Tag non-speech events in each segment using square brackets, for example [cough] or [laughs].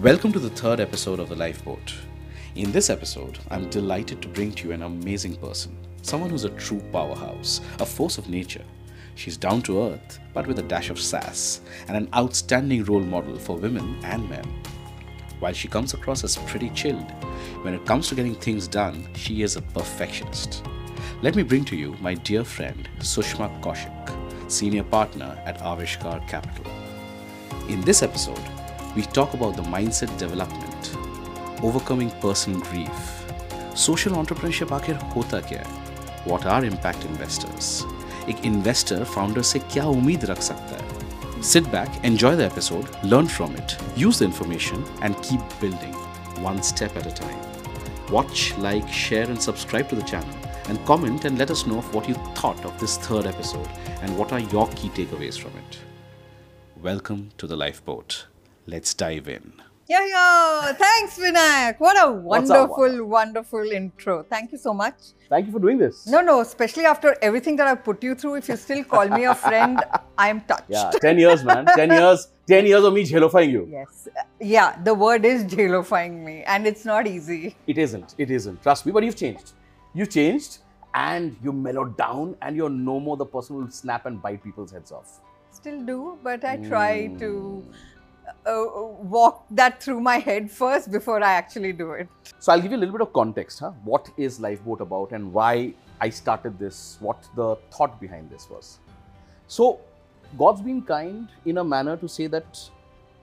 Welcome to the third episode of The Lifeboat. In this episode, I'm delighted to bring to you an amazing person, someone who's a true powerhouse, a force of nature. She's down to earth, but with a dash of sass, and an outstanding role model for women and men. While she comes across as pretty chilled, when it comes to getting things done, she is a perfectionist. Let me bring to you my dear friend Sushma Kaushik, senior partner at Aavishkaar Capital. In this episode, we talk about the mindset development, overcoming personal grief, social entrepreneurship आखिर होता क्या है, what are impact investors, एक investor founder से क्या उम्मीद रख सकता है. Sit back, enjoy the episode, learn from it, use the information, and keep building one step at a time. Watch, like, share, and subscribe to the channel, and comment and let us know of what you thought of this third episode and what are your key takeaways from it. Welcome to the lifeboat. Let's dive in. Yeah, yeah. Thanks, Vinayak. What a What's up? wonderful, wonderful intro. Thank you so much. Thank you for doing this. No, no, especially after everything that I've put you through, if you still call me a friend, [laughs] I'm touched. Yeah, 10 years, man. 10 years. 10 years of me jelofying you. Yes. Yeah, the word is jailifying me, and it's not easy. It isn't. It isn't. Trust me. But you've changed. You've changed and you mellowed down and you're no more the person who will snap and bite people's heads off. Still do, but I try to hmm. Uh, walk that through my head first before I actually do it. So I'll give you a little bit of context. Huh? What is Lifeboat about and why I started this, what the thought behind this was. So God's been kind in a manner to say that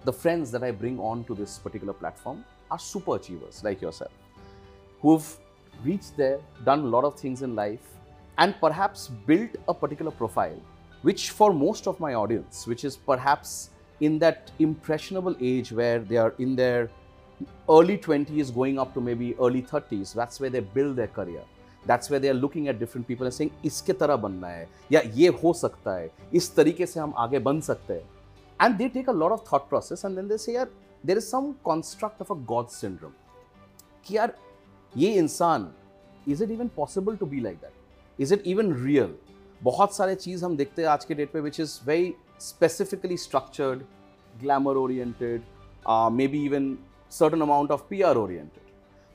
the friends that I bring on to this particular platform are super achievers like yourself, who've reached there, done a lot of things in life, and perhaps built a particular profile, which for most of my audience, which is perhaps in that impressionable age where they are in their early 20s going up to maybe early 30s, that's where they build their career. That's where they are looking at different people and saying, इसके तरह बनना है या ये हो सकता है इस तरीके से हम आगे बन सकते हैं and they take a lot of thought process and then they say यार there is some construct of a God syndrome कि यार ये इंसान is it even possible to be like that is it even real बहुत सारे चीज़ हम देखते हैं आज के डेट पे which is very specifically structured, glamour oriented, uh, maybe even certain amount of PR oriented.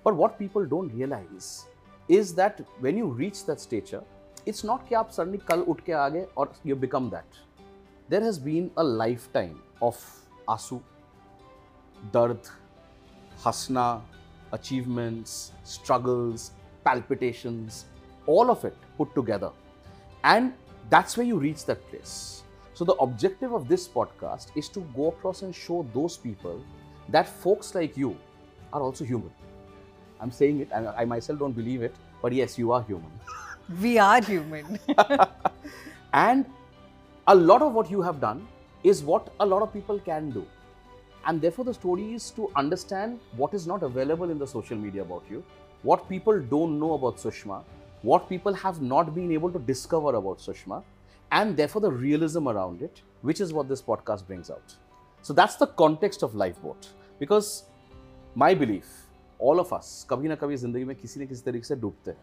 But what people don't realize is that when you reach that stature, it's not that you suddenly kal utke aage or you become that. There has been a lifetime of asu, dard, hasna, achievements, struggles, palpitations, all of it put together. And that's where you reach that place so the objective of this podcast is to go across and show those people that folks like you are also human i'm saying it and i myself don't believe it but yes you are human [laughs] We are human. [laughs] and a lot of what you have done is what a lot of people can do. And therefore, the story is to understand what is not available in the social media about you, what people don't know about Sushma, what people have not been able to discover about Sushma, and therefore the realism around it, which is what this podcast brings out. So that's the context of Lifeboat. Because my belief, all of us, कभी ना कभी जिंदगी में किसी न किसी तरीके से डूबते हैं.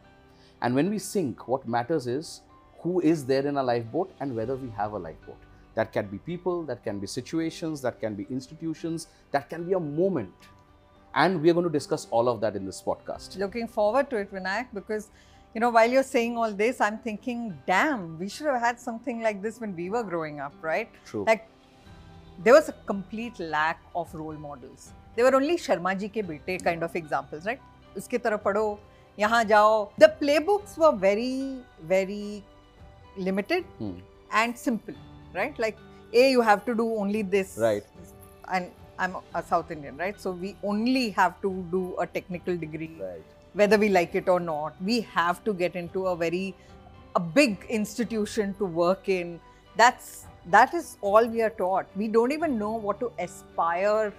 And when we sink, what matters is who is there in a lifeboat and whether we have a lifeboat. That can be people, that can be situations, that can be institutions, that can be a moment. And we are going to discuss all of that in this podcast. Looking forward to it, Vinayak, because you know, while you're saying all this, I'm thinking, damn, we should have had something like this when we were growing up, right? True. Like, there was a complete lack of role models. There were only Sharmaji ke bete kind of examples, right? Uske taraf padho, yahan jao. The playbooks were very, very limited hmm. and simple, right? Like, A, you have to do only this. Right. And I'm a South Indian, right? So we only have to do a technical degree. Right whether we like it or not we have to get into a very a big institution to work in that's that is all we are taught we don't even know what to aspire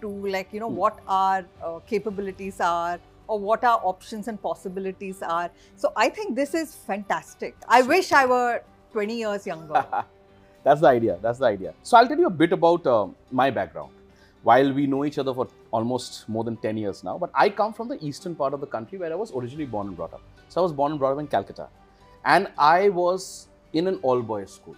to like you know what our uh, capabilities are or what our options and possibilities are so i think this is fantastic i wish i were 20 years younger [laughs] That's the idea. That's the idea. So I'll tell you a bit about uh, my background. While we know each other for almost more than 10 years now, but I come from the eastern part of the country where I was originally born and brought up. So I was born and brought up in Calcutta. And I was in an all boys school.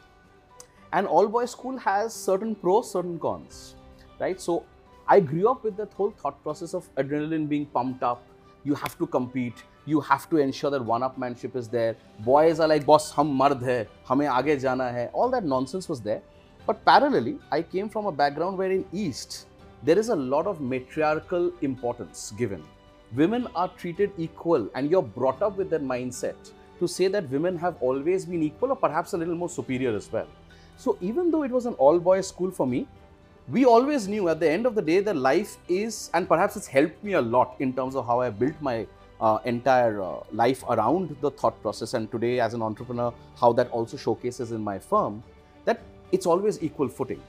And all boys school has certain pros, certain cons, right? So I grew up with that whole thought process of adrenaline being pumped up. You have to compete. You have to ensure that one-upmanship is there. Boys are like, boss, hum mard hai, hame aage jana hai. All that nonsense was there. But parallelly, I came from a background where in East, there is a lot of matriarchal importance given. Women are treated equal and you're brought up with that mindset to say that women have always been equal or perhaps a little more superior as well. So even though it was an all-boys school for me, we always knew at the end of the day that life is, and perhaps it's helped me a lot in terms of how I built my uh, entire uh, life around the thought process. And today, as an entrepreneur, how that also showcases in my firm, that it's always equal footing.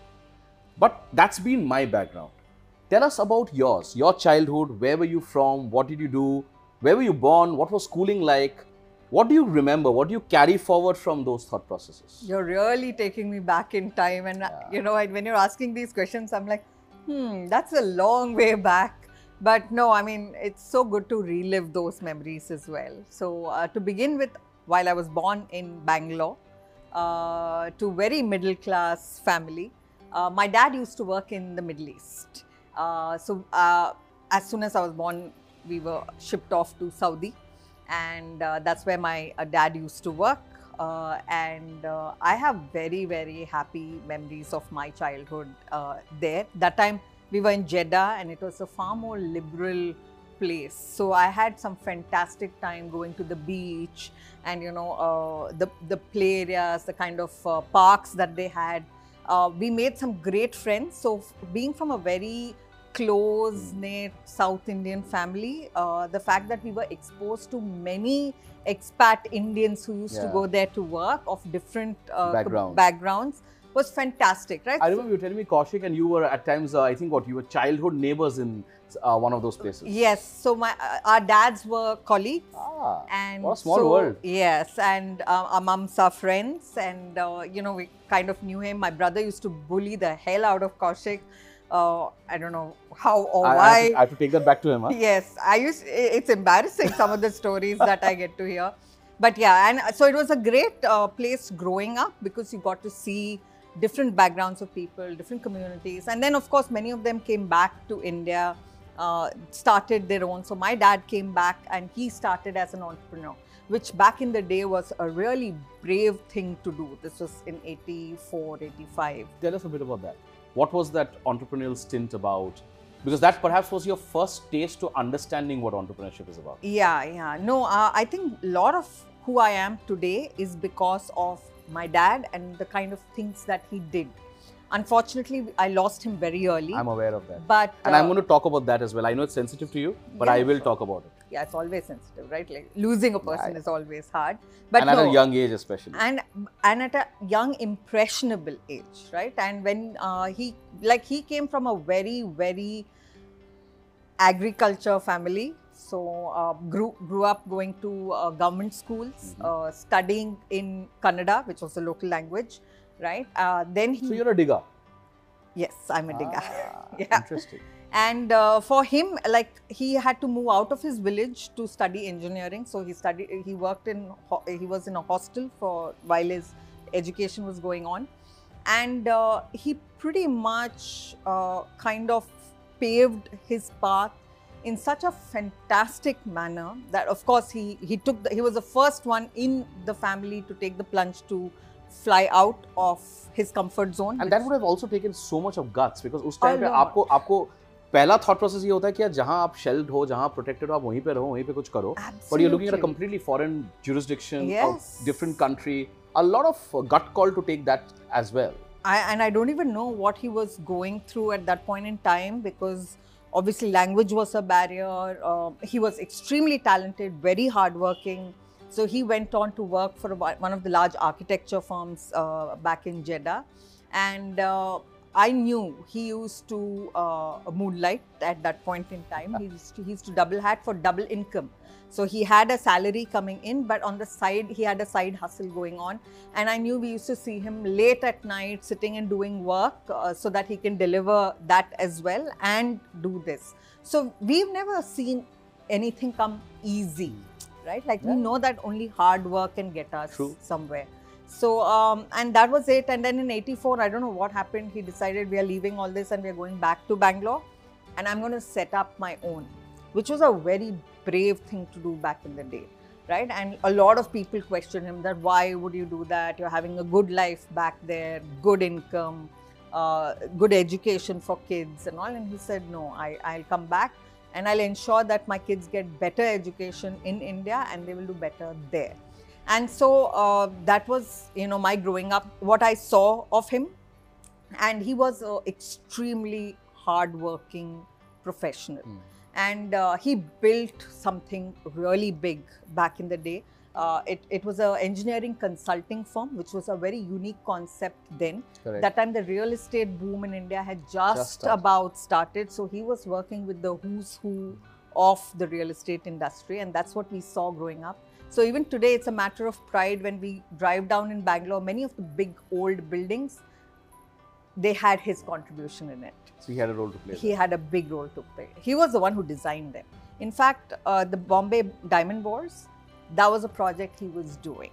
But that's been my background. Tell us about yours, your childhood. Where were you from? What did you do? Where were you born? What was schooling like? What do you remember? What do you carry forward from those thought processes? You're really taking me back in time. And, uh, you know, when you're asking these questions, I'm like, hmm, that's a long way back. But no, I mean, it's so good to relive those memories as well. So, uh, to begin with, while I was born in Bangalore, uh, to very middle class family, uh, my dad used to work in the Middle East. Uh, so, uh, as soon as I was born, we were shipped off to Saudi and uh, that's where my dad used to work. Uh, and uh, I have very, very happy memories of my childhood uh, there. That time we were in Jeddah, and it was a far more liberal place. So I had some fantastic time going to the beach, and you know the the play areas, the kind of parks that they had. We made some great friends. So being from a very close knit South Indian family. Uh, the fact that we were exposed to many expat Indians who used Yeah. to go there to work of different uh, Backgrounds. backgrounds was fantastic, right? I remember you telling me, Kaushik, and you were at times, uh, I think, what you were childhood neighbors in uh, one of those places. Yes. So my uh, our dads were colleagues. Ah, and what a small so, world. Yes, and uh, our mums are friends, and uh, you know we kind of knew him. My brother used to bully the hell out of Kaushik. Uh, I don't know how or I, I, why. have to, I have to take that back to him. Huh? Yes, I used. It's embarrassing some of the stories that I get to hear, but yeah, and so it was a great uh, place growing up because you got to see different backgrounds of people, different communities, and then of course many of them came back to India, uh, started their own. So my dad came back and he started as an entrepreneur, which back in the day was a really brave thing to do. This was in 84, 85. Tell us a bit about that. What was that entrepreneurial stint about? Because that perhaps was your first taste to understanding what entrepreneurship is about. Yeah, yeah. No, uh, I think a lot of who I am today is because of my dad and the kind of things that he did. Unfortunately, I lost him very early. I'm aware of that. but And I'm uh, going to talk about that as well. I know it's sensitive to you, but Yeah, I will sure. talk about it. yeah, it's always sensitive, right? Like losing a person Yeah. is always hard. But and at a young age, especially. and and at a young impressionable age right and when uh, he like he came from a very very agriculture family so uh, grew grew up going to uh, government schools Mhm. uh, studying in kannada which was the local language right uh, then he so you're a digger. yes i'm a digger Ah, [laughs] Yeah. Interesting. and uh, for him like he had to move out of his village to study engineering so he studied he worked in he was in a hostel for while his education was going on and uh, he pretty much uh, kind of paved his path in such a fantastic manner that of course he he took the, he was the first one in the family to take the plunge to fly out of his comfort zone And which- that would have also taken so much of guts because उस time A पे lot. आपको आपको पहला thought process ये होता है कि यार जहां आप शेल्ड हो जहां प्रोटेक्टेड हो आप वहीं पे रहो वहीं पे कुछ करो but you're looking at a Absolutely. completely foreign jurisdiction Yes. of different country a lot of uh, gut call to take that as well I, and I don't even know what he was going through at that point in time because obviously language was a barrier. Uh, he was extremely talented, very hardworking. So he went on to work for one of the large architecture firms uh, back in Jeddah. And uh, I knew he used to uh, moonlight at that point in time. He used to, he used to double hat for double income. So he had a salary coming in, but on the side, he had a side hustle going on. And I knew we used to see him late at night sitting and doing work uh, so that he can deliver that as well and do this. So we've never seen anything come easy, right? Like we know that only hard work can get us True. somewhere. So, um, and that was it. And then in 84, I don't know what happened. He decided we are leaving all this and we are going back to Bangalore. and I'm going to set up my own, which was a very brave thing to do back in the day, right? And a lot of people question him that why would you do that? You're having a good life back there, good income, uh, good education for kids and all. And he said, no, I, I'll come back and I'll ensure that my kids get better education in India and they will do better there. And so uh, that was, you know, my growing up, what I saw of him. And he was an extremely hardworking professional. And uh, he built something really big back in the day. Uh, it, it was an engineering consulting firm, which was a very unique concept then. Correct. That time, the real estate boom in India had just, Just started. about started. So he was working with the who's who of the real estate industry, and that's what we saw growing up. So even today, it's a matter of pride when we drive down in Bangalore. Many of the big old buildings, they had his contribution in it so he had a role to play. he there. had a big role to play. He was the one who designed them. In fact, uh, the Bombay Diamond Bourse, that was a project he was doing.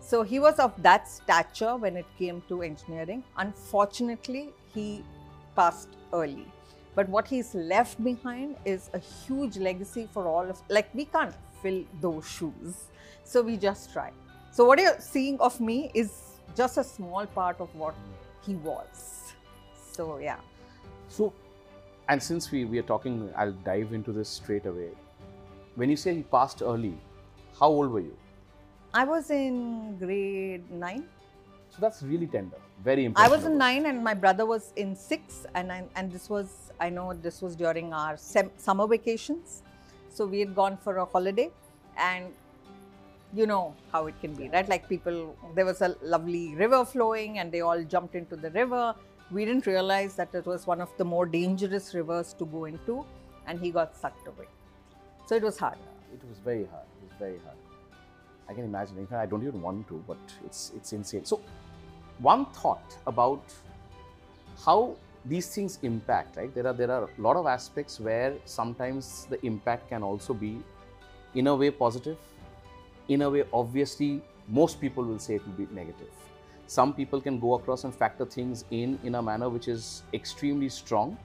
So he was of that stature when it came to engineering. Unfortunately, he passed early. But what he's left behind is a huge legacy for all of like we can't fill those shoes. So we just try. So what you're seeing of me is just a small part of what he was. So yeah. So, and since we, we are talking, I'll dive into this straight away. When you say he passed early, how old were you? I was in grade nine. So that's really tender, very important. I was in nine, and my brother was in six, and I, and this was I know this was during our sem- summer vacations, so we had gone for a holiday, and you know how it can be, right? Like people, there was a lovely river flowing, and they all jumped into the river. We didn't realize that it was one of the more dangerous rivers to go into, and he got sucked away. So it was hard. It was very hard. It was very hard. I can imagine. In fact, I don't even want to, but it's it's insane. So, one thought about how these things impact. Right? There are there are a lot of aspects where sometimes the impact can also be, in a way, positive. In a way, obviously, most people will say it will be negative. Some people can go across and factor things in in a manner which is extremely strong,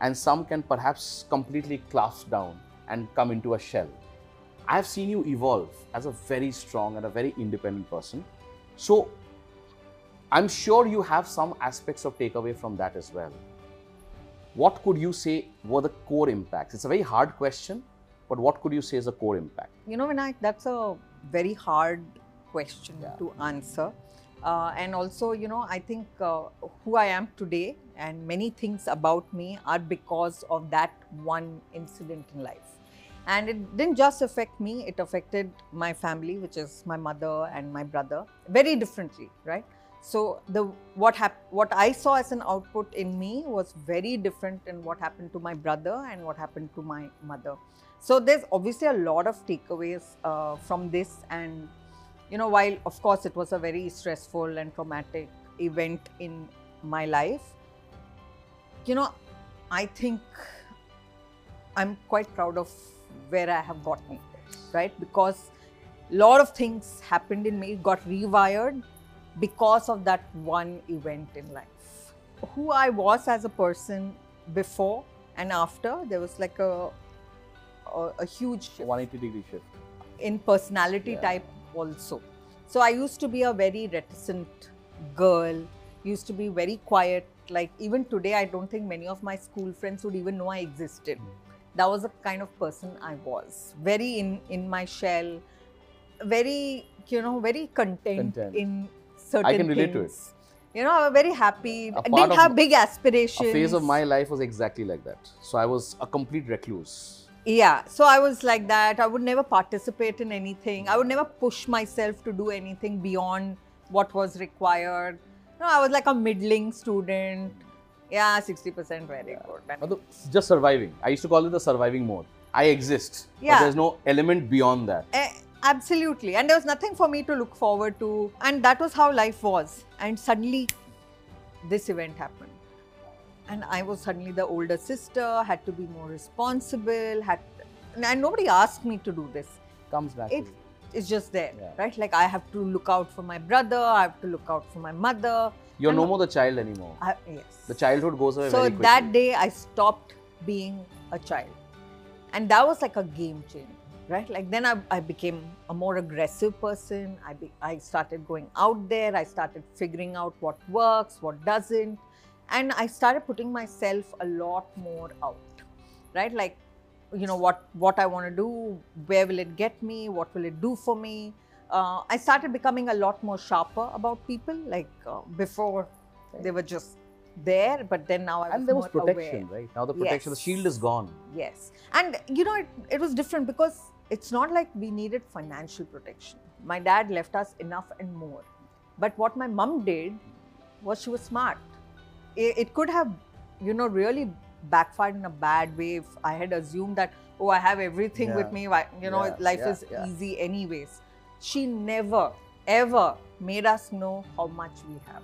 and some can perhaps completely clasp down and come into a shell. I have seen you evolve as a very strong and a very independent person. So, I'm sure you have some aspects of takeaway from that as well. What could you say were the core impacts? It's a very hard question, but what could you say is a core impact? You know, Vinayak, that's a very hard question Yeah. to answer. Uh, and also, you know, I think uh, who I am today and many things about me are because of that one incident in life. And it didn't just affect me, it affected my family, which is my mother and my brother, very differently, right? So the what hap- what I saw as an output in me was very different in what happened to my brother and what happened to my mother. So there's obviously a lot of takeaways uh, from this, and you know, while of course it was a very stressful and traumatic event in my life, you know, I think I'm quite proud of where I have gotten, right? Because a lot of things happened in me, got rewired because of that one event in life. Who I was as a person before and after, there was like a a, a huge shift 180 degree shift. in personality Yeah. type also. So I used to be a very reticent girl, used to be very quiet. Like even today, I don't think many of my school friends would even know I existed. Hmm. That was the kind of person I was. Very in in my shell, very you know very content, Content. in certain I can relate to it. You know, I was very happy. I didn't have big aspirations. A phase of my life was exactly like that. So I was a complete recluse. Yeah, so I was like that. I would never participate in anything. I would never push myself to do anything beyond what was required. No, I was like a middling student. Yeah, 60% very good. Just surviving. I used to call it the surviving mode. I exist. But Yeah. there's no element beyond that. Eh, absolutely. And there was nothing for me to look forward to. And that was how life was. And suddenly, this event happened. And I was suddenly the older sister, had to be more responsible, had and nobody asked me to do this. Comes back. it it's just there Yeah. right like i have to look out for my brother i have to look out for my mother You're and- no more the child anymore. I, yes The childhood goes away so that day i stopped being a child. And that was like a game changer, right? Like then I, I became a more aggressive person. I, be, I started going out there. I started figuring out what works, what doesn't. And I started putting myself a lot more out, right? Like, you know, what, what I want to do, where will it get me, what will it do for me. Uh, I started becoming a lot more sharper about people. Like uh, before, they were just there, but then now I was And there was protection, aware. right? Now the protection, the shield is gone. Yes. And you know, it, it was different because it's not like we needed financial protection. My dad left us enough and more. But what my mom did was she was smart. It, it could have, you know, really backfired in a bad way if I had assumed that, oh, I have everything with me, you know, Yeah, life yeah, is yeah. easy anyways. She never, ever made us know how much we have.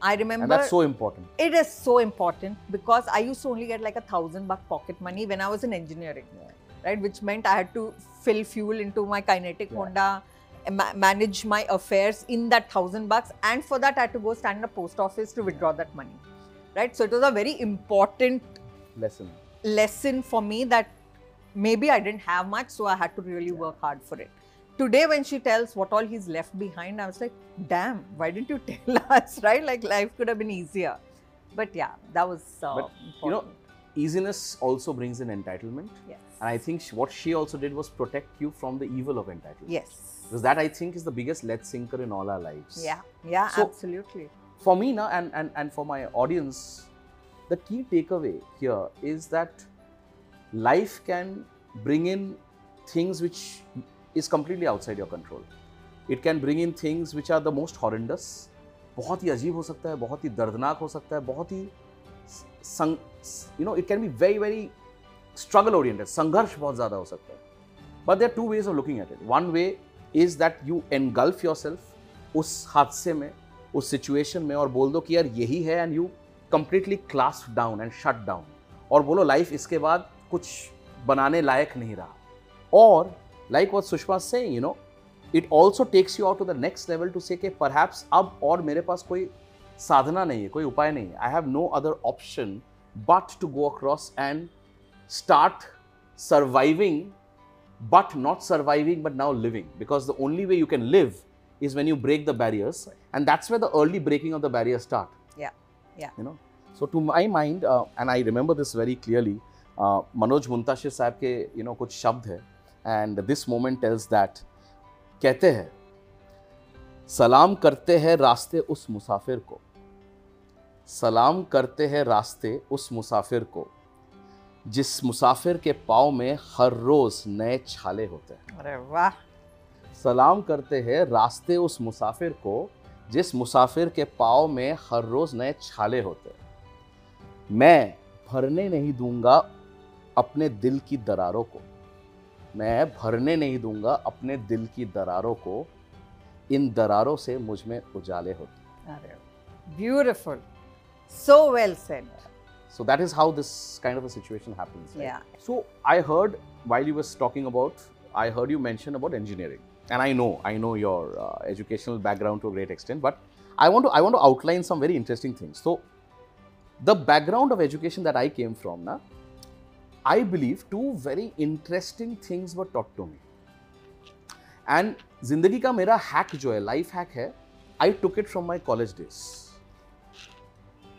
I remember And that's so important. it is so important because I used to only get like a thousand buck pocket money when I was in engineering, right? Which meant I had to fill fuel into my kinetic Yeah. Honda, ma- manage my affairs in that thousand bucks, and for that I had to go stand in a post office to withdraw that money, right? So it was a very important Lesson. lesson for me that maybe I didn't have much, so I had to really work hard for it. Today, when she tells what all he's left behind, I was like, damn, why didn't you [laughs] tell us, right? Like life could have been easier. But yeah, that was uh, But, you know. Easiness also brings in entitlement. yes. And I think what she also did was protect you from the evil of entitlement. yes. Because that I think is the biggest lead sinker in all our lives. Yeah, yeah, So- absolutely. For me now and, and, and for my audience, the key takeaway here is that life can bring in things which is completely outside your control. It can bring in things which are the most horrendous. बहुत ही अजीब हो सकता है बहुत ही दर्दनाक हो सकता है बहुत ही संग you know it can be very very struggle oriented संघर्ष बहुत ज़्यादा हो सकता है but there two ways of looking at it one way is that you engulf yourself उस हादसे में, उस सिचुएशन में और बोल दो कि यार यही है and you completely class down and shut down और बोलो लाइफ इसके बाद कुछ बनाने लायक नहीं रहा। और like what Sushma say you know it also takes you out to the next level to say कि परहैप्स अब और मेरे पास कोई साधना नहीं है, कोई उपाय नहीं है। I have no other option but to go across and start surviving but not surviving but now living because the only way you can live is when you break the barriers and that's where the early breaking of the barriers start Yeah, yeah. you know so to my mind uh, and i remember this very clearly uh, manoj muntashir साहब के you know कुछ शब्द है and this moment tells that कहते हैं सलाम करते हैं रास्ते उस मुसाफिर को सलाम करते हैं रास्ते उस मुसाफिर को जिस मुसाफिर के पाँव में हर रोज नए छाले होते हैं। अरे वाह। सलाम करते हैं रास्ते उस मुसाफिर को जिस मुसाफिर के पाँव में हर रोज नए छाले होते हैं। मैं भरने नहीं दूँगा अपने दिल की दरारों को। मैं भरने नहीं दूँगा अपने दिल की दरारों को। इन दरारों से मुझमें उजाले होते अरे beautiful so well said So that is how this kind of a situation happens. Right? Yeah. So I heard while you was talking about, I heard you mention about engineering, and I know, I know your uh, educational background to a great extent, but I want to, I want to outline some very interesting things. So the background of education that I came from, na, I believe two very interesting things were taught to me. And जिंदगी का मेरा hack जो है, life hack है, I took it from my college days.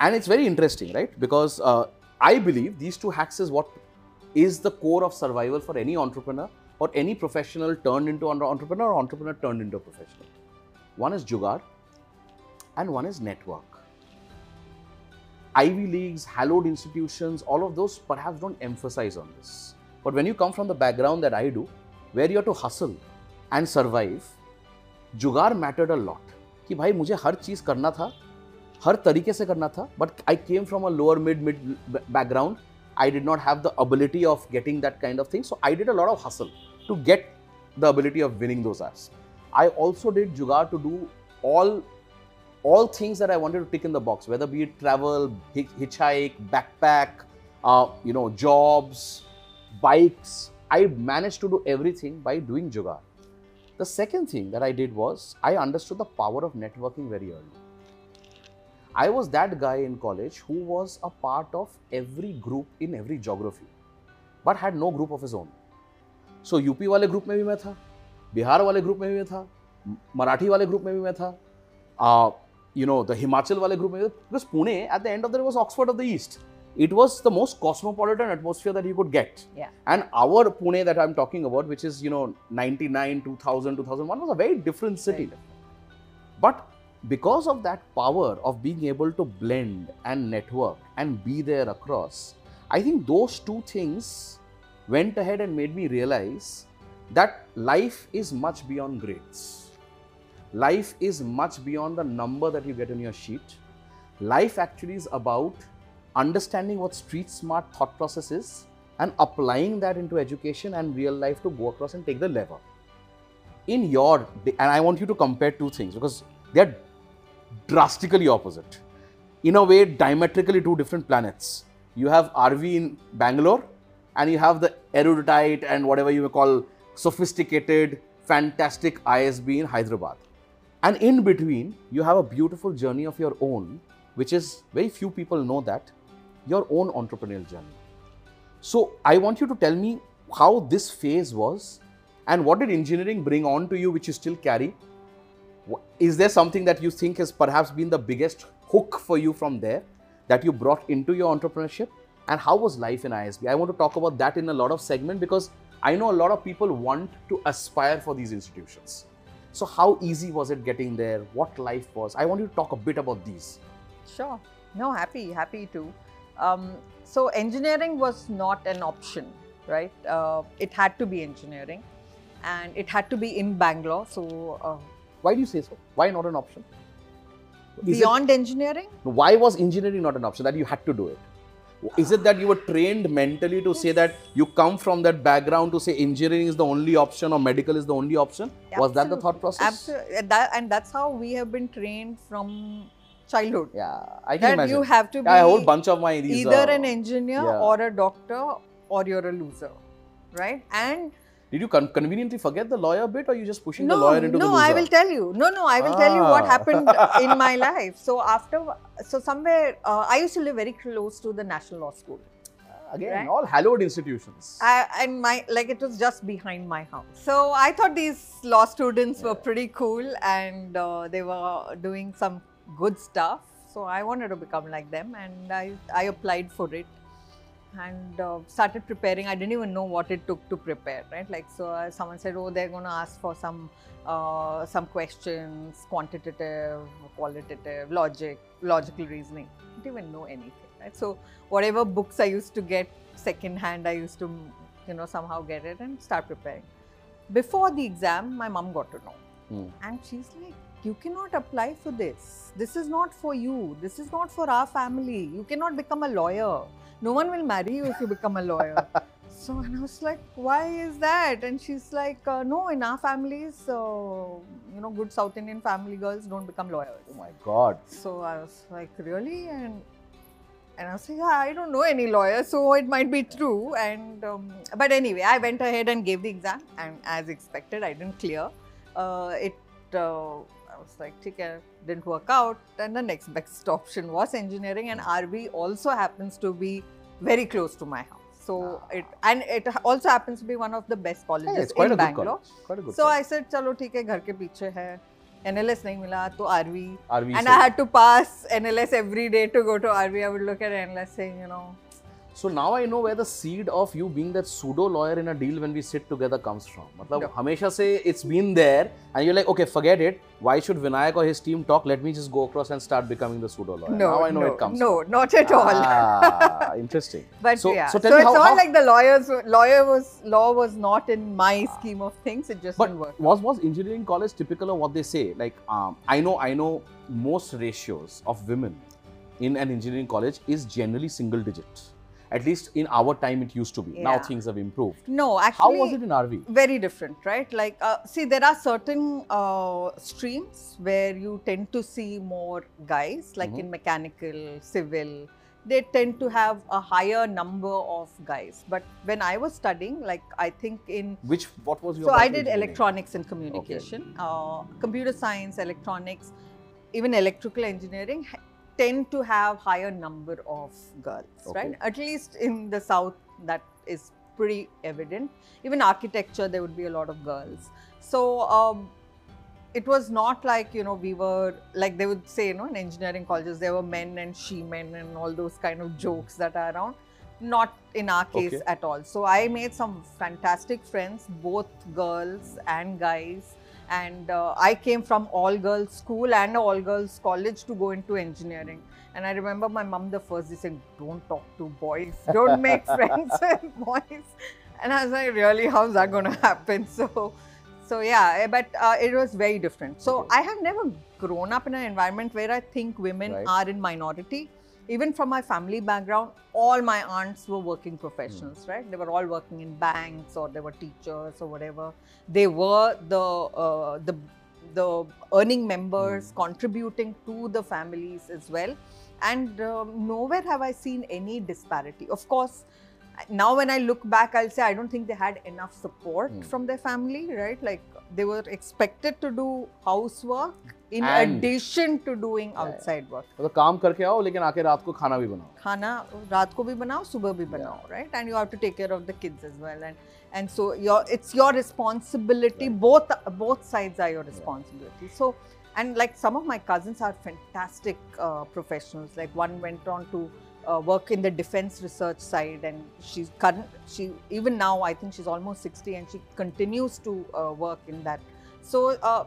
And it's very interesting, right? Because uh, I believe these two hacks is what is the core of survival for any entrepreneur or any professional turned into an entrepreneur or entrepreneur turned into a professional. One is Jugaad and one is network. Ivy Leagues, hallowed institutions, all of those perhaps don't emphasize on this. But when you come from the background that I do, where you have to hustle and survive, जुगाड़ mattered a lot कि भाई मुझे हर चीज़ करना था हर तरीके से करना था but I came from a lower mid mid background I did not have the ability of getting that kind of thing so I did a lot of हासिल to get the ability of winning those awards I also did jugaad to do all all things that I wanted to tick in the box whether be travel hitchhike backpack you know jobs bikes I manage to do everything by doing jugaad the second thing that I did was I understood the power of networking very early I was that guy in college who was a part of every group in every geography, but had no group of his own. So UP वाले group में भी मैं था बिहार वाले group में भी मैं था मराठी वाले ग्रुप में भी मैं था यू नो द हिमाचल वाले ग्रुप में because Pune at the end of the was Oxford of the East. It was the most cosmopolitan atmosphere that you could get. Yeah. And our Pune that I'm talking about, which is, you know, 99, 2000, 2001, was a very different city. But because of that power of being able to blend and network and be there across, I think those two things went ahead and made me realize that life is much beyond grades. Life is much beyond the number that you get on your sheet. Life actually is about understanding what street smart thought process is and applying that into education and real life to go across and take the lever. In your, and I want you to compare two things because they're drastically opposite. In a way, diametrically two different planets. You have RV in Bangalore and you have the erudite and whatever you may call sophisticated, fantastic ISB in Hyderabad. And in between, you have a beautiful journey of your own, which is very few people know that your own entrepreneurial journey. So, I want you to tell me how this phase was and what did engineering bring on to you, which you still carry. Is there something that you think has perhaps been the biggest hook for you from there that you brought into your entrepreneurship? And how was life in ISB? I want to talk about that in a lot of segment because I know a lot of people want to aspire for these institutions. So, how easy was it getting there? What life was? I want you to talk a bit about these. Sure. No, happy, happy to. Um, so engineering was not an option, right? Uh, it had to be engineering, and it had to be in Bangalore. So uh, Why do you say so? Why not an option? Is it- beyond engineering, why was engineering not an option that you had to do it? Is it that you were trained mentally to say that you come from that background to say engineering is the only option or medical is the only option? Was that the thought process? Absolutely. That, and that's how we have been trained from childhood. Yeah, I can That imagine. you have to be Yeah, a whole bunch of my these. either uh, an engineer yeah. or a doctor or you're a loser, right? And Did you con- conveniently forget the lawyer bit, or you just pushing no, the lawyer into no, the loser? I will tell you. No, no, I will tell you what Ah. happened [laughs] in my life. So after, so somewhere, uh, I used to live very close to the National Law School. Again, Right. all hallowed institutions. I, and my like it was just behind my house. So I thought these law students were pretty cool and uh, they were doing some good stuff. So I wanted to become like them, and I I applied for it and uh, started preparing. I didn't even know what it took to prepare, right? Like so, uh, someone said, "Oh, they're going to ask for some uh, some questions, quantitative, qualitative, logic, logical reasoning." I didn't even know anything, right? So whatever books I used to get secondhand, I used to, you know, somehow get it and start preparing. Before the exam, my mom got to know. Hmm. And she's like, You cannot apply for this. This is not for you. This is not for our family. You cannot become a lawyer. No one will marry you if you become a lawyer. [laughs] so, and I was like, Why is that? And she's like, uh, No, in our families, uh, you know, good South Indian family girls don't become lawyers. Oh my God. So I was like, really? And and I was like, yeah, I don't know any lawyer, so it might be true. And um, but anyway, I went ahead and gave the exam, and as expected, I didn't clear. Uh, it uh, was like, okay, didn't work out. And the next best option was engineering, and RV also happens to be very close to my house. So it and it also happens to be one of the best colleges Hey, it's quite in a good Bangalore. college. Quite a good So I college. said, चलो ठीक है घर के पीछे है NLS नहीं मिला तो RV RV and say- I had to pass NLS every day to go to RV. I would look at NLS saying, you know, So now I know where the seed of you being that pseudo lawyer in a deal when we sit together comes from. मतलब No. हमेशा से it's been there and you're like okay forget it. Why should Vinayak or his team talk? Let me just go across and start becoming the pseudo lawyer. no, now I know no, it comes. no, from. not at all. Ah, [laughs] interesting. But so, yeah, so so, tell me it's how, all how- like the lawyers, lawyer was law was not in my scheme of things. It just but didn't work. was was engineering college typical of what they say? Like um, I know I know most ratios of women in an engineering college is generally single digit. At least in our time it used to be. Now things have improved. No, actually. How was it in RV? very different, right? Like, uh, see, there are certain uh, streams where you tend to see more guys, like Mhm. in mechanical, civil. They tend to have a higher number of guys. But when I was studying, like I think in Which what was your so I did electronics and communication, uh, computer science, electronics, even electrical engineering. Tend to have higher number of girls, Okay. right? At least in the south, that is pretty evident. Even architecture, there would be a lot of girls. So um, it was not like you know we were like they would say you know in engineering colleges there were men and she men and all those kind of jokes that are around. Not in our case Okay. at all. So I made some fantastic friends, both girls and guys and uh, I came from all girls school and all girls college to go into engineering. And I remember my mom the first day saying, "Don't talk to boys. Don't make [laughs] friends [laughs] with boys." And I was like, "Really? How's that going to happen?" [laughs] So, so yeah, but uh, it was very different. So Okay. I have never grown up in an environment where I think women Right. are in minority. Even from my family background, all my aunts were working professionals, Hmm. right? They were all working in banks or they were teachers or whatever. They were the uh, the the earning members Hmm. contributing to the families as well. And um, nowhere have I seen any disparity. Of course, now when I look back, I'll say I don't think they had enough support Hmm. from their family, right? Like they were expected to do housework in And- addition to doing Yeah, yeah. outside work. मतलब काम करके आओ लेकिन आके रात को खाना भी बनाओ खाना रात को भी बनाओ सुबह भी बनाओ right and you have to take care of the kids as well and and so your it's your responsibility Right. both both sides are your responsibility so and like some of my cousins are fantastic uh, professionals like one went on to uh, work in the defense research side and she's current she even now i think she's almost 60 and she continues to uh, work in that so uh,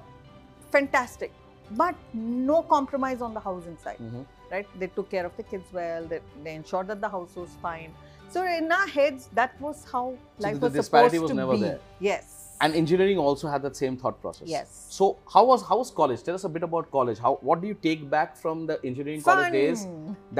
fantastic but no compromise on the housing side Mhm. right? They took care of the kids well. They, they ensured that the house was fine. So in our heads, that was how life the was disparity supposed was to never be. there. Yes. and engineering also had that same thought process yes. so how was how was college tell us a bit about college how what do you take back from the engineering college days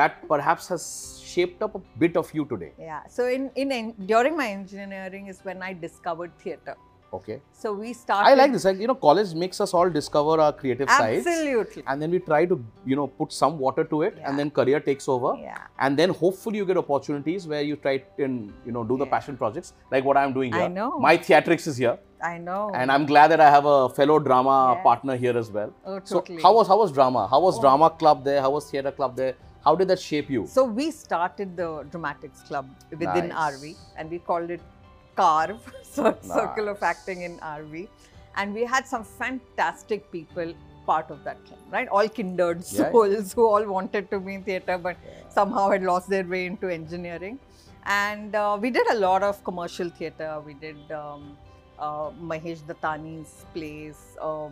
that perhaps has shaped up a bit of you today Yeah. So in in during my engineering is when I discovered theatre. Okay So we started. i like this like you know college makes us all discover our creative sides Absolutely. and then we try to you know put some water to it Yeah. and then career takes over Yeah. and then hopefully you get opportunities where you try and you know do the Yeah. passion projects like what i'm doing here. I know. my theatrics is here I know. and i'm glad that i have a fellow drama Yeah. partner here as well oh, so totally. how was how was drama how was Oh. drama club there how was theater club there how did that shape you So we started the dramatics club within Nice. RV and we called it Carve, [laughs] so Circle of Acting in RV. And we had some fantastic people part of that club, right? All kindred Yeah, yeah. souls who all wanted to be in theatre but Yeah. somehow had lost their way into engineering. And uh, we did a lot of commercial theatre. We did um, uh, Mahesh Dattani's plays uh,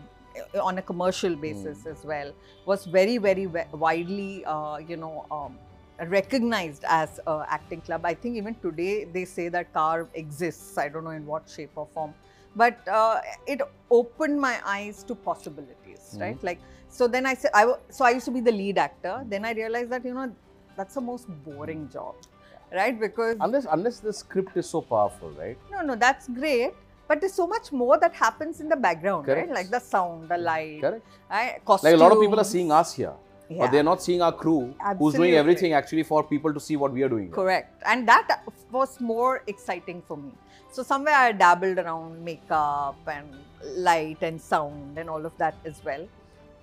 on a commercial basis as well. Was very, very widely, uh, you know, um, recognized as a acting club. I think even today they say that Carve exists. I don't know in what shape or form, but uh, it opened my eyes to possibilities, Mhm. right? Like so. Then I said, I so I used to be the lead actor. Then I realized that you know that's the most boring job, right? Because unless unless the script is so powerful right no, no, that's great. But there's so much more that happens in the background, Correct. right? Like the sound, the light, correct right? like a lot of people are seeing us here Yeah. but they're not seeing our crew who's doing everything actually for people to see what we are doing. Correct. And that was more exciting for me. So somewhere I dabbled around makeup and light and sound and all of that as well.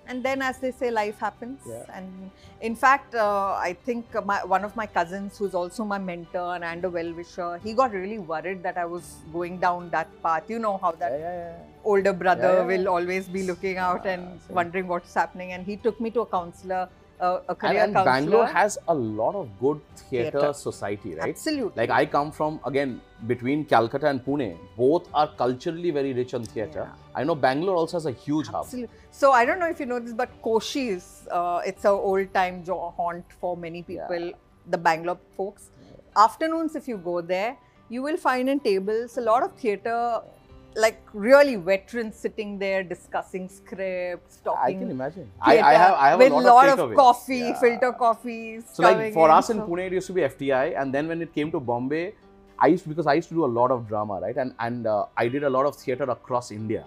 And then, as they say, life happens. Yeah. And in fact, uh, I think my, one of my cousins, who's also my mentor and a well-wisher, he got really worried that I was going down that path. You know how that yeah, yeah. Older brother Yeah, yeah, will always be looking out Yeah, and same. wondering what's happening. And he took me to a counselor, uh, a And, career and counselor. Bangalore has a lot of good theatre, Theatre. society, right? Absolutely. Like I come from again between Calcutta and Pune. Both are culturally very rich on theatre. Yeah. I know Bangalore also has a huge hub. Absolutely. So I don't know if you know this, but Koshy's, uh, it's a old time jo- haunt for many people, the Bangalore folks. Afternoons, if you go there, you will find in tables a lot of theatre, like really veterans sitting there discussing scripts, talking. I can imagine. I, I have I have with a lot, lot of, of coffee, Yeah. filter coffees. So like for in, us in Pune, it used to be FTI, and then when it came to Bombay, I used to, because I used to do a lot of drama, right? And and uh, I did a lot of theatre across India,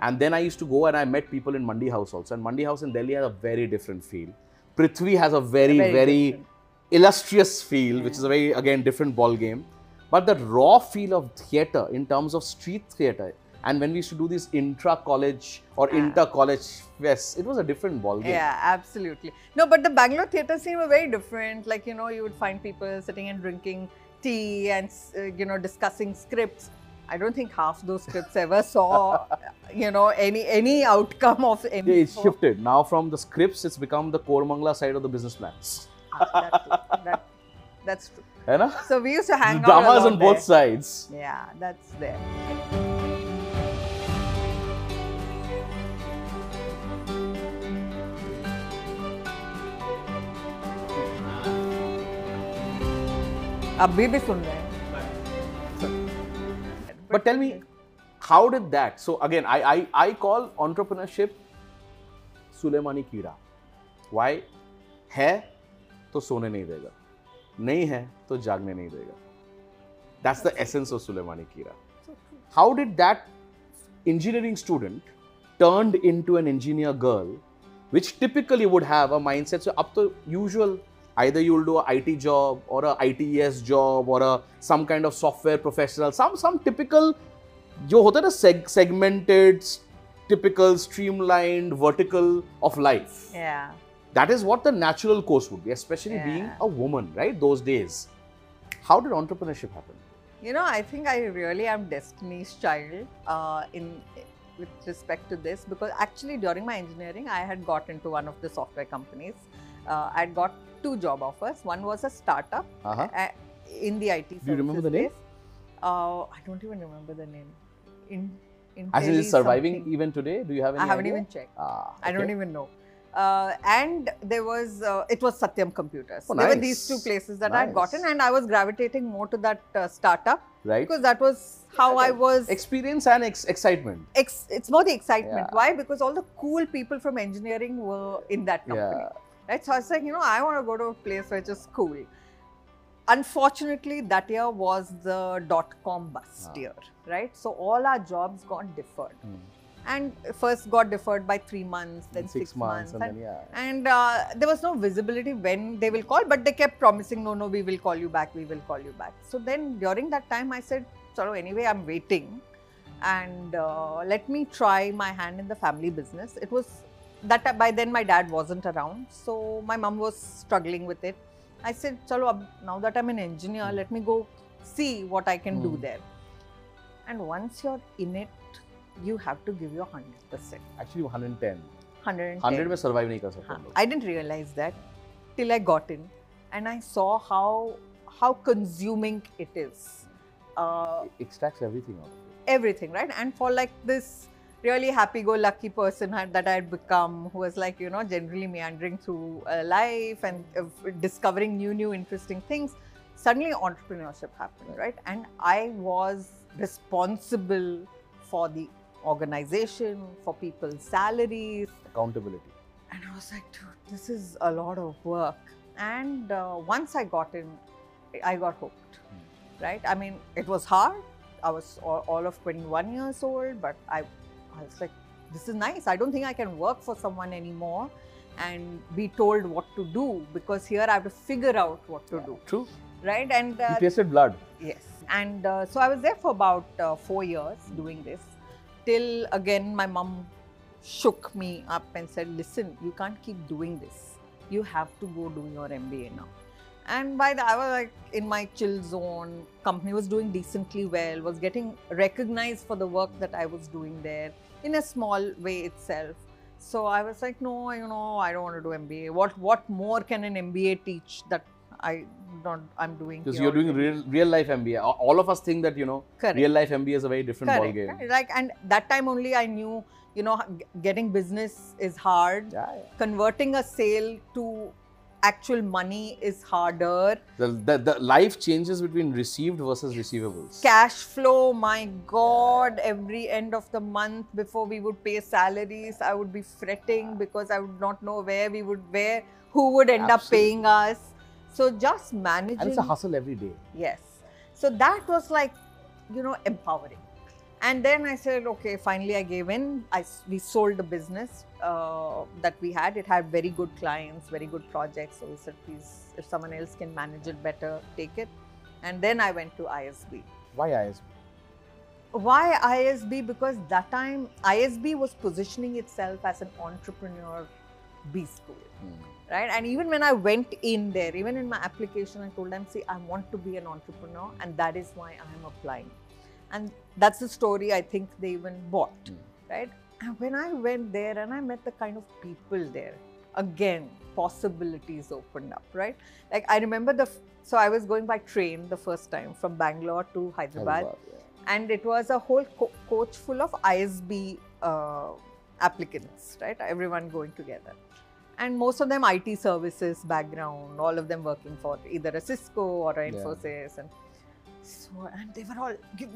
and then I used to go and I met people in Mandi House also, and Mandi House in Delhi has a very different feel. Prithvi has a very Very very, illustrious feel, which is a very again different ball game. But the raw feel of theatre in terms of street theatre And when we used to do these intra college or Ah. inter college fests, it was a different ballgame. Yeah, absolutely. No, but the Bangalore theatre scene were very different. Like, you know, you would find people sitting and drinking tea and, uh, you know, discussing scripts. I don't think half those scripts [laughs] ever saw, you know, any any outcome of any. Yeah, it's shifted. Now from the scripts, it's become the Koramangala side of the business plans. Ah, that's true. That, that's true. है ना? So we used to hang out dramas on both there. sides. Yeah that's there. अभी भी सुन रहे हैं। But tell me how did that so again I I I call entrepreneurship Sulemani कीड़ा Y है तो सोने नहीं देगा। नहीं है तो जागने नहीं देगा That's the essence of Suleimani Kira. How did that engineering student turned into an engineer girl, which typically would have a mindset? So up to usual, either you'll do a IT job or a ITES job or a some kind of software professional, some some typical जो होता है ना segmented, typical, streamlined, vertical of life. Yeah. That is what the natural course would be, especially being a woman, right? Those days. How did entrepreneurship happen? You know, I think I really am Destiny's child uh, in with respect to this because actually during my engineering, I had got into one of the software companies. Uh, I had got two job offers. One was a startup Uh-huh. uh, in the IT. Do you remember the name? Uh, I don't even remember the name. In in As Delhi is surviving something. even today? Do you have any I haven't idea? even checked. Ah, I don't even know. Uh, and there was uh, it was Satyam Computers. Oh, There were these two places that I had gotten, and I was gravitating more to that uh, startup Right? because that was how I was. Experience and ex- excitement. Ex- it's more the excitement. Yeah. Why? Because all the cool people from engineering were in that company. Yeah. Right? So I was like, you know, I want to go to a place which is cool. Unfortunately, that year was the dot com bust Ah. year, right? So all our jobs got deferred. Hmm. And first got deferred by three months, then And six, months. and, then yeah. and uh, there was no visibility when they will call, but they kept promising, no, no, we will call you back, we will call you back. So then during that time, I said, so anyway, I'm waiting and uh, let me try my hand in the family business. It was that by then my dad wasn't around, so my mom was struggling with it. I said, chalo, ab- now that I'm an engineer, let me go see what I can do Hmm. there. And once you're in it, you have to give your 100%. Actually 110. 110. 100 में survive नहीं कर सकते हाँ, हम लोग. I didn't realize that till I got in and I saw how how consuming it is. Uh, It extracts everything out of it. everything, right? And for like this really happy-go-lucky person had, that I had become, who was like you know generally meandering through uh, life and uh, discovering new, new interesting things. Suddenly, entrepreneurship happened, right? And I was responsible for the organization, for people's salaries, Accountability. and I was like, dude, this is a lot of work. And uh, once I got in, I got hooked, right? I mean, it was hard. I was all, all of 21 years old, but I, I was like, this is nice. I don't think I can work for someone anymore and be told what to do because here I have to figure out what to do, True. right? And uh, you tasted blood. Yes. And uh, so I was there for about uh, four years doing this. Till again, my mom shook me up and said, Listen, you can't keep doing this. You have to go do your MBA now. And by the I was like in my chill zone. Company was doing decently well, was getting recognized for the work that I was doing there in a small way itself. So I was like, no, you know, I don't want to do MBA. What what more can an MBA teach that I don't I'm doing? Because you're doing real, real life MBA. A- All of us think that, you know, Correct. real life MBA is a very different Correct. ballgame. right. Like, and that time only I knew, you know, getting business is hard. Yeah, yeah. Converting a sale to actual money is harder. The, the, the life changes between received versus receivables. Cash flow, my God, every end of the month before we would pay salaries, I would be fretting because I would not know where we would, where, who would end up paying us. So just managing. and it's a hustle every day. Yes. So that was like, you know, empowering. And then I said, okay, finally I gave in. I, we sold the business uh, that we had. It had very good clients, very good projects. So we said, please, if someone else can manage it better, take it. And then I went to ISB. Why ISB? why ISB? Because that time ISB was positioning itself as an entrepreneur B school, Hmm. Right? And even when I went in there, even in my application, I told them, see, I want to be an entrepreneur, and that is why I am applying. And that's the story I think they even bought, Hmm. right? And when I went there and I met the kind of people there, again, possibilities opened up, right? Like I remember the, f- so I was going by train the first time from Bangalore to Hyderabad Hyderabad, yeah. and it was a whole co- coach full of ISB uh, applicants, right? Everyone going together. And most of them IT services background, all of them working for either a Cisco or a Yeah. Infosys. And so, and they were all,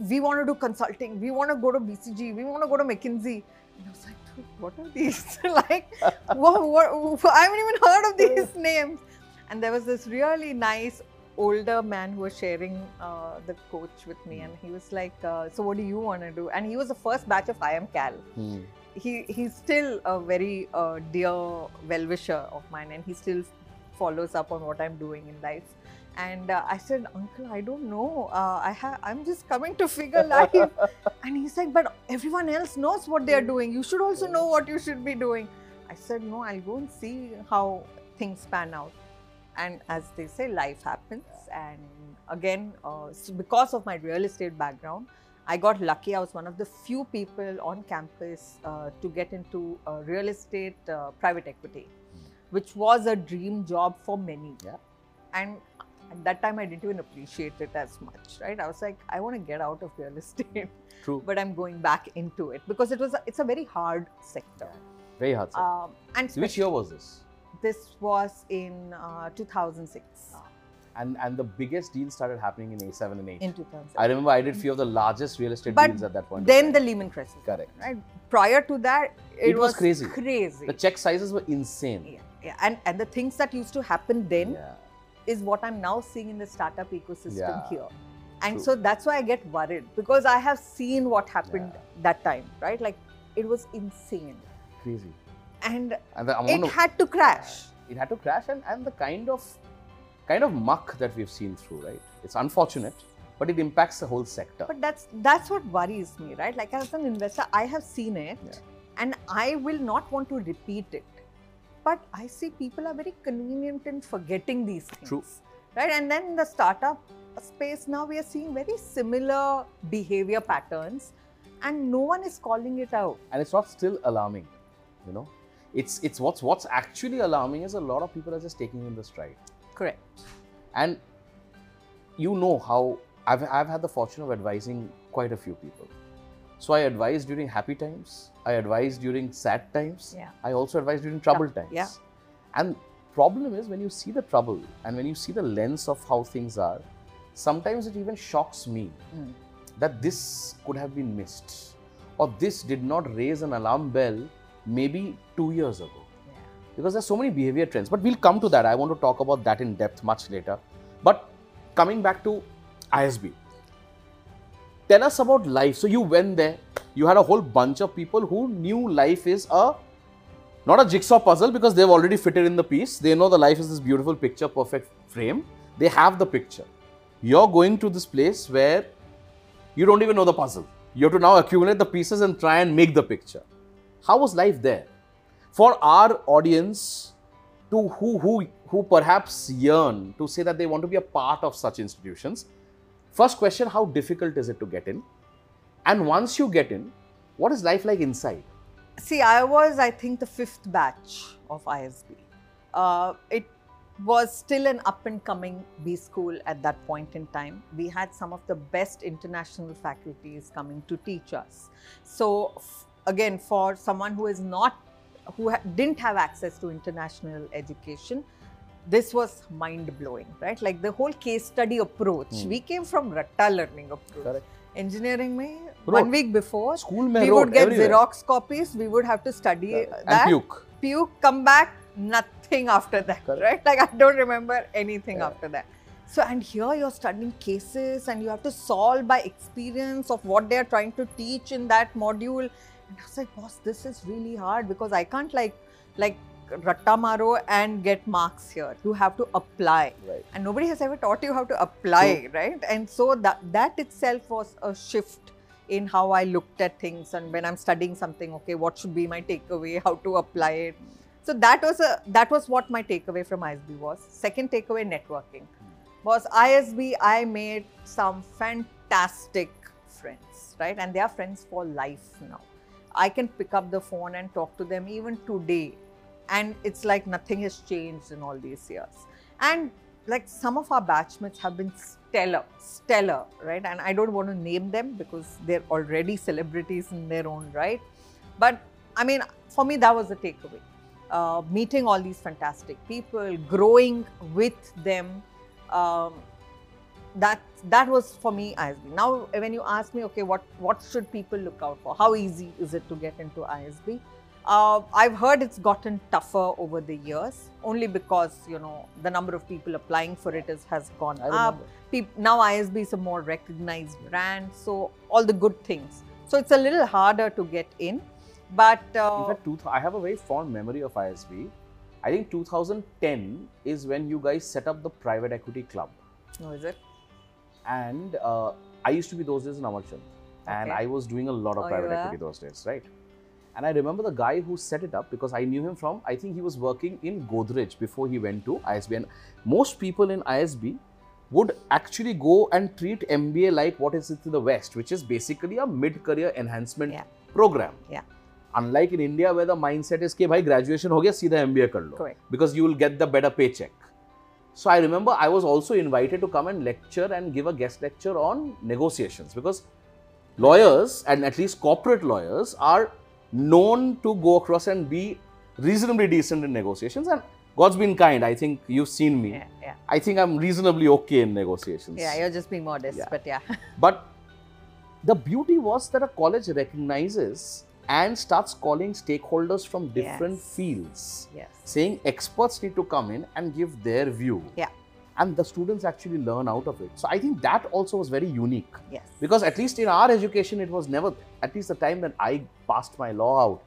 we want to do consulting, we want to go to BCG, we want to go to McKinsey. And I was like, what are these? [laughs] like, what, what, I haven't even heard of these [laughs] names. And there was this really nice older man who was sharing uh, the coach with me, and he was like, uh, "So what do you want to do?" And he was the first batch of IIM Cal. Hmm. He he's still a very uh, dear well-wisher of mine, and he still follows up on what I'm doing in life. And uh, I said, Uncle, I don't know. Uh, I have. I'm just coming to figure life. [laughs] and he's like, but everyone else knows what they are doing. You should also know what you should be doing. I said, no. I'll go and see how things pan out. And as they say, life happens. And again, uh, because of my real estate background, I got lucky. I was one of the few people on campus uh, to get into uh, real estate uh, private equity, which was a dream job for many. Yeah. And at that time, I didn't even appreciate it as much, right? I was like, I want to get out of real [laughs] estate, True. but I'm going back into it because it was a, it's a very hard sector. Yeah. Very hard. sir. Um, and Which year was this? this was in uh, 2006. And and the biggest deals started happening in A7 and 8. In 2006. I remember I did few of the largest real estate But deals at that point. in then the Lehman crisis. Correct. Right. Prior to that, it, It was crazy. Crazy. the check sizes were insane. yeah, yeah. And and the things that used to happen then Yeah. is what I'm now seeing in the startup ecosystem Yeah. here. And True. so that's why I get worried because I have seen what happened that time, right? Like it was insane. Crazy. And And it of had to crash. it had to crash and, and the kind of kind of muck that we've seen through, right? It's unfortunate, but it impacts the whole sector. But that's that's what worries me, right? Like as an investor, I have seen it Yeah. and I will not want to repeat it. But I see people are very convenient in forgetting these things. True. Right? And then in the startup space now we are seeing very similar behavior patterns and no one is calling it out. and it's not still alarming, you know. It's it's what's what's actually alarming is a lot of people are just taking in the stride. Correct. And you know how I've, I've had the fortune of advising quite a few people. So I advise during happy times, I advise during sad times, Yeah. I also advise during troubled times. yeah. And problem is when you see the trouble and when you see the lens of how things are, sometimes it even shocks me Mm. that this could have been missed or this did not raise an alarm bell maybe two years ago Yeah. Because there's so many behavior trends. But we'll come to that. I want to talk about that in depth much later. But coming back to isb tell us about life. So you went there. You had a whole bunch of people who knew life is a not a jigsaw puzzle because they've already fitted in the piece. They know the life is this beautiful picture perfect frame. They have the picture. You're going to this place where you don't even know the puzzle. You have to now accumulate the pieces and try and make the picture. How was life there for our audience to who who who perhaps yearn to say that they want to be a part of such institutions first question how difficult is it to get in and once you get in what is life like inside See, I was, I think, the fifth batch of ISB. Uh, it was still an up and coming B school at that point in time. We had some of the best international faculties coming to teach us. So, again, for someone who is not, who ha- didn't have access to international education, this was mind blowing, right? Like the whole case study approach. Hmm. We came from Ratta learning approach. Correct. Engineering, mein, Wrote. one week before, school we wrote would get everywhere. Xerox copies. We would have to study Correct. that. and puke Puke, come back, nothing after that, Correct. right? Like I don't remember anything Yeah. after that. So, and here you're studying cases and you have to solve by experience of what they're trying to teach in that module. And I was like, boss, this is really hard because I can't like, like ratta maro and get marks here. You have to apply right and nobody has ever taught you how to apply right and so that that itself was a shift in how I looked at things and when I'm studying something, okay, what should be my takeaway, how to apply it. So that was a that was what my takeaway from ISB was. Second takeaway, networking. Hmm. Was ISB, I made some fantastic friends, right? And they are friends for life now. I can pick up the phone and talk to them even today. And it's like nothing has changed in all these years. And like some of our batchmates have been stellar, stellar, right? And I don't want to name them because they're already celebrities in their own right. But I mean, for me, that was the takeaway. Uh, meeting all these fantastic people, growing with them. Um, that that was for me ISB. Now, when you ask me, okay, what what should people look out for? How easy is it to get into ISB? Uh, I've heard it's gotten tougher over the years, only because you know the number of people applying for it is, has gone up. Now ISB is a more recognized brand, so all the good things. So it's a little harder to get in, but uh, In fact, two I have a very fond memory of ISB. I think 2010 is when you guys set up the private equity club. no, is it? And uh, I used to be those days in Amarchand. And okay. I was doing a lot of oh, private equity those days, right? And I remember the guy who set it up because I knew him from, I think he was working in Godrej before he went to ISB. And most people in ISB would actually go and treat MBA like what is it in the West, which is basically a mid career enhancement yeah. program. Yeah. Unlike in India, where the mindset is, okay, bhai, graduation ho gaya, the MBA kar lo. Correct. Because you will get the better paycheck. So I remember I was also invited to come and lecture and give a guest lecture on negotiations because lawyers and at least corporate lawyers are known to go across and be reasonably decent in negotiations and God's been kind. I think you've seen me. Yeah, yeah, I think I'm reasonably okay in negotiations. yeah. You're just being modest, Yeah. but yeah, [laughs] But the beauty was that a college recognizes and starts calling stakeholders from different Yes. fields, yes, saying experts need to come in and give their view. Yeah. And the students actually learn out of it. So I think that also was very unique yes. because at least in our education, it was never, at least the time that I passed my law out,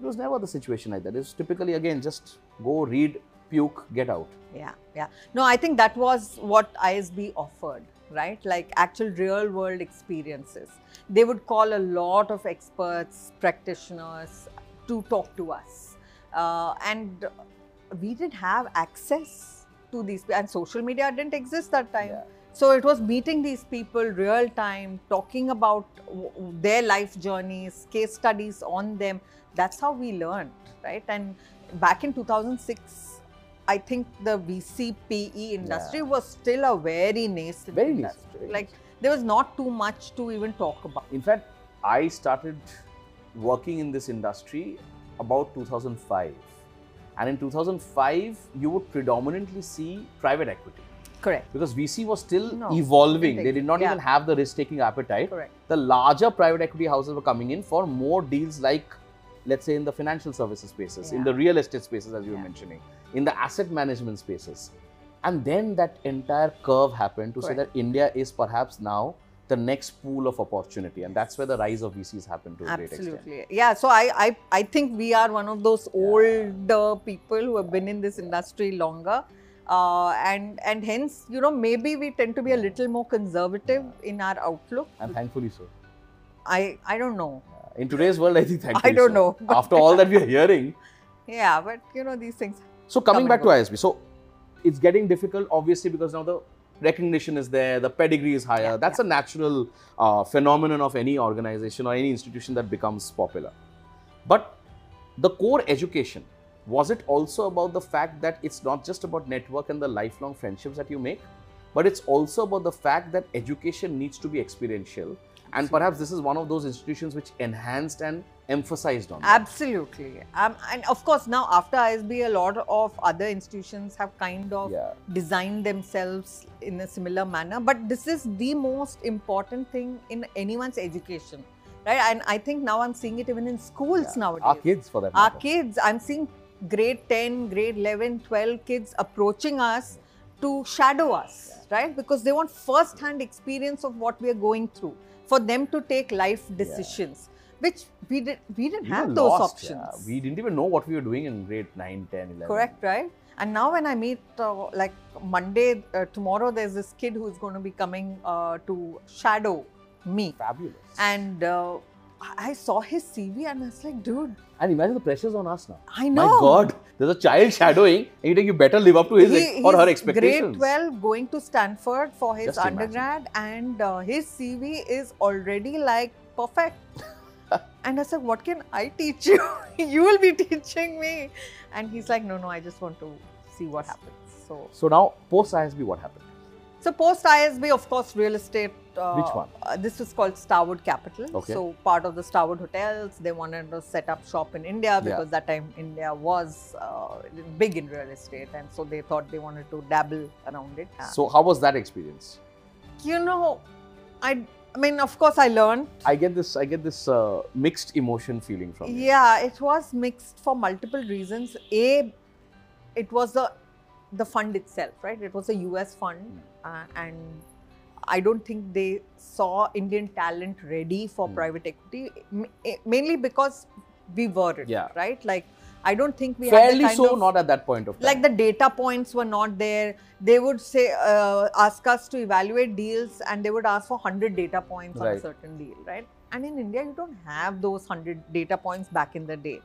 it was never the situation like that. It was typically, again, just go read, puke, get out. Yeah, yeah. No, I think that was what ISB offered, right? Like actual real world experiences. They would call a lot of experts, practitioners to talk to us. Uh, and we didn't have access to these, and social media didn't exist that time. Yeah. So it was meeting these people real time, talking about their life journeys, case studies on them. That's how we learned, right? And back in 2006, I think the VCPE industry Yeah. was still a very nascent Very industry. nascent, like there was not too much to even talk about. In fact, I started working in this industry about 2005. And in 2005, you would predominantly see private equity Correct. because VC was still No, evolving. They did not yeah. even have the risk taking appetite. Correct. The larger private equity houses were coming in for more deals like, let's say, in the financial services spaces, in the real estate spaces, as you were Yeah. mentioning, in the asset management spaces. And then that entire curve happened to say that India is perhaps now the next pool of opportunity. And that's where the rise of VCs happened to a great extent. Absolutely. Yeah. So I, I, I think we are one of those older people who have been in this industry longer. Uh, and and hence, you know, maybe we tend to be a little more conservative in our outlook. And thankfully so. I I don't know. In today's world, I think thankfully I don't so. know, After all that we are hearing. [laughs] Yeah, but you know these things. So coming Come back to. ISB, so it's getting difficult, obviously, because now the recognition is there, the pedigree is higher. Yeah, That's a natural uh, phenomenon of any organization or any institution that becomes popular. But the core education, was it also about the fact that it's not just about network and the lifelong friendships that you make, but it's also about the fact that education needs to be experiential. And perhaps this is one of those institutions which enhanced and emphasized on that. Absolutely. Um, and of course, now after ISB, a lot of other institutions have kind of Yeah. designed themselves in a similar manner. But this is the most important thing in anyone's education, right? And I think now I'm seeing it even in schools Yeah. nowadays. Our kids, for that matter. Our kids, I'm seeing grade 10, grade 11, 12 kids approaching us to shadow us, right? Because they want first hand experience of what we are going through for them to take life decisions, which we, did, we didn't We have those lost, options. yeah. We didn't even know what we were doing in grade 9, 10, 11. Correct, right? And now when I meet, uh, like Monday, uh, tomorrow, there's this kid who's going to be coming uh, to shadow me. Fabulous. And uh, I saw his CV and I was like, dude, And imagine the pressures on us now. I know. My God, there's a child shadowing, and you think you better live up to his He- or her expectations. Grade 12 going to Stanford for his Just imagine. undergrad, and uh, his CV is already like perfect. And I said, What can I teach you? [laughs] you will be teaching me. And he's like, No, no, I just want to see what happens. So, So now, post ISB, what happened? so post ISB, of course, real estate. Uh, Which one? Uh, this was called Starwood Capital. Okay. So part of the Starwood Hotels, they wanted to set up shop in India Yeah. because that time India was uh, big in real estate, and so they thought they wanted to dabble around it. So how was that experience? you know, I, I mean, of course, I learned. I get this. I get this uh, mixed emotion feeling from you. Yeah, it was mixed for multiple reasons. A, it was the the fund itself, right? It was a US fund, Hmm. uh, and I don't think they saw Indian talent ready for Hmm. private equity, eh, mainly because we weren't, Yeah. right? Like, I don't think we had Fairly so, of, not at that point of time. like the data points were not there. They would say, uh, ask us to evaluate deals, and they would ask for 100 data points on a certain deal, right? And in India, you don't have those 100 data points back in the day.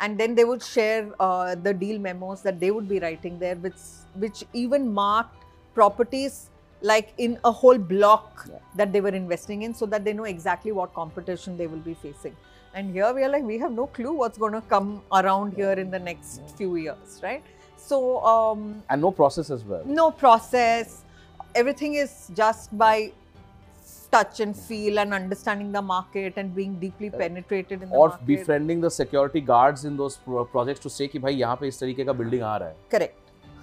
And then they would share uh, the deal memos that they would be writing there, which which even marked properties like in a whole block Yeah. that they were investing in, so that they know exactly what competition they will be facing. And here we are like, we have no clue what's going to come around here in the next few years, right? So, um, and no process as well. no process, everything is just by touch and feel and understanding the market and being deeply penetrated in the Or market. befriending the security guards in those pro- projects to say कि भाई यहाँ पे इस तरीके का building आ रहा है. Correct.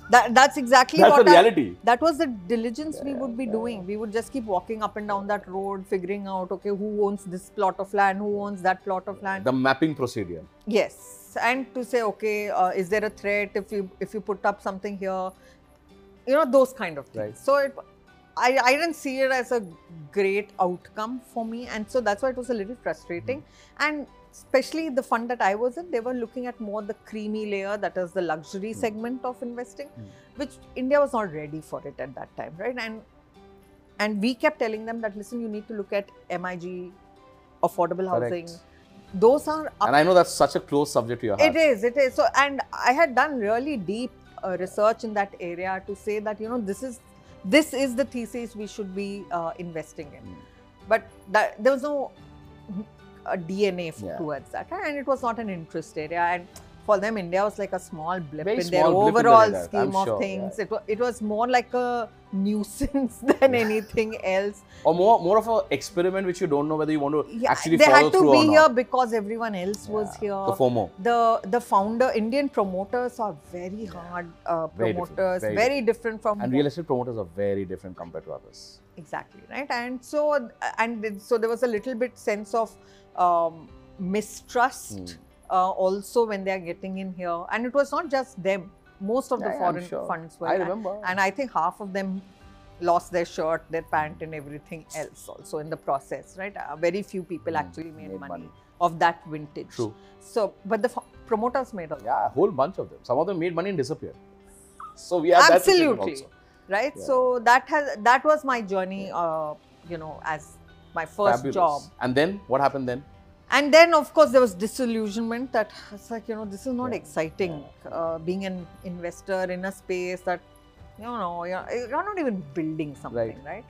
That, that's exactly That's what the I- reality. that was the diligence we would be doing. We would just keep walking up and down that road, figuring out, okay, who owns this plot of land, who owns that plot of land. The mapping procedure. Yes, and to say, okay, uh, is there a threat if you if you put up something here? You know those kind of things. Right. So it, I I didn't see it as a great outcome for me, and so that's why it was a little frustrating. And especially the fund that I was in, they were looking at more the creamy layer, that is the luxury segment of investing, Mm. which India was not ready for it at that time, right? And and we kept telling them that listen, you need to look at MIG, affordable housing. Those are And I know that's such a close subject to your heart. it is, it is. So, and I had done really deep uh, research in that area to say that you know this is this is the thesis we should be uh, investing in. Mm. But that, there was no uh, DNA Yeah. towards that, and it was not an interest area. And for them, India was like a small blip Very in their small blip in the overall scheme of sure, things. yeah. It was it was more like a nuisance [laughs] than anything else. Or more, more of an experiment which you don't know whether you want to Yeah, actually they had to be here because everyone else was here The FOMO. the the founder indian promoters are very hard uh, Very different, promoters very very, different from And real estate promoters are very different compared to others. exactly right and so and so there was a little bit sense of um, mistrust Hmm. uh, also when they are getting in here and it was not just them most of the Yeah, yeah, I'm foreign sure. funds were I and- remember. and i think half of them lost their shirt their pant and everything else also in the process right uh, very few people Hmm, actually made, made money, money. of that vintage True. so but the f- promoters made a lot Yeah, a whole bunch of them. Some of them made money and disappeared. So we have absolutely right Yeah. so that has that was my journey uh, you know as my first Fabulous. job And then what happened then? and then of course there was disillusionment that it's like you know this is not Yeah. exciting uh, being an investor in a space that you know you're, you're not even building something right,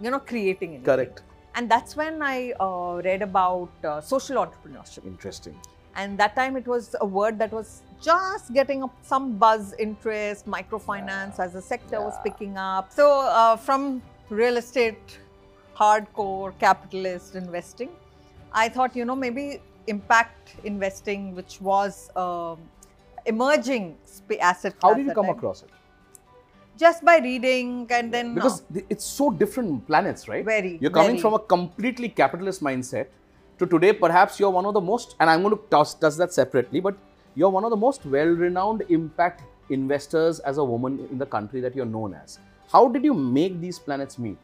you're not creating anything Correct. and that's when i uh, read about uh, social entrepreneurship Interesting. and that time it was a word that was just getting up some buzz interest microfinance as a sector was picking up so uh, from real estate hardcore capitalist investing i thought you know maybe impact investing which was um, emerging sp- asset How did you come time. across it? just by reading and then Because uh, it's so different planets, right? Very, You're coming very. from a completely capitalist mindset to today, perhaps you're one of the most, and I'm going to toss, toss that separately, but you're one of the most well renowned impact investors as a woman in the country that you're known as. How did you make these planets meet?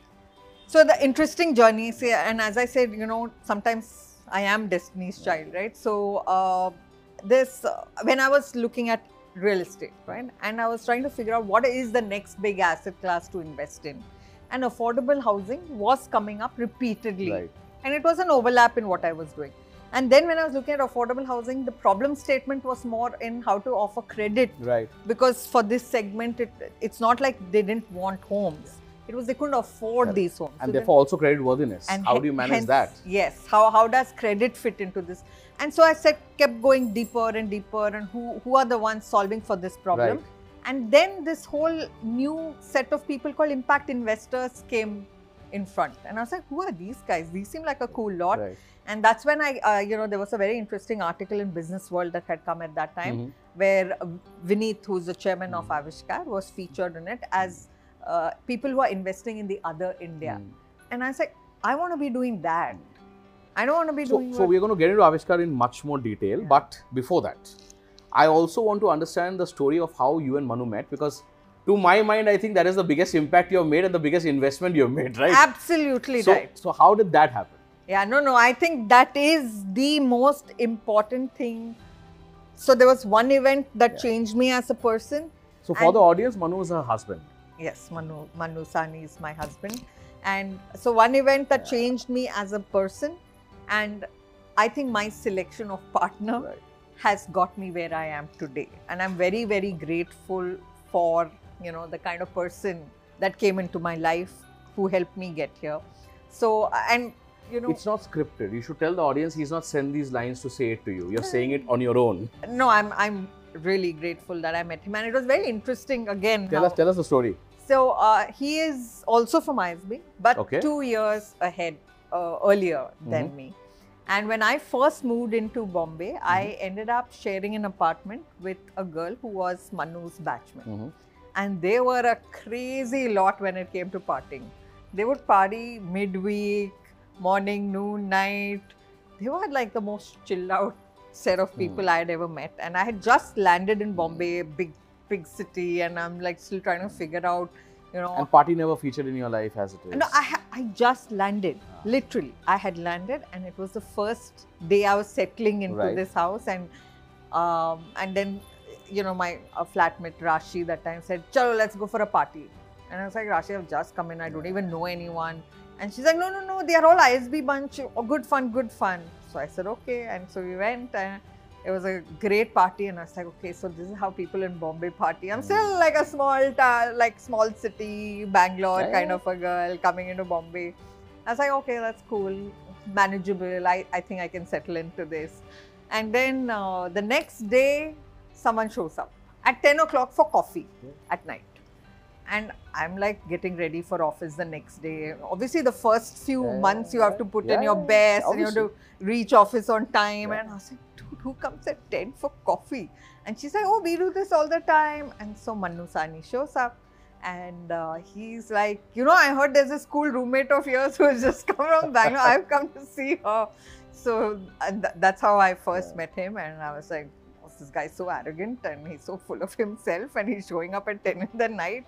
So the interesting journey, see, and as I said, you know, sometimes I am Destiny's child, right? So uh, this, uh, when I was looking at real estate, right, and I was trying to figure out what is the next big asset class to invest in, and affordable housing was coming up repeatedly. Right. And it was an overlap in what I was doing. And then when I was looking at affordable housing, the problem statement was more in how to offer credit Right. because for this segment, it, it's not like they didn't want homes. It was they couldn't afford Correct. these homes. And So then- therefore also credit worthiness. And How do you manage hence- that? Yes. How how does credit fit into this? And so I said, kept going deeper and deeper, and who who are the ones solving for this problem? Right. And then this whole new set of people called impact investors came in front, and I was like, who are these guys? These seem like a cool lot. Right. And that's when I, uh, you know, there was a very interesting article in Business World that had come at that time Mhm. where Vineet, who's the chairman of Mm. Aavishkaar, was featured in it as uh, people who are investing in the other India. Mm. And I like, I want to be doing that. I don't want to be So, doing so we're going to get into Aavishkaar in much more detail. Yeah. But before that, I also want to understand the story of how you and Manu met because, to my mind, I think that is the biggest impact you have made and the biggest investment you have made, right? absolutely so, right. so how did that happen? Yeah, no, no. I think that is the most important thing. So there was one event that Yeah. changed me as a person. So for the audience, Manu is her husband. Yes, Manu Manu Sahni is my husband, and so one event that Yeah. changed me as a person, and I think my selection of partner Right. has got me where I am today, and I'm very very grateful for you know the kind of person that came into my life who helped me get here. So and you know It's not scripted. You should tell the audience he's not send these lines to say it to you. You're saying it on your own. no, I'm I'm really grateful that I met him, and it was very interesting again. Tell us, tell us the story. So uh, he is also from ISB, but Okay. two years ahead, uh, earlier than Mhm. me. And when I first moved into Bombay, I Mm-hmm. ended up sharing an apartment with a girl who was Manu's batchmate. Mhm. And they were a crazy lot when it came to partying. They would party midweek, morning, noon, night. They were like the most chilled out set of people I had ever met. And I had just landed in Bombay, big, big city, and I'm like still trying to figure out, you know. And party never featured in your life as it is. No, I, ha- I just landed. Literally, I had landed, and it was the first day I was settling into Right. this house, and um, and then, you know, my uh, flatmate Rashi that time said, "Chalo, let's go for a party." And I was like, "Rashi, I've just come in. I don't even know anyone." And she's like, "No, no, no. They are all ISB bunch. Oh, good fun, good fun." So I said, "Okay," and so we went. And, it was a great party, and I was like, okay, so this is how people in Bombay party. I'm still like a small, ta- like small city, Bangalore Yeah, kind of a girl coming into Bombay. I was like, okay, that's cool, manageable. I, I think I can settle into this. And then uh, the next day, someone shows up at 10 o'clock for coffee Yeah. at night. And I'm like getting ready for office the next day. Obviously, the first few Yeah, months you have to put in your best and you have to reach office on time. And I was like, who comes at 10 for coffee? And she's like, oh, we do this all the time. And so Manu Sahni shows up. And uh, he's like, you know, I heard there's a school roommate of yours who has just come from Bangalore. I've come to see her. So and th- that's how I first Yeah. met him. And I was like, oh, this guy's so arrogant and he's so full of himself and he's showing up at 10 in the night.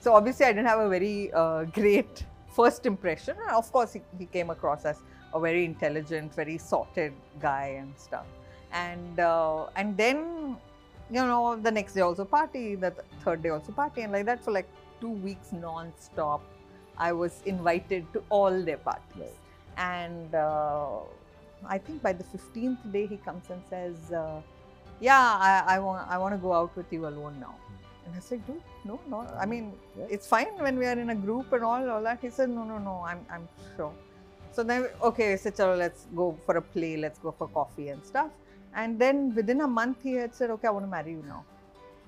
So obviously, I didn't have a very uh, great first impression. And of course, he, he came across as a very intelligent, very sorted guy and stuff. And uh, and then, you know, the next day also party, the th- third day also party, and like that for like two weeks non-stop. I was invited to all their parties, Right. and uh, I think by the fifteenth day he comes and says, uh, "Yeah, I, I want I want to go out with you alone now." And I said, dude, no, no. I mean, Yeah. it's fine when we are in a group and all, all that. He said, no, no, no, I'm, I'm sure. So then, okay, I said, Chalo, let's go for a play, let's go for coffee and stuff. And then within a month, he had said, okay, I want to marry you now.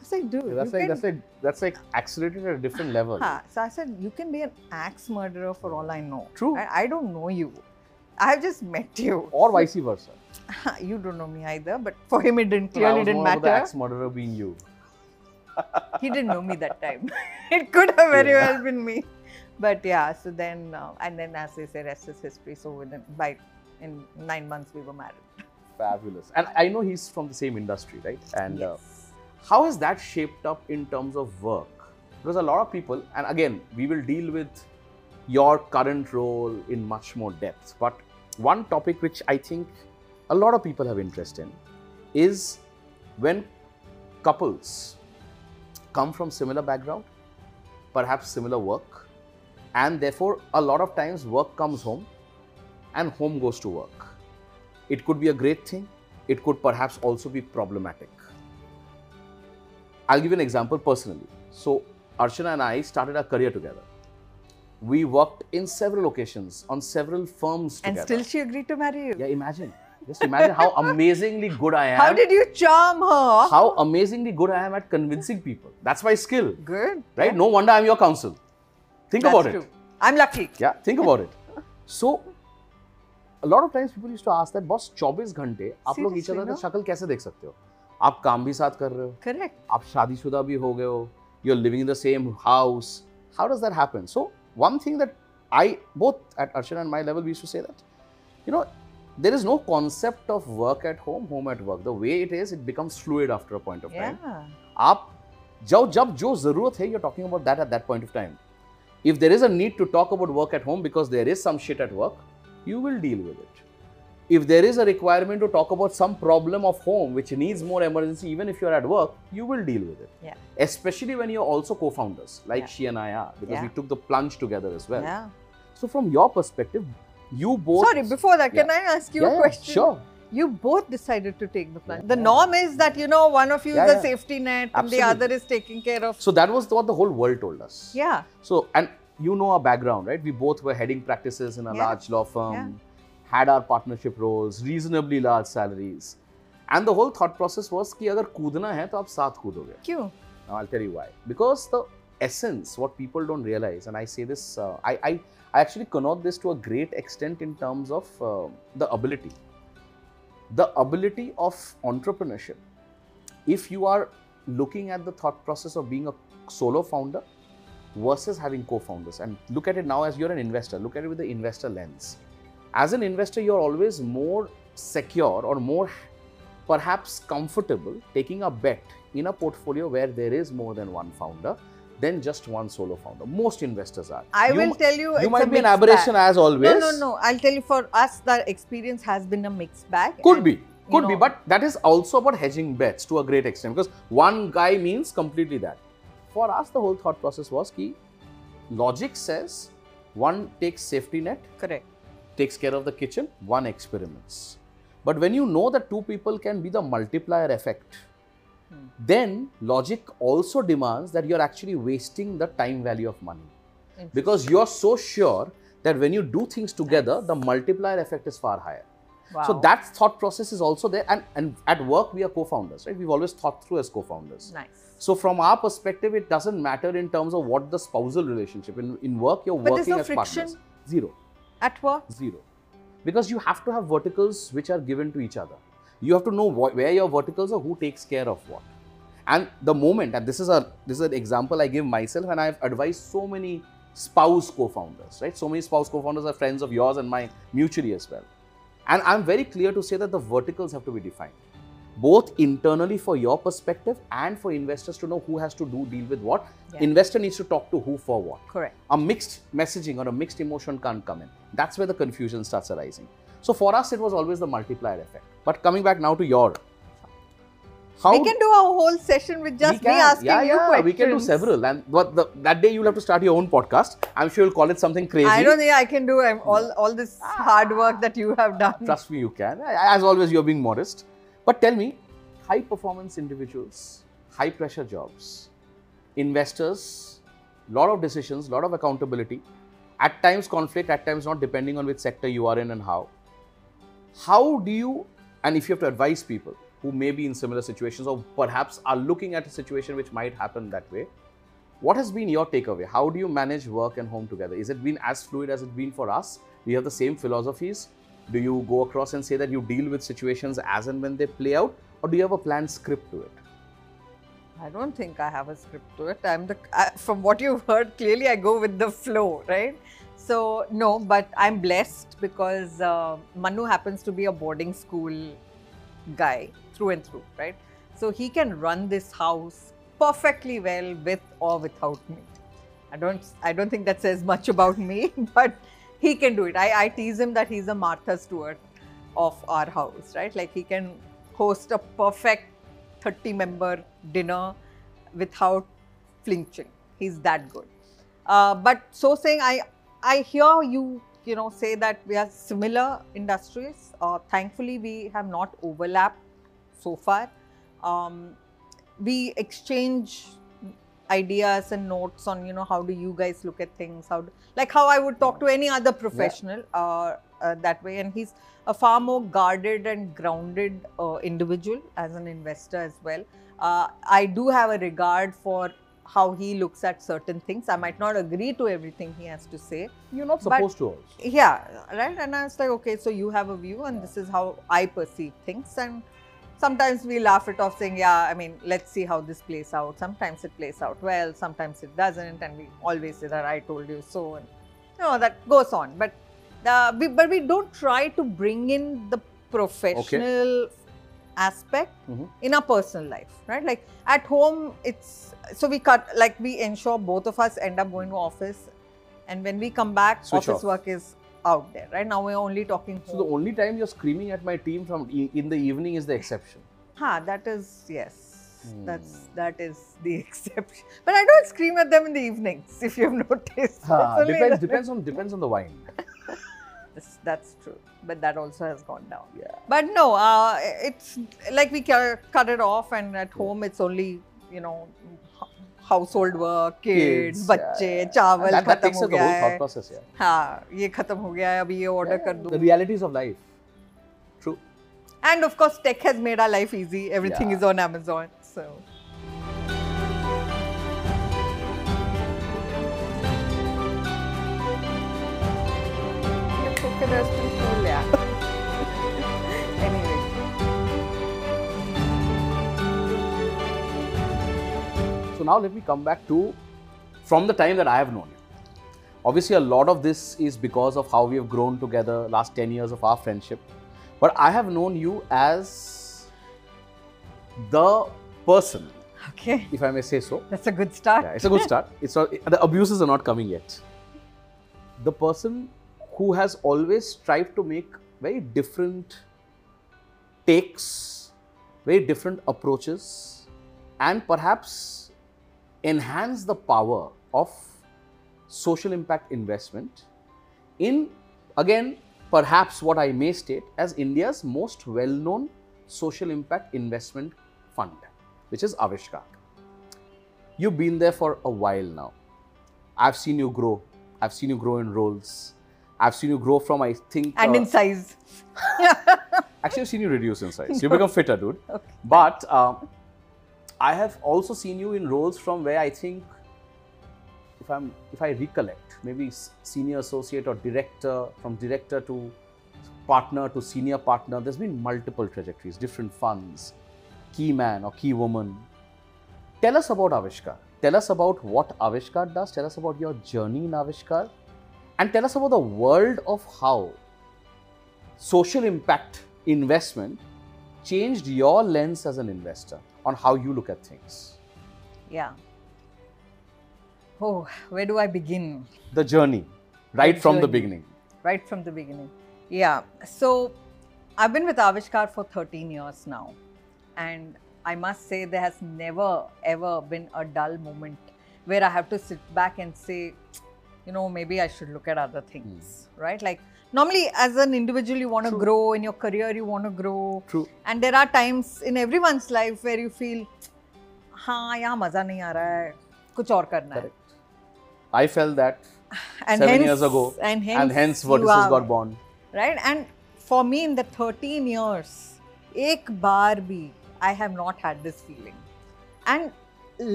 I said, dude, that's you like can, that's like that's like accelerated at a different [laughs] level. Ha. So I said, you can be an axe murderer for all I know. True. I, I don't know you. I have just met you. Or vice versa. you don't know me either, but for him, it didn't clearly didn't more about the axe murderer being you. [laughs] he didn't know me that time. [laughs] it could have very Yeah. well been me. But yeah, so then, uh, and then as they say, rest is history. So within, by, in nine months, we were married. Fabulous. And I know he's from the same industry, right? And uh, how has that shaped up in terms of work? Because a lot of people, and again, we will deal with your current role in much more depth. But one topic which I think a lot of people have interest in is when couples come from similar background, perhaps similar work, and therefore a lot of times work comes home and home goes to work. It could be a great thing, it could perhaps also be problematic. I'll give you an example personally. So, Archana and I started our career together. We worked in several occasions on several firms And together. And still she agreed to marry you. yeah, imagine. Just imagine how [laughs] amazingly good I am. How did you charm her? how amazingly good I am at convincing people. That's my skill, Good. right? No wonder I'm your counsel. Think That's about true. it. I'm lucky. Yeah, think about it. [laughs] So, a lot of times people used to ask that, boss, 24 घंटे आप लोग each other का? शक्ल कैसे देख सकते हो? आप काम भी साथ कर रहे हो, Correct. आप शादीशुदा भी हो गए हो, you're living in the same house. How does that happen? So, one thing that I, both at Archana and my level, we used to say that, you know, there is no concept of work at home, home at work. The way it is, it becomes fluid after a point of yeah. time. आप जब जब जो ज़रूरत है you're talking about that at that point of time if there is a need to talk about work at home because there is some shit at work you will deal with it if there is a requirement to talk about some problem of home which needs more emergency even if you're at work you will deal with it Yeah. especially when you're also co-founders like Yeah. she and i are because we took the plunge together as well Yeah. so from your perspective you both Sorry, before that, can I ask you yeah, a yeah, question? sure You both decided to take the plunge. Yeah. The norm is that, you know, one of you Yeah, is a yeah. safety net and the other is taking care of. so that was what the whole world told us Yeah. So, and you know our background, right? We both were heading practices in a Yeah. large law firm, had our partnership roles, reasonably large salaries. And the whole thought process was कि अगर कूदना है तो आप साथ कूदोगे. Q. Now I'll tell you why. Because the essence, what people don't realize, and I say this, uh, I, I, I actually connote this to a great extent in terms of uh, the ability. The ability of entrepreneurship. If you are looking at the thought process of being a solo founder versus having co-founders, and look at it now as you're an investor, look at it with the investor lens. As an investor, you're always more secure or more perhaps comfortable taking a bet in a portfolio where there is more than one founder than just one solo founder. Most investors are. I You will tell you, You might be an aberration bag. as always. No, no, no. I'll tell you, for us, the experience has been a mixed bag. Could and, be. Could be. know- But that is also about hedging bets to a great extent because one guy means completely that. For us, the whole thought process was key. Logic says one takes safety net, Correct. takes care of the kitchen, one experiments. But when you know that two people can be the multiplier effect, Hmm. then logic also demands that you're actually wasting the time value of money. Because you're so sure that when you do things together, the multiplier effect is far higher. Wow. So that thought process is also there. And, and at work, we are co-founders, right? We've always thought through as co-founders. Nice. So from our perspective, it doesn't matter in terms of what the spousal relationship. In, in work, you're But working no as friction? partners. Zero. At work? Zero. Because you have to have verticals which are given to each other. You have to know wh- where your verticals are, who takes care of what. And the moment, and this is a this is an example I give myself, and I've advised so many spouse co-founders, right? So many spouse co-founders are friends of yours and my mutually as well. And I'm very clear to say that the verticals have to be defined, both internally for your perspective and for investors to know who has to do deal with what. Yeah. Investor needs to talk to who for what Correct. a mixed messaging or a mixed emotion can't come in. That's where the confusion starts arising. So for us, it was always the multiplier effect. But coming back now to your, how we can do a whole session with just me asking yeah, you yeah, questions. we can do several. And what the, that day you'll have to start your own podcast. I'm sure you'll call it something crazy. I don't think I can do um, all, all this hard work that you have done. Trust me, you can. As always, you're being modest. But tell me, high performance individuals, high pressure jobs, investors, lot of decisions, lot of accountability, at times conflict, at times not, depending on which sector you are in and how. How do you, and if you have to advise people who may be in similar situations or perhaps are looking at a situation which might happen that way, what has been your takeaway? How do you manage work and home together? Is it been as fluid as it's been for us? Do you have the same philosophies? Do you go across and say that you deal with situations as and when they play out, or do you have a planned script to it? I don't think I have a script to it. I'm the I, from what you've heard clearly. I go with the flow, right? So no, but I'm blessed because uh, Manu happens to be a boarding school guy through and through, right? So he can run this house perfectly well with or without me. I don't I don't think that says much about me, [laughs] but he can do it. I, I tease him that he's a Martha Stewart of our house, right? Like he can host a perfect 30 member dinner without flinching. He's that good. Uh, but so saying, I I hear you you know say that we are similar industries. Uh, thankfully, we have not overlapped so far. Um, we exchange ideas and notes on you know how do you guys look at things how do, like how i would talk to any other professional uh, uh, that way and he's a far more guarded and grounded uh, individual as an investor as well uh, i do have a regard for how he looks at certain things. I might not agree to everything he has to say You're not supposed to also. yeah right? And i was like okay so you have a view and this is how i perceive things. And sometimes we laugh it off saying yeah i mean let's see how this plays out. Sometimes it plays out well sometimes it doesn't. And we always say that i told you so and you know that goes on. But uh, we, but we don't try to bring in the professional aspect Mhm. in our personal life right like at home it's so we cut like we ensure both of us end up going to office and when we come back Switch office off. work is out there right now we're only talking So the only time you're screaming at my team from e- in the evening is the exception. ha that is yes Hmm. that's that is the [laughs] exception but i don't scream at them in the evenings if you've [laughs] noticed It's depends depends on depends on the wine. that's, that's true but that also has gone down Yeah. But no, uh, it's like we ca- cut it off, and at home it's only you know h- household work, kids, Kids, बच्चे, yeah. चावल That, that खत्म takes हो up the गया whole thought है, process. Yeah. हाँ ये खत्म हो गया है, अभी ये order कर The दूँ. realities of life. True. And of course, tech has made our life easy. Everything Yeah. is on Amazon, so. Coconut control, yeah. anyway. So now let me come back to from the time that I have known you. Obviously, a lot of this is because of how we have grown together, last 10 years of our friendship. But I have known you as the person, Okay, if I may say so. that's a good start. Yeah, it's a good start. It's a, the abuses are not coming yet. The person who has always strived to make very different takes, very different approaches, and perhaps enhance the power of social impact investment in, again, perhaps what I may state as India's most well known social impact investment fund, which is Aavishkaar. You've been there for a while now. I've seen you grow. I've seen you grow in roles. I've seen you grow from, I think. and uh, in size. [laughs] Actually, I've seen you reduce in size. You become fitter, dude. Okay. But um, I have also seen you in roles from where I think, if I'm, if I recollect, maybe senior associate or director, from director to partner to senior partner. There's been multiple trajectories, different funds, key man or key woman. Tell us about Aavishkaar. Tell us about what Aavishkaar does. Tell us about your journey in Aavishkaar. And tell us about the world of how social impact investment changed your lens as an investor on how you look at things. Yeah. Oh, where do I begin? The journey, right The from the beginning. Right from the beginning. Yeah. So I've been with Aavishkaar for 13 years now. And I must say, there has never, ever been a dull moment where I have to sit back and say, you know, maybe I should look at other things, right? Like, normally, as an individual, you want to True. grow, in your career, you want to grow. True. And there are times in everyone's life where you feel, हाँ यहाँ मज़ा नहीं आ रहा है कुछ और करना है Correct. I felt that [laughs] and seven hence, years ago, and hence, and hence you Vertices are- got born. right and for me in the 13 years ek baar bhi i have not had this feeling and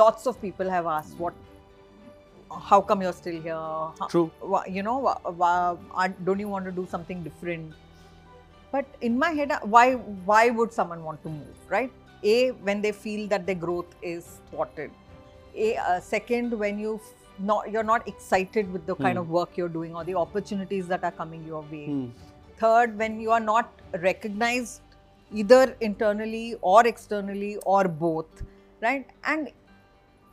lots of people have asked what how come you're still here? How- True. you know don't you want to do something different? But in my head why why would someone want to move right? A when they feel that their growth is thwarted. A uh, second when you not you're not excited with the kind Hmm. of work you're doing or the opportunities that are coming your way. Hmm. third when you are not recognized either internally or externally or both right? And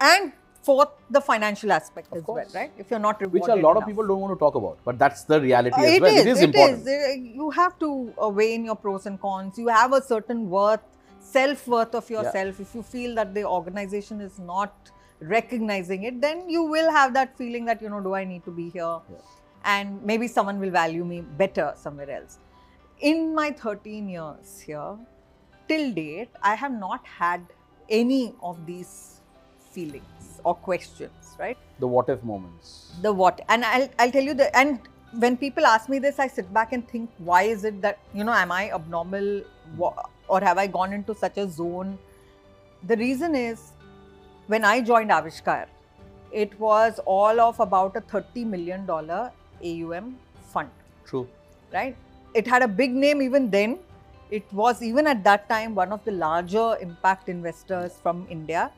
and fourth the financial aspect Of as well right if you're not rewarded Which a lot of people don't want to talk about, but that's the reality Uh, as well. is, it is important. Uh, You have to uh, weigh in your pros and cons. You have a certain worth, self worth of yourself. If you feel that the organization is not recognizing it, then you will have that feeling that, you know, do I need to be here? Yeah. And maybe someone will value me better somewhere else. In my 13 years here, till date, I have not had any of these feelings or questions, right? The what if moments. the what and I'll, I'll tell you the and when people ask me this i sit back and think why is it that you know am i abnormal or have i gone into such a zone the reason is when i joined Aavishkaar it was all of about a 30 million dollar aum fund True. right? It had a big name even then. It was even at that time one of the larger impact investors from India.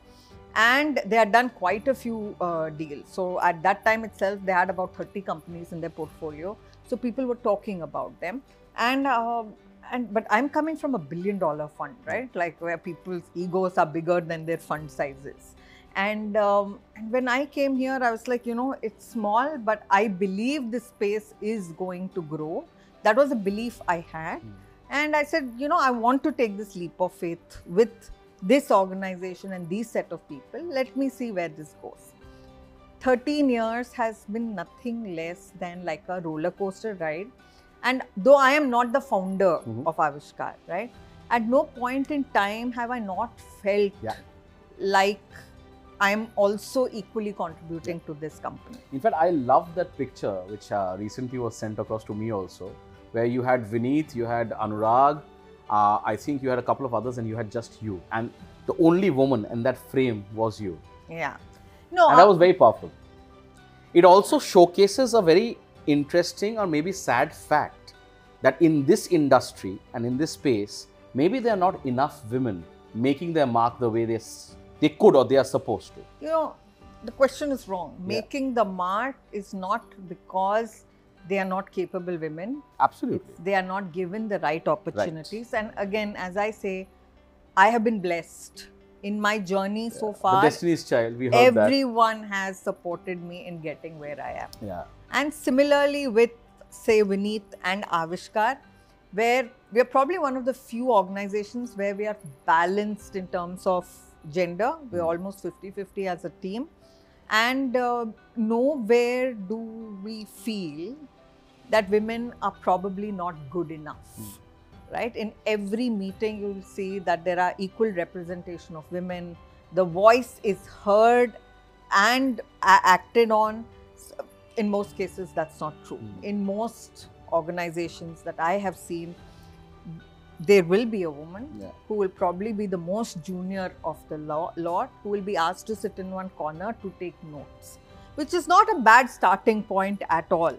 And they had done quite a few uh, deals. So at that time itself, they had about 30 companies in their portfolio. So people were talking about them. And um and but I'm coming from a billion dollar fund, right? Like where people's egos are bigger than their fund sizes. And um, and when I came here, I was like, you know, it's small, but I believe this space is going to grow. That was a belief I had. Mm. And I said, you know, I want to take this leap of faith with this organization and these set of people. Let me see where this goes. 13 years has been nothing less than like a roller coaster ride. And though I am not the founder Mhm. of Aavishkaar, right? At no point in time have I not felt Yeah. like I am also equally contributing to this company. In fact, I love that picture which uh, recently was sent across to me also, where you had Vineet, you had Anurag, uh, I think you had a couple of others, and you had just you. And the only woman in that frame was you. Yeah. No, And that was very powerful. It also showcases a very interesting or maybe sad fact that in this industry and in this space, maybe there are not enough women making their mark the way they, s- they could or they are supposed to. you know, the question is wrong. Yeah. Making the mark is not because they are not capable women. Absolutely. They are not given the right opportunities. And again, as I say, I have been blessed in my journey so The far. Destiny's Child, we heard that. Everyone has supported me in getting where I am. Yeah. And similarly with, say, Vineet and Aavishkaar, where we are probably one of the few organizations where we are balanced in terms of gender. We're Mm. almost 50 50 as a team. And uh, nowhere do we feel that women are probably not good enough. Mm. Right? In every meeting, you'll see that there are equal representation of women. The voice is heard and acted on. In most cases, that's not true. Mm. In most organizations that I have seen, there will be a woman Yeah. who will probably be the most junior of the lot, who will be asked to sit in one corner to take notes, which is not a bad starting point at all.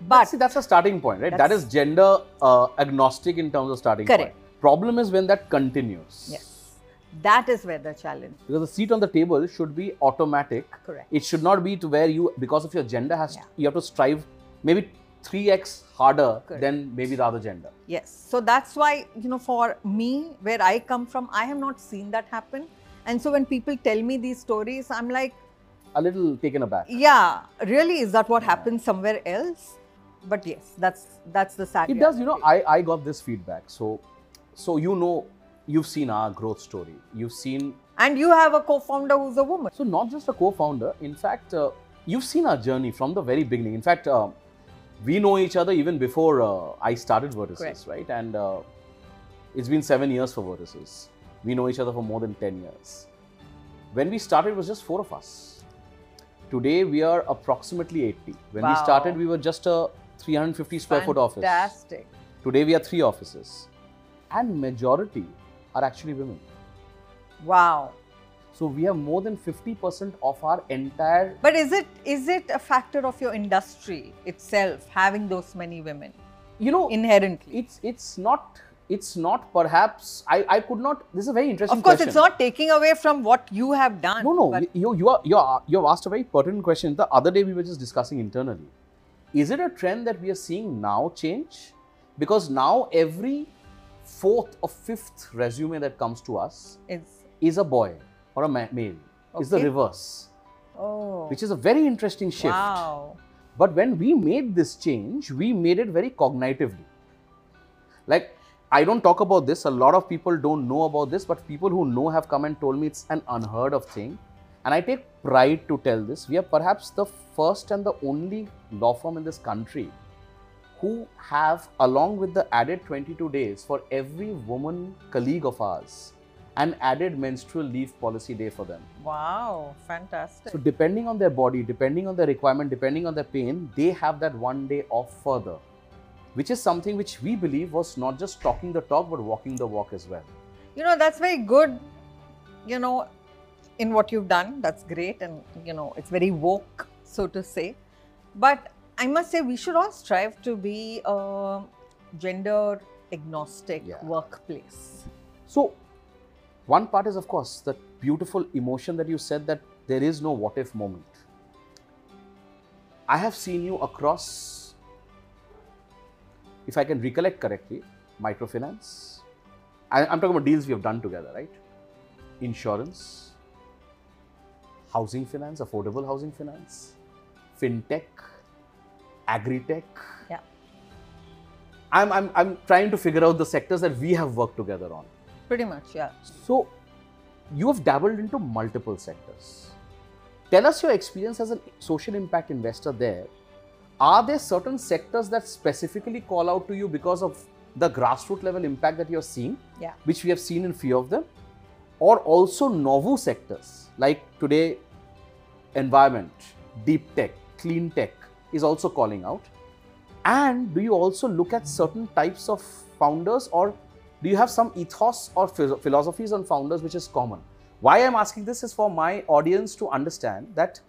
But see, that's a starting point, right? That's- gender uh, agnostic in terms of starting Correct. point. Problem is when that continues. yes, that is where the challenge. Because the seat on the table should be automatic. Correct. It should not be to where you, because of your gender, has Yeah. you have to strive maybe 3x harder Correct. than maybe the other gender. Yes. So that's why, you know, for me, where I come from, I have not seen that happen. And so when people tell me these stories, I'm like, A little taken aback. yeah, really, is that what happens somewhere else? But yes, that's that's the sad. It does, you know. I, I got this feedback. So, so you know, you've seen our growth story. You've seen, and you have a co-founder who's a woman. so not just a co-founder. In fact, uh, you've seen our journey from the very beginning. In fact, uh, we know each other even before uh, I started Vertices, Correct. right? And uh, it's been seven years for Vertices. We know each other for more than 10 years. When we started, it was just four of us. Today, we are approximately 80. When we started, we were just a 350 square foot office. Fantastic. Today, we are three offices. And majority are actually women. Wow. So, we have more than 50% of our entire But is it is it a factor of your industry itself having those many women you know inherently? it's it's not it's not perhaps I, I could not this is a very interesting Of course, question. it's not taking away from what you have done. no no you you are you are you have asked a very pertinent question the other day we were just discussing internally is it a trend that we are seeing now change? Because now every fourth or fifth resume that comes to us it's is a boy or a ma- male. It's the reverse. Oh. Which is a very interesting shift. Wow. But when we made this change, we made it very cognitively. Like, I don't talk about this, a lot of people don't know about this, but people who know have come and told me it's an unheard of thing. And I take pride to tell this. We are perhaps the first and the only law firm in this country who have, along with the added 22 days for every woman colleague of ours, an added menstrual leave policy day for them. Wow, fantastic. So, depending on their body, depending on their requirement, depending on their pain, they have that one day off further, which is something which we believe was not just talking the talk but walking the walk as well. you know, that's very good, you know, in what you've done. That's great. And, you know, it's very woke, so to say. But I must say, we should all strive to be a gender agnostic Yeah. workplace. So, one part is, of course, that beautiful emotion that you said that there is no what if moment. I have seen you across, if I can recollect correctly, microfinance. I, I'm talking about deals we have done together, right? Insurance, housing finance, affordable housing finance, fintech, agri-tech. Yeah. I'm, I'm, I'm trying to figure out the sectors that we have worked together on. Pretty much, yeah. So, you have dabbled into multiple sectors. Tell us your experience as a social impact investor there. Are there certain sectors that specifically call out to you because of the grassroots level impact that you're seeing, Yeah. which we have seen in few of them? Or also novel sectors like today, environment, deep tech, clean tech is also calling out? And do you also look at certain types of founders or do you have some ethos or philosophies on founders which is common? Why I'm asking this is for my audience to understand that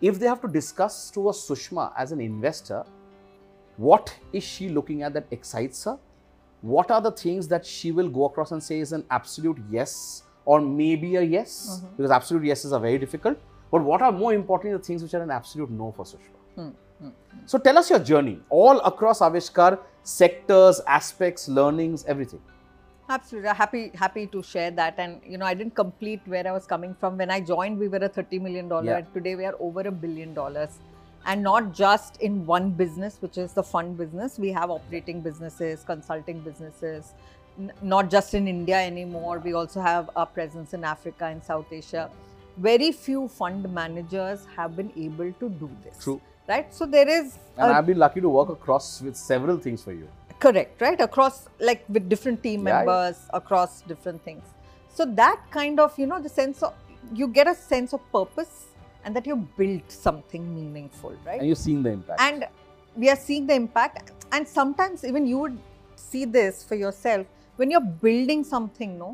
if they have to discuss to a Sushma as an investor, what is she looking at that excites her? What are the things that she will go across and say is an absolute yes or maybe a yes? Because absolute yeses are very difficult. But what are more importantly the things which are an absolute no for Sushma? Hmm, hmm. So tell us your journey all across Aavishkaar, sectors, aspects, learnings, everything. Absolutely, happy happy to share that. And you know, I didn't complete where I was coming from. When I joined, we were a thirty million dollar. Yeah. Today, we are over a billion dollars, and not just in one business, which is the fund business. We have operating businesses, consulting businesses, not just in India anymore. We also have a presence in Africa and South Asia. Very few fund managers have been able to do this. True. Right. So there is And I've been lucky to work across with several things for you. correct right across like with different team Yeah, yeah. members across different things so that kind of you know the sense of you get a sense of purpose and that you built something meaningful right And you're seeing the impact. and we are seeing the impact and sometimes even you would see this for yourself when you're building something no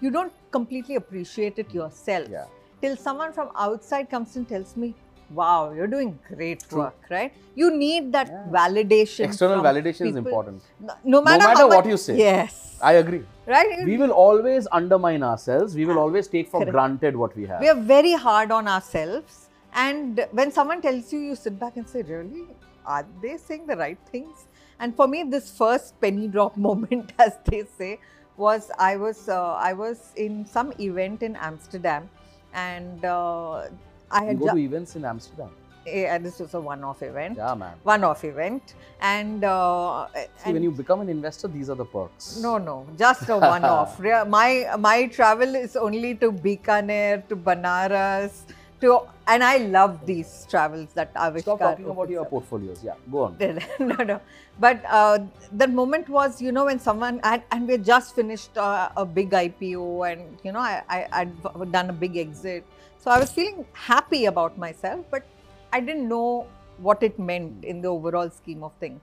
you don't completely appreciate it yourself yeah. till someone from outside comes and tells me wow you're doing great True. work right you need that Yeah. validation External validation is important. no, no matter, matter how what much- you say. yes I agree. right We will always undermine ourselves. We will ah, always take for Correct. granted what we have. we are very hard on ourselves and when someone tells you you sit back and say really are they saying the right things and for me this first penny drop [laughs] moment as they say was i was uh, i was in some event in amsterdam and uh, i you had go to events in Amsterdam. eh, this was a one-off event Yeah, man. one-off event and, uh, See, and when you become an investor, these are the perks. No, no, just a one-off. [laughs] My my travel is only to Bikaner, to Banaras, to and I love these travels that Aavishkaar. Stop talking about your up. portfolios. Yeah, go on. [laughs] no, no. But uh, the moment was, you know, when someone and, and we had just finished uh, a big IPO, and you know, I, I I'd done a big exit, so I was feeling happy about myself, but I didn't know what it meant in the overall scheme of things.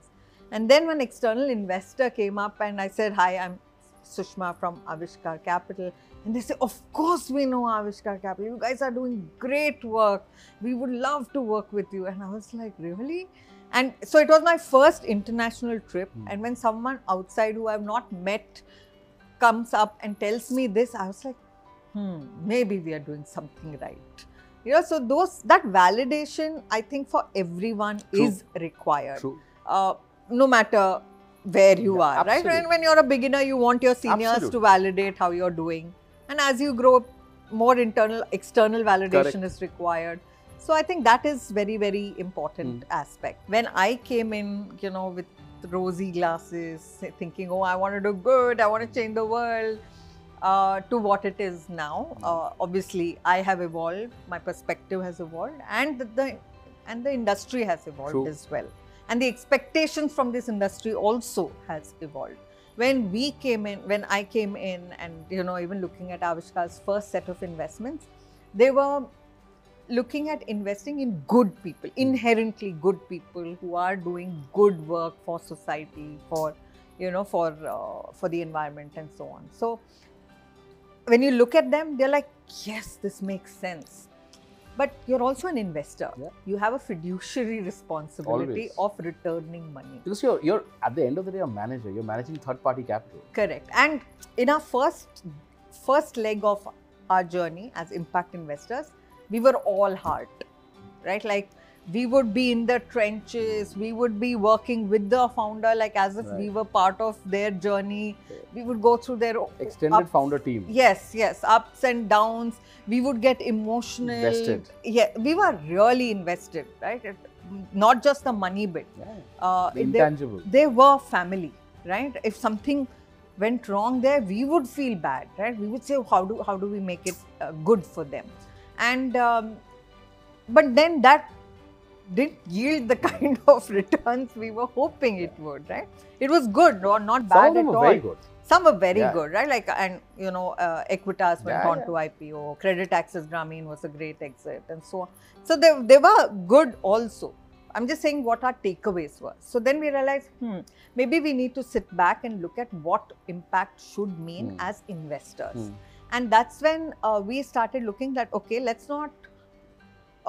And then when external investor came up and I said, "Hi, I'm Sushma from Aavishkaar Capital," and they say, "Of course we know Aavishkaar Capital. You guys are doing great work. We would love to work with you." And I was like, "Really?" And so it was my first international trip. Hmm. And when someone outside who I've not met comes up and tells me this, I was like, hmm, maybe we are doing something right. You know, so those that validation, I think for everyone True. is required. True. Uh, no matter where you Yeah, are, right? absolutely. When, when you're a beginner, you want your seniors Absolutely. to validate how you're doing. And as you grow, more internal, external validation Correct. is required. So I think that is very, very important Hmm. aspect. When I came in, you know, with rosy glasses, thinking, oh, I want to do good, I want to change the world. uh, to what it is now. Uh, obviously, I have evolved, my perspective has evolved, and the, the and the industry has evolved True. as well. And the expectations from this industry also has evolved. When we came in, when I came in, and you know, even looking at Aavishkaar's first set of investments, they were looking at investing in good people, inherently good people who are doing good work for society, for you know, for uh, for the environment and so on. So when you look at them, they're like, yes, this makes sense. But you're also an investor. Yeah. You have a fiduciary responsibility Always. of returning money. Because you're, you're at the end of the day a manager. You're managing third party capital. Correct. And in our first first leg of our journey as impact investors, we were all heart, right? Like we would be in the trenches, we would be working with the founder, like as if we were part of their journey. We would go through their Extended ups- founder team. Yes, yes, ups and downs. We would get emotional. Invested. Yeah, we were really invested, right? It, not just the money bit. Yeah. Uh, The it- they- intangible. they were family, right? If something went wrong there, we would feel bad, right? We would say, how do how do we make it uh, good for them? And um, but then that didn't yield the [laughs] kind of returns we were hoping it would, right? It was good or not bad at all. very good. Some were very Yeah. good, right? Like and you know, uh, Equitas went Yeah, on yeah. to IPO. Credit Access Grameen was a great exit, and so on. So they they were good also. I'm just saying what our takeaways were. So then we realized, hmm, maybe we need to sit back and look at what impact should mean Hmm. as investors. Hmm. And that's when uh, we started looking that okay, let's not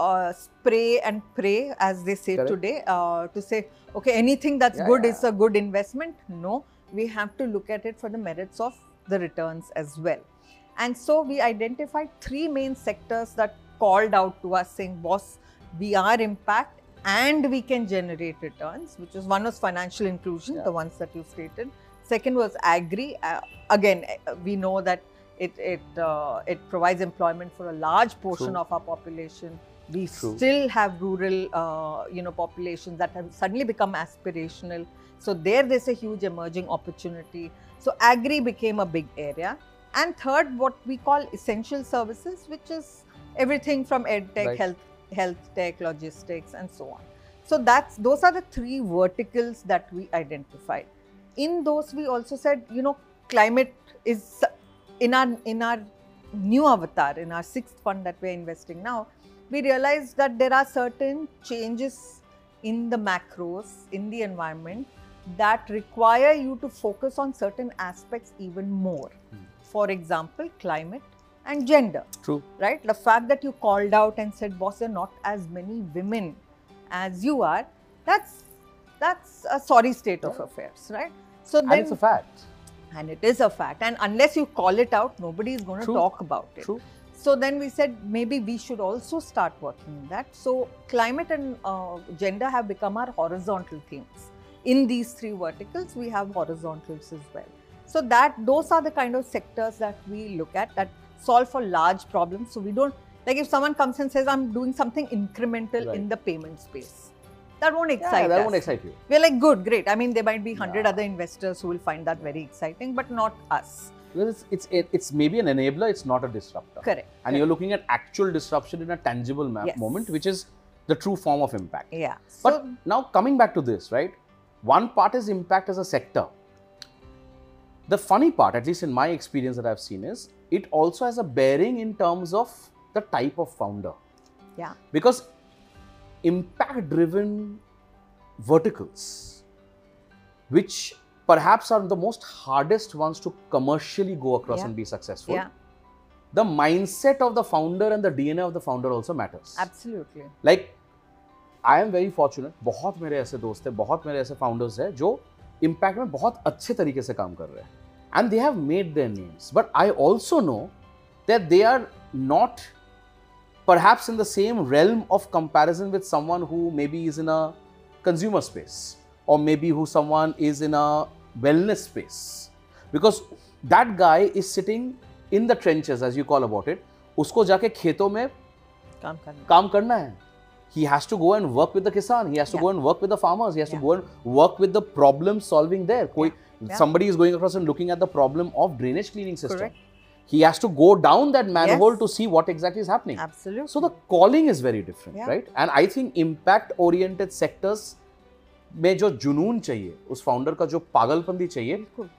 uh, spray and pray, as they say Correct. today, uh, to say okay, anything that's Yeah, good yeah. is a good investment. No, we have to look at it for the merits of the returns as well. And so we identified three main sectors that called out to us saying, boss, we are impact and we can generate returns, which is one was financial inclusion, Yeah. the ones that you stated. Second was agri. Uh, again, uh, we know that it it uh, it provides employment for a large portion True. of our population. We True. still have rural, uh, you know, populations that have suddenly become aspirational. So there, there's a huge emerging opportunity. So agri became a big area. And third, what we call essential services, which is everything from ed tech, Right. health, health tech, logistics, and so on. So that's those are the three verticals that we identified. In those, we also said, you know, climate is in our in our new avatar, in our sixth fund that we're investing now. We realized that there are certain changes in the macros in the environment that require you to focus on certain aspects even more. Hmm. For example, climate and gender True. right? The fact that you called out and said, boss, there are not as many women as you are, that's that's a sorry state of affairs, right? So And then, it's a fact. and it is a fact. And unless you call it out, nobody is going to talk about it. True. So then we said maybe we should also start working that. So climate and uh, gender have become our horizontal themes. In these three verticals, we have horizontals as well. So that those are the kind of sectors that we look at that solve for large problems. So we don't like if someone comes and says I'm doing something incremental Right. in the payment space, that won't Yeah, excite that us. won't excite you. We're like good, great. I mean, there might be hundred Yeah. other investors who will find that very exciting, but not us. Because it's, it's, it's maybe an enabler, it's not a disruptor. Correct. And you're looking at actual disruption in a tangible Yes. moment, which is the true form of impact. yeah. But So now coming back to this, right? One part is impact as a sector. The funny part, at least in my experience that I've seen, is it also has a bearing in terms of the type of founder. yeah. Because impact driven verticals, which perhaps are the most hardest ones to commercially go across Yeah. and be successful, Yeah. the mindset of the founder and the DNA of the founder also matters. Absolutely. Like I am very fortunate बहुत मेरे ऐसे दोस्त हैं बहुत मेरे ऐसे founders हैं जो इम्पैक्ट में बहुत अच्छे तरीके से काम कर रहे हैं and they have made their names but I also know that they are not perhaps in the same realm of comparison with someone who maybe is in a consumer space or maybe who someone is in a wellness space because that guy is sitting in the trenches as you call about it उसको जाके खेतों में काम करना काम करना है he has to go and work with the kisan he has to Yeah. go and work with the farmers he has Yeah. to go and work with the problem solving there कोई Yeah. somebody is going across and looking at the problem of drainage cleaning system Correct. he has to go down that manhole Yes. to see what exactly is happening. Absolutely. So the calling is very different, Yeah. right? And I think impact oriented sectors में जो जुनून चाहिए उस founder का जो पागलपंदी चाहिए बिल्कुल।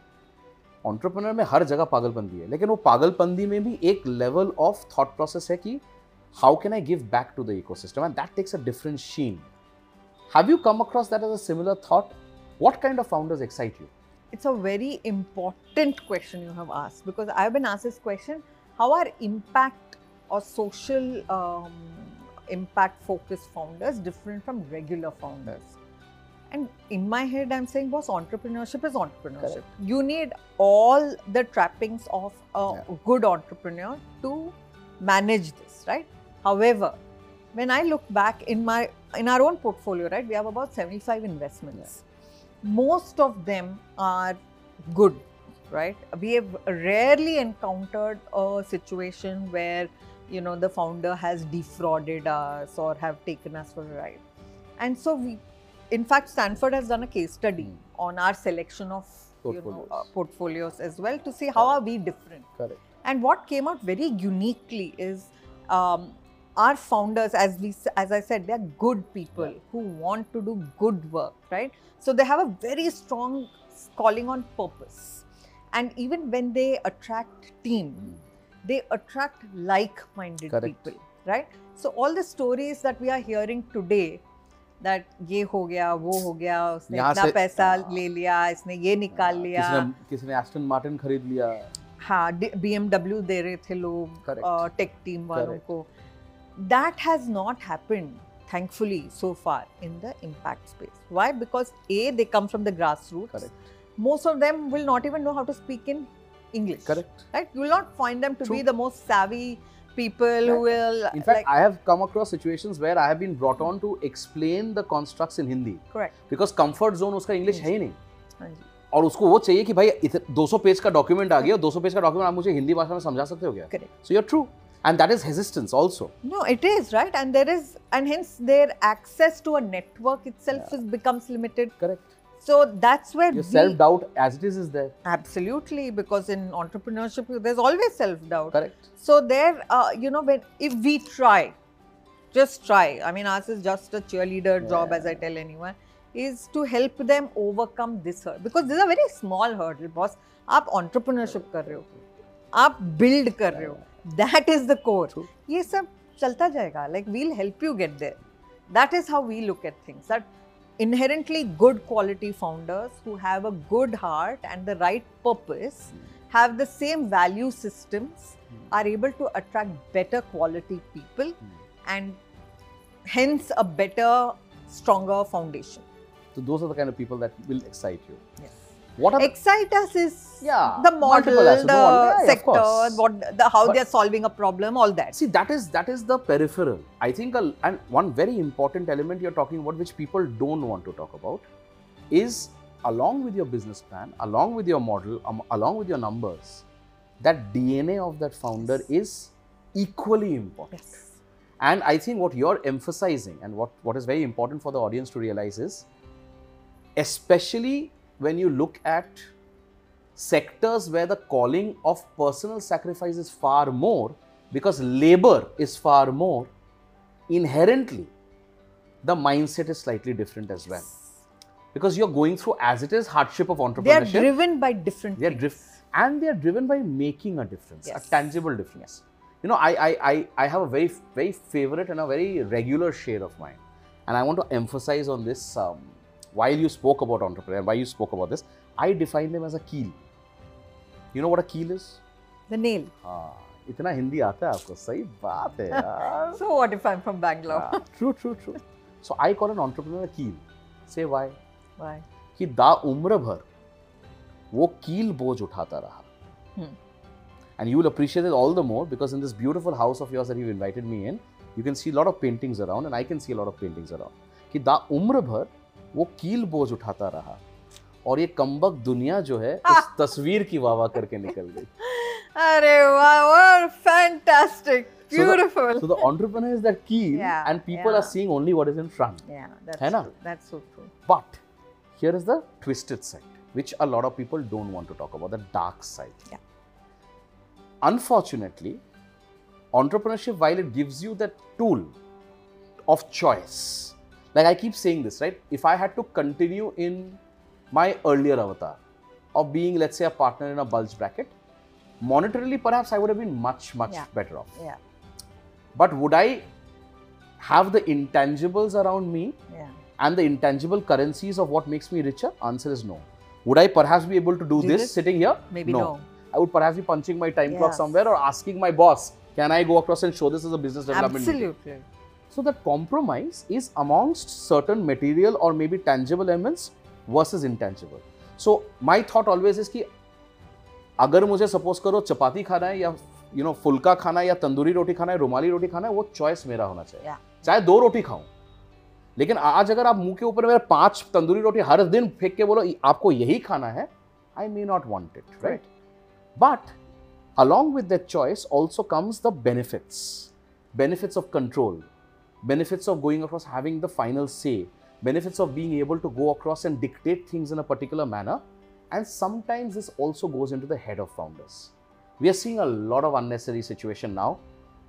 Entrepreneur में हर जगह पागलपंदी है लेकिन वो पागलपंदी में भी एक लेवल ऑफ़ थॉट प्रोसेस है कि how can I give back to the ecosystem and that takes a different sheen have you come across that as a similar thought what kind of founders excite you It's a very important question you have asked because I've been asked this question how are impact or social um, impact focused founders different from regular founders? And in my head, I'm saying, boss, entrepreneurship is entrepreneurship. You need all the trappings of a Yeah. good entrepreneur to manage this, right? However, when I look back in my in our own portfolio, right, we have about 75 investments. Most of them are good, right? We have rarely encountered a situation where you know the founder has defrauded us or have taken us for a ride. And so we, in fact, Stanford has done a case study mm. on our selection of portfolios. You know, uh, portfolios as well to see how Correct. are we different. Correct. And what came out very uniquely is um, our founders, as we as I said, they are good people who want to do good work, right? So they have a very strong calling on purpose, and even when they attract team, mm. they attract like-minded Correct. people, right? So all the stories that we are hearing today that ये हो गया वो हो गया उसने इतना पैसा हाँ। ले लिया इसने ये निकाल लिया किसी ने किसी ने एस्टन मार्टिन खरीद लिया हाँ बी दे रहे थे लोग टेक टीम वालों को that has not happened thankfully so far in the impact space why because a they come from the grassroots Correct. most of them will not even know how to speak in english correct right you will not find them to True. be the most savvy people who will In fact, like I have come across situations where I have been brought on to explain the constructs in Hindi correct because comfort zone उसका English है ही नहीं हाँ जी और उसको वो चाहिए कि भाई इत- 200 पेज का डॉक्यूमेंट आ गया और 200 पेज का डॉक्यूमेंट आप मुझे हिंदी भाषा में समझा सकते हो क्या correct so you are true and that is हेजिस्टेंस also No, it is right, and there is, and hence their access to a network itself is becomes limited. Correct So that's where your we self doubt as it is is there absolutely because in entrepreneurship there's always self doubt. Correct So there, uh, you know, when if we try, just try. I mean, ours is just a cheerleader job, as I tell anyone, is to help them overcome this hurdle because this is a very small hurdle, boss. आप entrepreneurship कर रहे हो, आप build कर रहे हो. That is the core. True. ये सब चलता जाएगा. Like we'll help you get there. That is how we look at things. That inherently good quality founders who have a good heart and the right purpose have the same value systems hmm. are able to attract better quality people hmm. and hence a better stronger foundation. So those are the kind of people that will excite you. yes What are the, us is Yeah, the model the yeah, sector what the how But- they're solving a problem all that. See that is that is the peripheral. I think a, and one very important element you're talking about which people don't want to talk about is along with your business plan, along with your model, um, along with your numbers, that DNA of that founder is equally important. yes. And I think what you're emphasizing and what, what is very important for the audience to realize is, especially when you look at sectors where the calling of personal sacrifice is far more because labor is far more, inherently the mindset is slightly different as well. Because you're going through as it is hardship of entrepreneurship. they are driven by different They are driven and they are driven by making a difference, Yes. a tangible difference. You know, I, I, I, I have a very, very favorite and a very regular shade of mine. And I want to emphasize on this um, while you spoke about entrepreneur, why you spoke about this, I define them as a keel. You know what a keel is? the nail हाँ, इतना हिंदी आता है आपको सही बात है यार so what if i'm from bangalore हाँ, true, true, true. So I call an entrepreneur a keel. Say why? why कि दा उम्र भर वो कील बोझ उठाता रहा Hmm. and you will appreciate it all the more because in this beautiful house of yours that you've invited me in you can see a lot of paintings around and I can see a lot of paintings around कि दा उम्र भर वो कील बोझ उठाता रहा और ये कम्बक दुनिया जो है उस तस्वीर की वाह वाह करके निकल गई अरे वाह what fantastic So the- so the entrepreneur is that keel Yeah, and people yeah. are seeing only what is in front yeah that's है ना? true. that's so true But here is the twisted side, which a lot of people don't want to talk about the dark side. Yeah. unfortunately, entrepreneurship, while it gives you that tool of choice, like I keep saying this, right? If I had to continue in my earlier avatar of being, let's say, a partner in a bulge bracket, monetarily, perhaps I would have been much, much Yeah. better off. Yeah. But would I have the intangibles around me Yeah. and the intangible currencies of what makes me richer? Answer is no. Would I perhaps be able to do, Do this, this? sitting here? Maybe no. I would perhaps be punching my time clock somewhere or asking my boss, can I go across and show this as a business development? meeting?" So that compromise is amongst certain material or maybe tangible elements versus intangible. So my thought always is कि अगर मुझे suppose करो चपाती खाना है या you know फुल्का खाना है या तंदूरी रोटी खाना है रुमाली रोटी खाना है वो चॉइस मेरा होना चाहिए Yeah. चाहे दो रोटी खाऊं लेकिन आज अगर आप मुँह के ऊपर मेरे पाँच तंदूरी रोटी हर दिन फेंक के बोलो आपको यही खाना है I may not want it right but along with that choice also comes the benefits benefits of control benefits of going across having the final say benefits of being able to go across and dictate things in a particular manner and sometimes this also goes into the head of founders we are seeing a lot of unnecessary situation now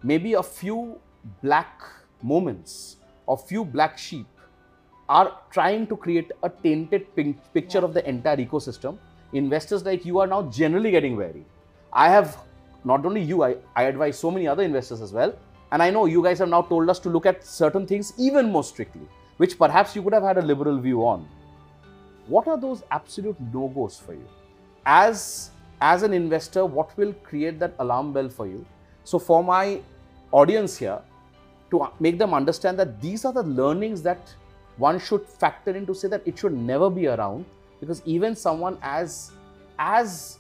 maybe a few black moments or few black sheep are trying to create a tainted picture of the entire ecosystem. Investors like you are now generally getting wary. I have not only you, I, I advise so many other investors as well. And I know you guys have now told us to look at certain things even more strictly, which perhaps you could have had a liberal view on. What are those absolute no goes for you? As, as an investor, what will create that alarm bell for you? So, for my audience here, to make them understand that these are the learnings that one should factor in to say that it should never be around because even someone as as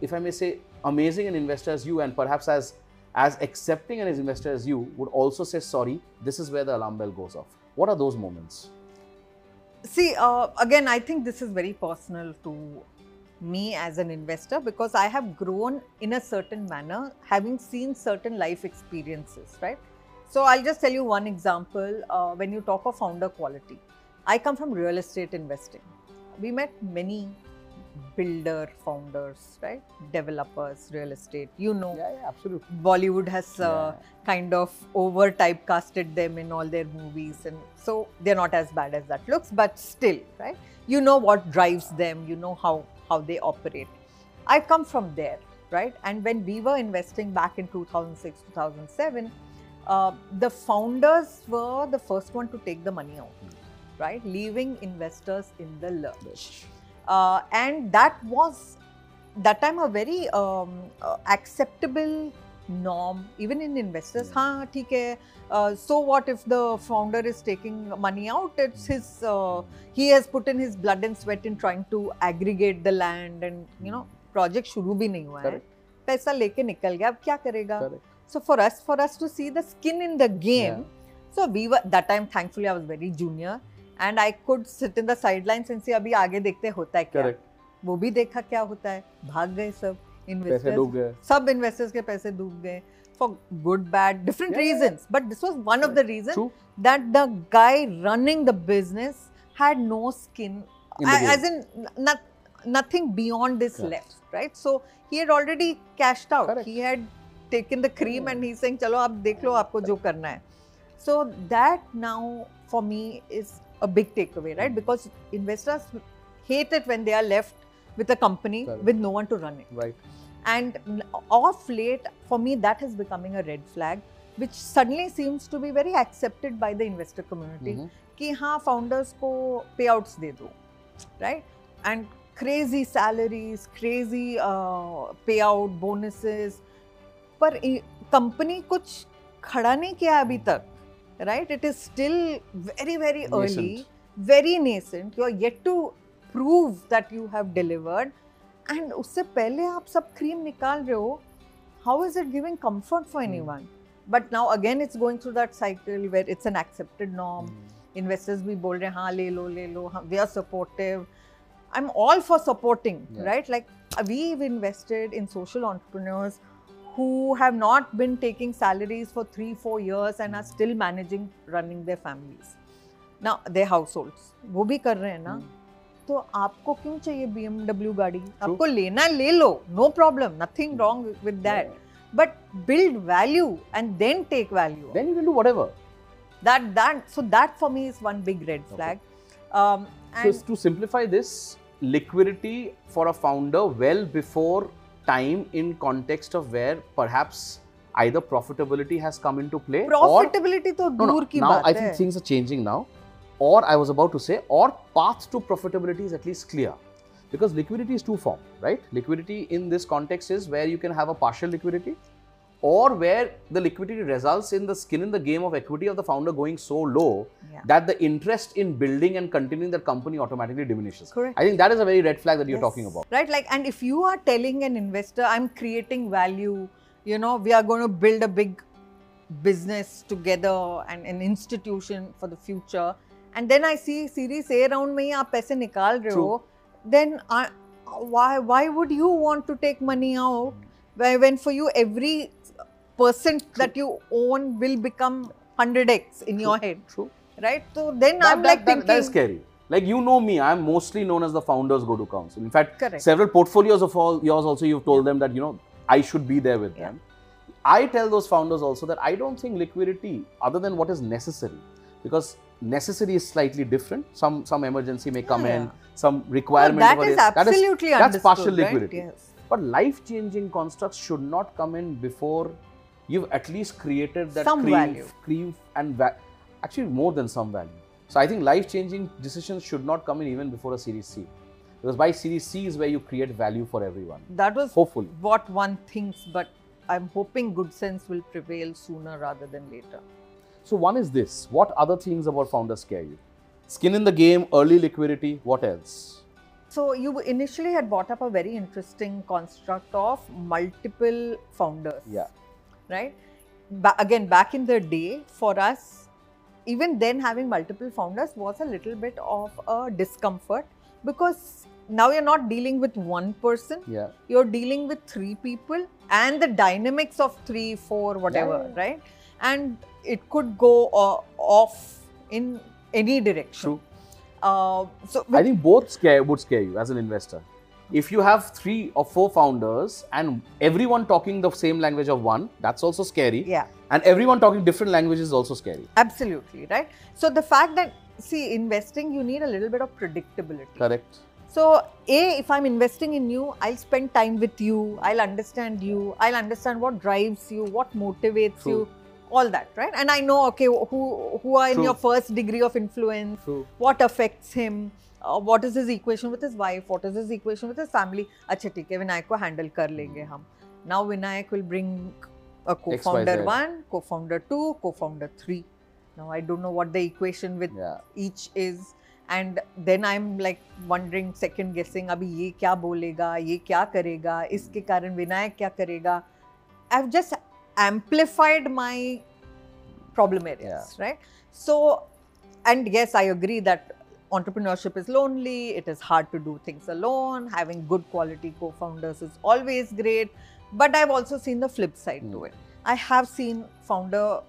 if i may say amazing an investor as you and perhaps as as accepting an investor as you would also say sorry this is where the alarm bell goes off what are those moments See, uh, again, I think this is very personal to me as an investor because I have grown in a certain manner, having seen certain life experiences, right? So I'll just tell you one example. Uh, when you talk of founder quality, I come from real estate investing. We met many builder founders, right? Developers, real estate. You know, yeah, yeah absolutely Bollywood has uh, kind of over typecasted them in all their movies, and so they're not as bad as that looks, but still, right? You know what drives them, you know how how they operate. I come from there, right? And when we were investing back in 2006, 2007, uh, the founders were the first one to take the money out, right? Leaving investors in the lurch uh, and that was that time a very um, uh, acceptable norm even in investors. Hmm. Ha theek uh, so what if the founder is taking money out? It's his uh, he has put in his blood and sweat in trying to aggregate the land and you know hmm. project shuru bhi nahi hua paisa leke nikal gaya ab kya karega? So for us for us to see the skin in the game. Yeah. so we were that time thankfully i was very junior. And I could sit in the side line since अभी आगे देखते होता है क्या? वो भी देखा क्या होता है? भाग गए सब इन्वेस्टर्स सब इन्वेस्टर्स के पैसे डूब गए for good bad different reasons but this was one of the reason that the guy running the business had no skin as in nothing beyond this left right so he had already cashed out he had taken the cream and he saying चलो आप देख लो आपको जो करना है. So that now for me is a big takeaway right because investors hate it when they are left with a company Correct. with no one to run it right and n- of late for me that is becoming a red flag which suddenly seems to be very accepted by the investor community Mhm. कि हाँ founders को payouts दे दो right and crazy salaries crazy uh, payout bonuses पर company कुछ खड़ा नहीं किया अभी तक right it is still very very early Nascent. very nascent you are yet to prove that you have delivered and उससे पहले आप सब क्रीम निकाल रहे हो how is it giving comfort for Hmm. anyone but now again it's going through that cycle where it's an accepted norm investors भी बोल रहे हैं हाँ ले लो ले लो हाँ we are supportive I'm all for supporting Yeah. right like we've invested in social entrepreneurs who have not been taking salaries for three four years and are still managing running their families now their households वो भी कर रहे हैं ना तो आपको क्यों चाहिए BMW गाड़ी आपको लेना ले लो no problem nothing wrong with that but build value and then take value Then you can do whatever. that that so that for me is one big red Okay. flag um, So and it's to simplify this, liquidity for a founder well before time in context of where perhaps either profitability has come into play profitability or, to no, no, ki now i think hai. things are changing now or i was about to say or path to profitability is at least clear because liquidity is two form right liquidity in this context is where you can have a partial liquidity or where the liquidity results in the skin in the game of equity of the founder going so low yeah. that the interest in building and continuing the company automatically diminishes. Correct. I think that is a very red flag that yes. you're talking about. Right. Like, and if you are telling an investor, I'm creating value, you know, we are going to build a big business together and an institution for the future. And then I see series A round me, aap paise nikal then I, why why would you want to take money out? When, for you every percent that you own will become 100x in your head True. right so then That- i'm that- like that- thinking that is scary. Like you know me, I'm mostly known as the founders go to council. In fact, Correct. several portfolios of all yours also you've told them that you know I should be there with Yeah. them. I tell those founders also that I don't think liquidity, other than what is necessary, because necessary is slightly different. Some some emergency may come Yeah, in, some requirement. that of a- absolutely that's understood, partial right? liquidity. Yes. But life-changing constructs should not come in before you've at least created that Some cream, value. cream and va- actually more than some value. So I think life-changing decisions should not come in even before a Series C, because by Series C is where you create value for everyone. That was Hopefully. what one thinks, but I'm hoping good sense will prevail sooner rather than later. So one is this: what other things about founders scare you? Skin in the game, early liquidity. What else? So you initially had brought up a very interesting construct of multiple founders. Yeah. Right. Ba- again, back in the day, for us, even then having multiple founders was a little bit of a discomfort because now you're not dealing with one person. Yeah. you're dealing with three people and the dynamics of three, four, whatever, yeah. right? And it could go uh, off in any direction. True. Uh, so, I think both scare would scare you as an investor. If you have three or four founders and everyone talking the same language of one, that's also scary. yeah, And everyone talking different languages is also scary. absolutely, right? So the fact that see, investing, you need a little bit of predictability. Correct. So, A, if I'm investing in you, I'll spend time with you, I'll understand you, I'll understand what drives you, what motivates True. you, all that, right? And I know, okay, who, who are in True. your first degree of influence, True. what affects him, uh, what is his equation with his wife, what is his equation with his family. अच्छा ठीक है विनायक को handle कर लेंगे हम. Now Vinayak will bring a co-founder XYZ. one, co-founder two, co-founder three. Now I don't know what the equation with Yeah. each is and then I'm like wondering second guessing अभी ये क्या बोलेगा ये क्या करेगा इसके कारण विनायक क्या करेगा I've just amplified my problem areas right so and yes I agree that entrepreneurship is lonely it is hard to do things alone having good quality co-founders is always great but I've also seen the flip side to Hmm. it I have seen founder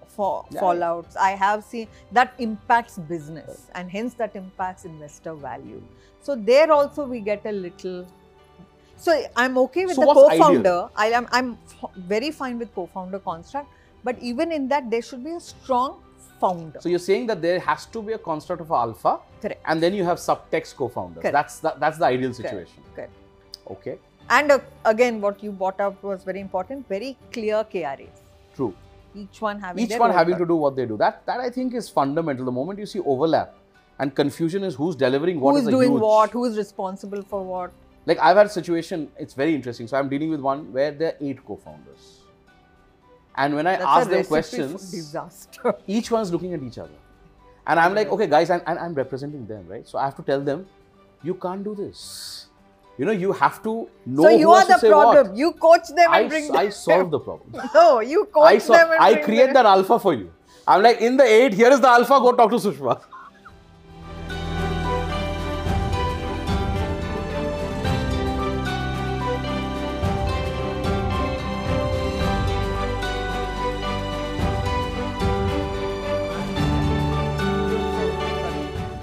Yeah, fallouts. I have seen that impacts business and hence that impacts investor value. So there also we get a little. So I'm okay with So the co-founder. I am I'm very fine with co-founder construct, but even in that there should be a strong founder. So you're saying that there has to be a construct of alpha, Correct. and then you have subtext co-founders. Correct. That's the, that's the ideal situation. Correct. Okay. And uh, again, what you brought up was very important. Very clear KRAs. True. Each one having Each one having cut. to do what they do. That that I think is fundamental. The moment you see overlap and confusion is who's delivering what Who's doing huge- what? Who's responsible for what? Like I've had a situation, it's very interesting. So I'm dealing with one where there are eight co-founders. And when I That's ask them questions, disaster. [laughs] each one's looking at each other. And I'm like, okay, guys, and, and I'm representing them, right? So I have to tell them, you can't do this. You know, you have to know so you are the problem. what. You coach them and bring them. I solve the [laughs] problem. No, you coach I, them and I create them. that alpha for you. I'm like, in the eight, here is the alpha, go talk to Sushma.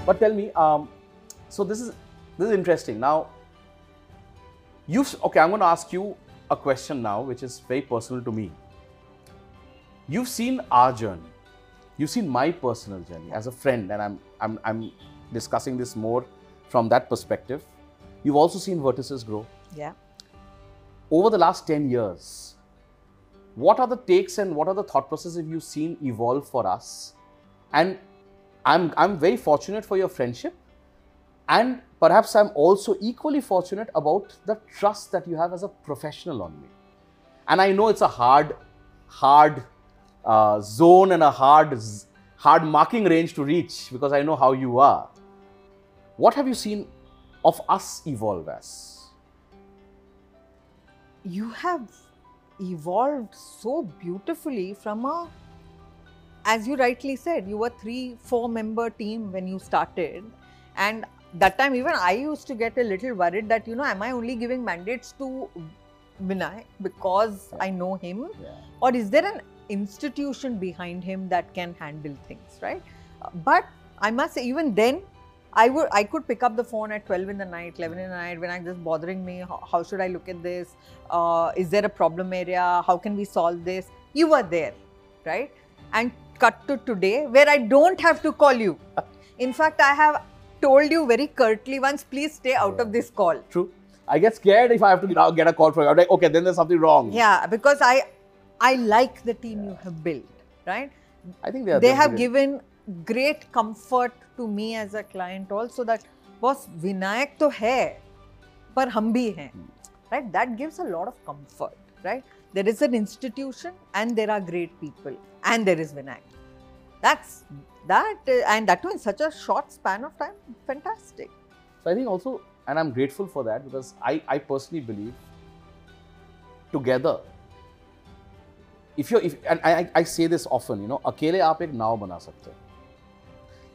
But tell me, um, so this is This is interesting. Now, you've okay. I'm going to ask you a question now, which is very personal to me. You've seen our journey. You've seen my personal journey as a friend, and I'm I'm I'm discussing this more from that perspective. You've also seen vertices grow Yeah. over the last 10 years. What are the takes and what are the thought processes you've seen evolve for us? And I'm I'm very fortunate for your friendship, and perhaps I'm also equally fortunate about the trust that you have as a professional on me. And I know it's a hard, hard uh, zone and a hard, hard marking range to reach because I know how you are. What have you seen of us evolve as? you have evolved so beautifully from a as you rightly said you were three four member team when you started. And that time even i used to get a little worried that you know am i only giving mandates to vinay because i know him? Yeah. or is there an institution behind him that can handle things right? But i must say even then i would i could pick up the phone at 12 in the night 11 in the night when i'm just bothering me. How, how should i look at this? Uh, is there a problem area? How can we solve this? You were there right? And cut to today where i don't have to call you in fact i have told you very curtly once please stay out of this call True. I get scared if I have to now get a call from you. I'm like, okay, then there's something wrong. yeah because i i like the team you have built right I think they are. they have given great comfort to me as a client also that boss vinayak to hai par hum bhi hain hmm. right that gives a lot of comfort right there is an institution and there are great people and there is vinayak that's that uh, and that too in such a short span of time fantastic So I think also, and I'm grateful for that because I, I personally believe together, if you're, if, and I, I- I say this often, you know, अकेले आप एक नाव बना सकते हो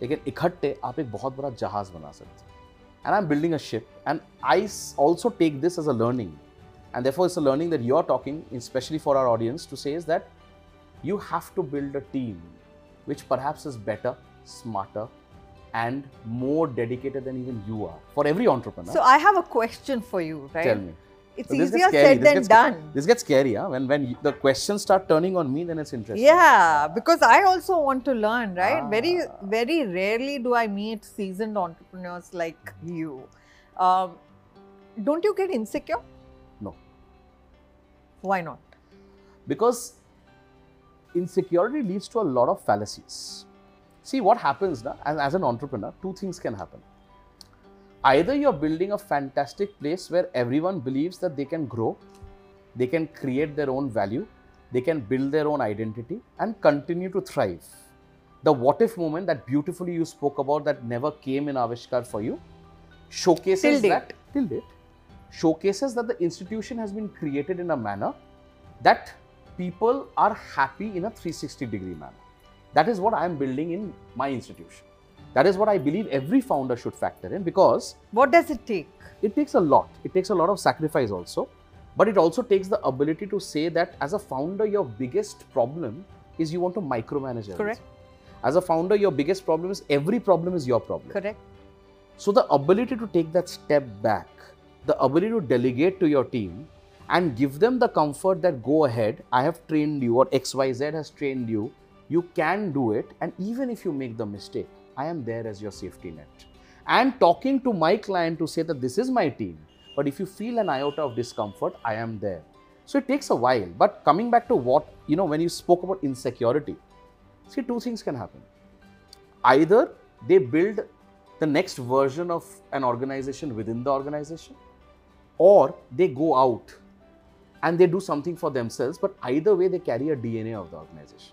लेकिन इकट्ठे आप एक बहुत बड़ा जहाज बना सकते हो and I'm building a ship and I s- also take this as a learning and therefore it's a learning that you're talking especially for our audience to say is that you have to build a team which perhaps is better smarter and more dedicated than even you are for every entrepreneur so i have a question for you right tell me it's So easier said This than gets- done this gets scary huh? when when the questions start turning on me then it's interesting Yeah, because I also want to learn, right? Very, Ah. very rarely do I meet seasoned entrepreneurs like you. Um, don't you get insecure? Why not? because insecurity leads to a lot of fallacies. See what happens now, as, as an entrepreneur, two things can happen. Either you're building a fantastic place where everyone believes that they can grow, they can create their own value, they can build their own identity and continue to thrive. The what if moment that beautifully you spoke about that never came in Aavishkaar for you showcases Till that till date showcases that the institution has been created in a manner that people are happy in a 360 degree manner. That is what I am building in my institution. That is what I believe every founder should factor in because What does it take? it takes a lot. It takes a lot of sacrifice also. But it also takes the ability to say that as a founder, your biggest problem is you want to micromanage everything. Correct. As a founder, your biggest problem is every problem is your problem. Correct. So the ability to take that step back, the ability to delegate to your team and give them the comfort that go ahead, I have trained you or XYZ has trained you, you can do it. And even if you make the mistake, I am there as your safety net. And talking to my client to say that this is my team, but if you feel an iota of discomfort, I am there. So it takes a while. But coming back to what, you know, when you spoke about insecurity, see, two things can happen. Either they build the next version of an organization within the organization, or they go out and they do something for themselves, but either way, they carry a DNA of the organization.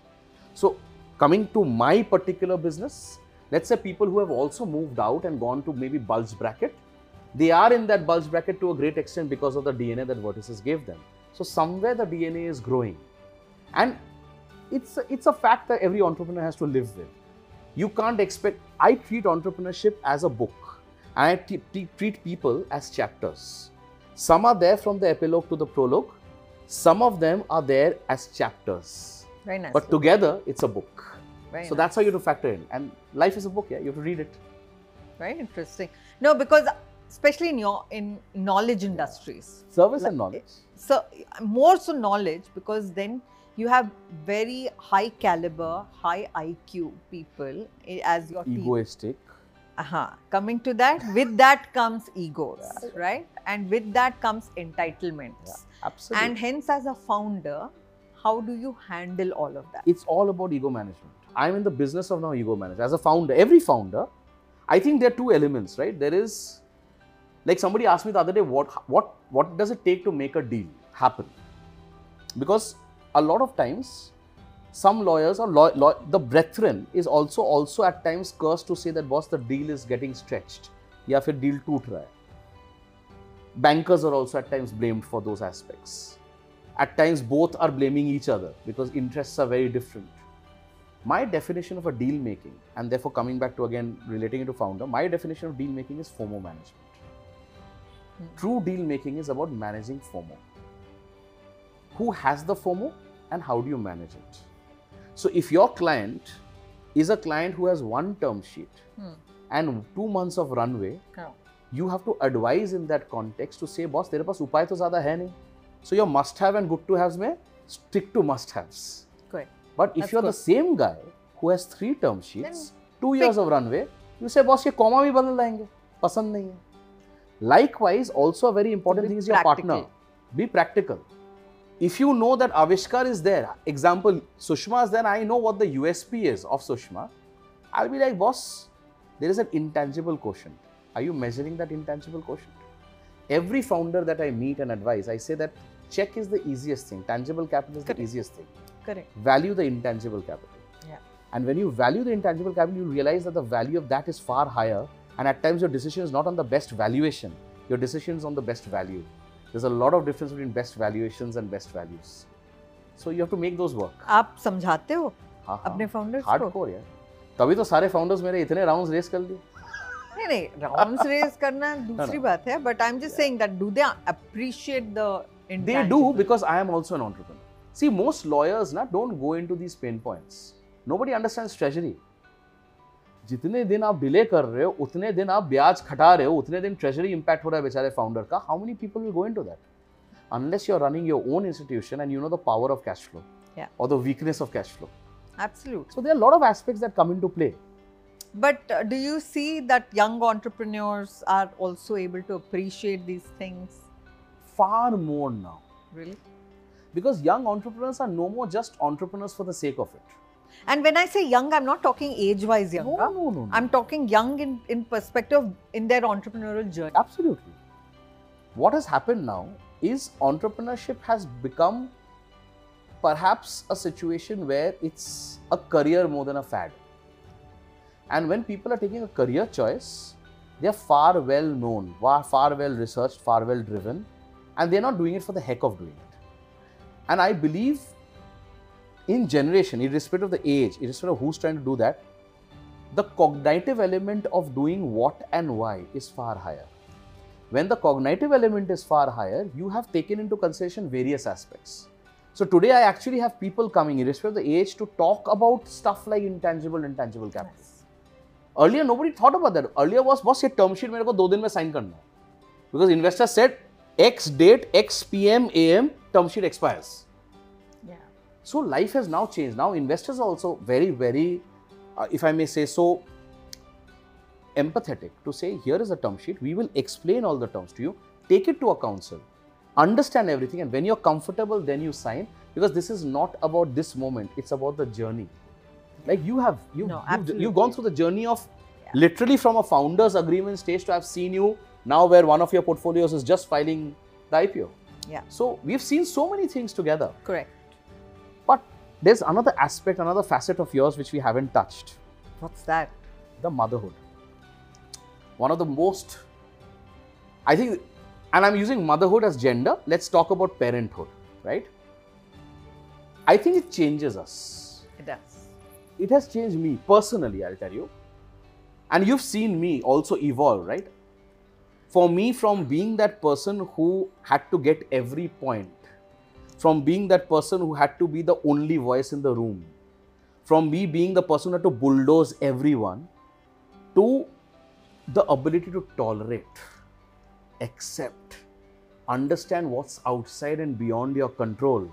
So, coming to my particular business, let's say people who have also moved out and gone to maybe bulge bracket, they are in that bulge bracket to a great extent because of the DNA that Vertices gave them. So, somewhere the DNA is growing. And it's a, it's a fact that every entrepreneur has to live with. You can't expect, I treat entrepreneurship as a book and I treat people as chapters. Some are there from the epilogue to the prologue, some of them are there as chapters. Very nice. But together, it's a book. Very So nice. that's how you have to factor in. And life is a book, yeah, you have to read it. Very interesting. No, because especially in your in knowledge industries. Service Like- and knowledge. So more so knowledge because then you have very high caliber, high IQ people eh, as your team. Uh-huh. Coming to that, with that comes egos, right? And with that comes entitlements. Yeah, absolutely. And hence, as a founder, how do you handle all of that? it's all about ego management. I'm in the business of now ego management. As a founder, every founder, I think there are two elements, right? There is, like somebody asked me the other day, what what what does it take to make a deal happen? Because a lot of times, some lawyers or law, law, the brethren is also also at times cursed to say that boss the deal is getting stretched या फिर deal टूट रहा है. Bankers are also at times blamed for those aspects. At times, both are blaming each other because interests are very different. My definition of a deal making, and therefore coming back to again relating it to founder, my definition of deal making is FOMO management. True deal making is about managing FOMO. Who has the FOMO and how do you manage it? So, if your client is a client who has one term sheet Hmm. and two months of runway, Yeah. you have to advise in that context to say, boss, तेरे पास उपाय तो ज़्यादा है नहीं. So your must have and good to haves में stick to must haves. Correct. But if That's you're the good. same guy who has three term sheets, Then two years of runway, you say, boss, ये comma भी बदल देंगे. पसंद नहीं है. Likewise, also a very important be thing is your partner. practical. Be practical. If you know that Aavishkaar is there, example, Sushma is there, I know what the USP is of Sushma, I'll be like, boss, there is an intangible quotient. Are you measuring that intangible quotient? Every founder that I meet and advise, I say that check is the easiest thing, tangible capital is Correct. the easiest thing. Correct. Value the intangible capital. Yeah. And when you value the intangible capital, you realize that the value of that is far higher. And at times, your decision is not on the best valuation, your decision is on the best value. There's a lot of difference between best valuations and best values. So you have to make those work. आप समझाते हो हाँ, हाँ. अपने founders को Hardcore यार. तभी तो सारे फाउंडर्स मेरे इतने राउंड्स रेस कर लिए. नहीं नहीं राउंड्स रेस करना दूसरी बात है I am just saying that do they appreciate the They do because I am also an entrepreneur. See, most lawyers na, don't go into these pain points. Nobody understands treasury. जितने दिन आप delay कर रहे हो उतने दिन आप ब्याज खटा रहे हो उतने दिन ट्रेजरी इंपैक्ट हो रहा है बेचारे फाउंडर का। How many people will go into that unless you are running your own institution and you know the power of cash flow और the weakness of cash flow absolute so there are lot of aspects that come into play but do you see that young entrepreneurs are also able to appreciate these things far more now really because young entrepreneurs are no more just entrepreneurs for the sake of it And when I say young, I'm not talking age-wise young. no no no, no. I'm talking young in, in perspective in their entrepreneurial journey. Absolutely. What has happened now is entrepreneurship has become perhaps a situation where it's a career more than a fad. And when people are taking a career choice, they are far well known, far, far well researched, far well driven, and they're not doing it for the heck of doing it. And I believe in generation, irrespective of the age, irrespective of who's trying to do that, the cognitive element of doing what and why is far higher. When the cognitive element is far higher, you have taken into consideration various aspects. So today I actually have people coming, irrespective of the age, to talk about stuff like intangible, intangible capital. Earlier nobody thought about that. Earlier was boss ये term sheet मेरे को दो दिन में sign करना है. Because investor said X date, X PM AM term sheet expires. So life has now changed. Now investors are also very, very, uh, if I may say so, empathetic to say, here is a term sheet. We will explain all the terms to you. Take it to a council. Understand everything, and when you're comfortable, then you sign. Because this is not about this moment; it's about the journey. Like you have, you, No, you've, you've gone through the journey of Yeah. literally from a founder's agreement stage to I've seen you now where one of your portfolios is just filing the IPO. Yeah. So we've seen so many things together. Correct. There's another aspect, another facet of yours which we haven't touched What's that? the motherhood. One of the most, I think, and I'm using motherhood as gender. Let's talk about parenthood, right? I think it changes us. It does. It has changed me personally, I'll tell you. And you've seen me also evolve, right? For me, from being that person who had to get every point, from being that person who had to be the only voice in the room, from me being the person who had to bulldoze everyone, to the ability to tolerate accept, understand what's outside and beyond your control,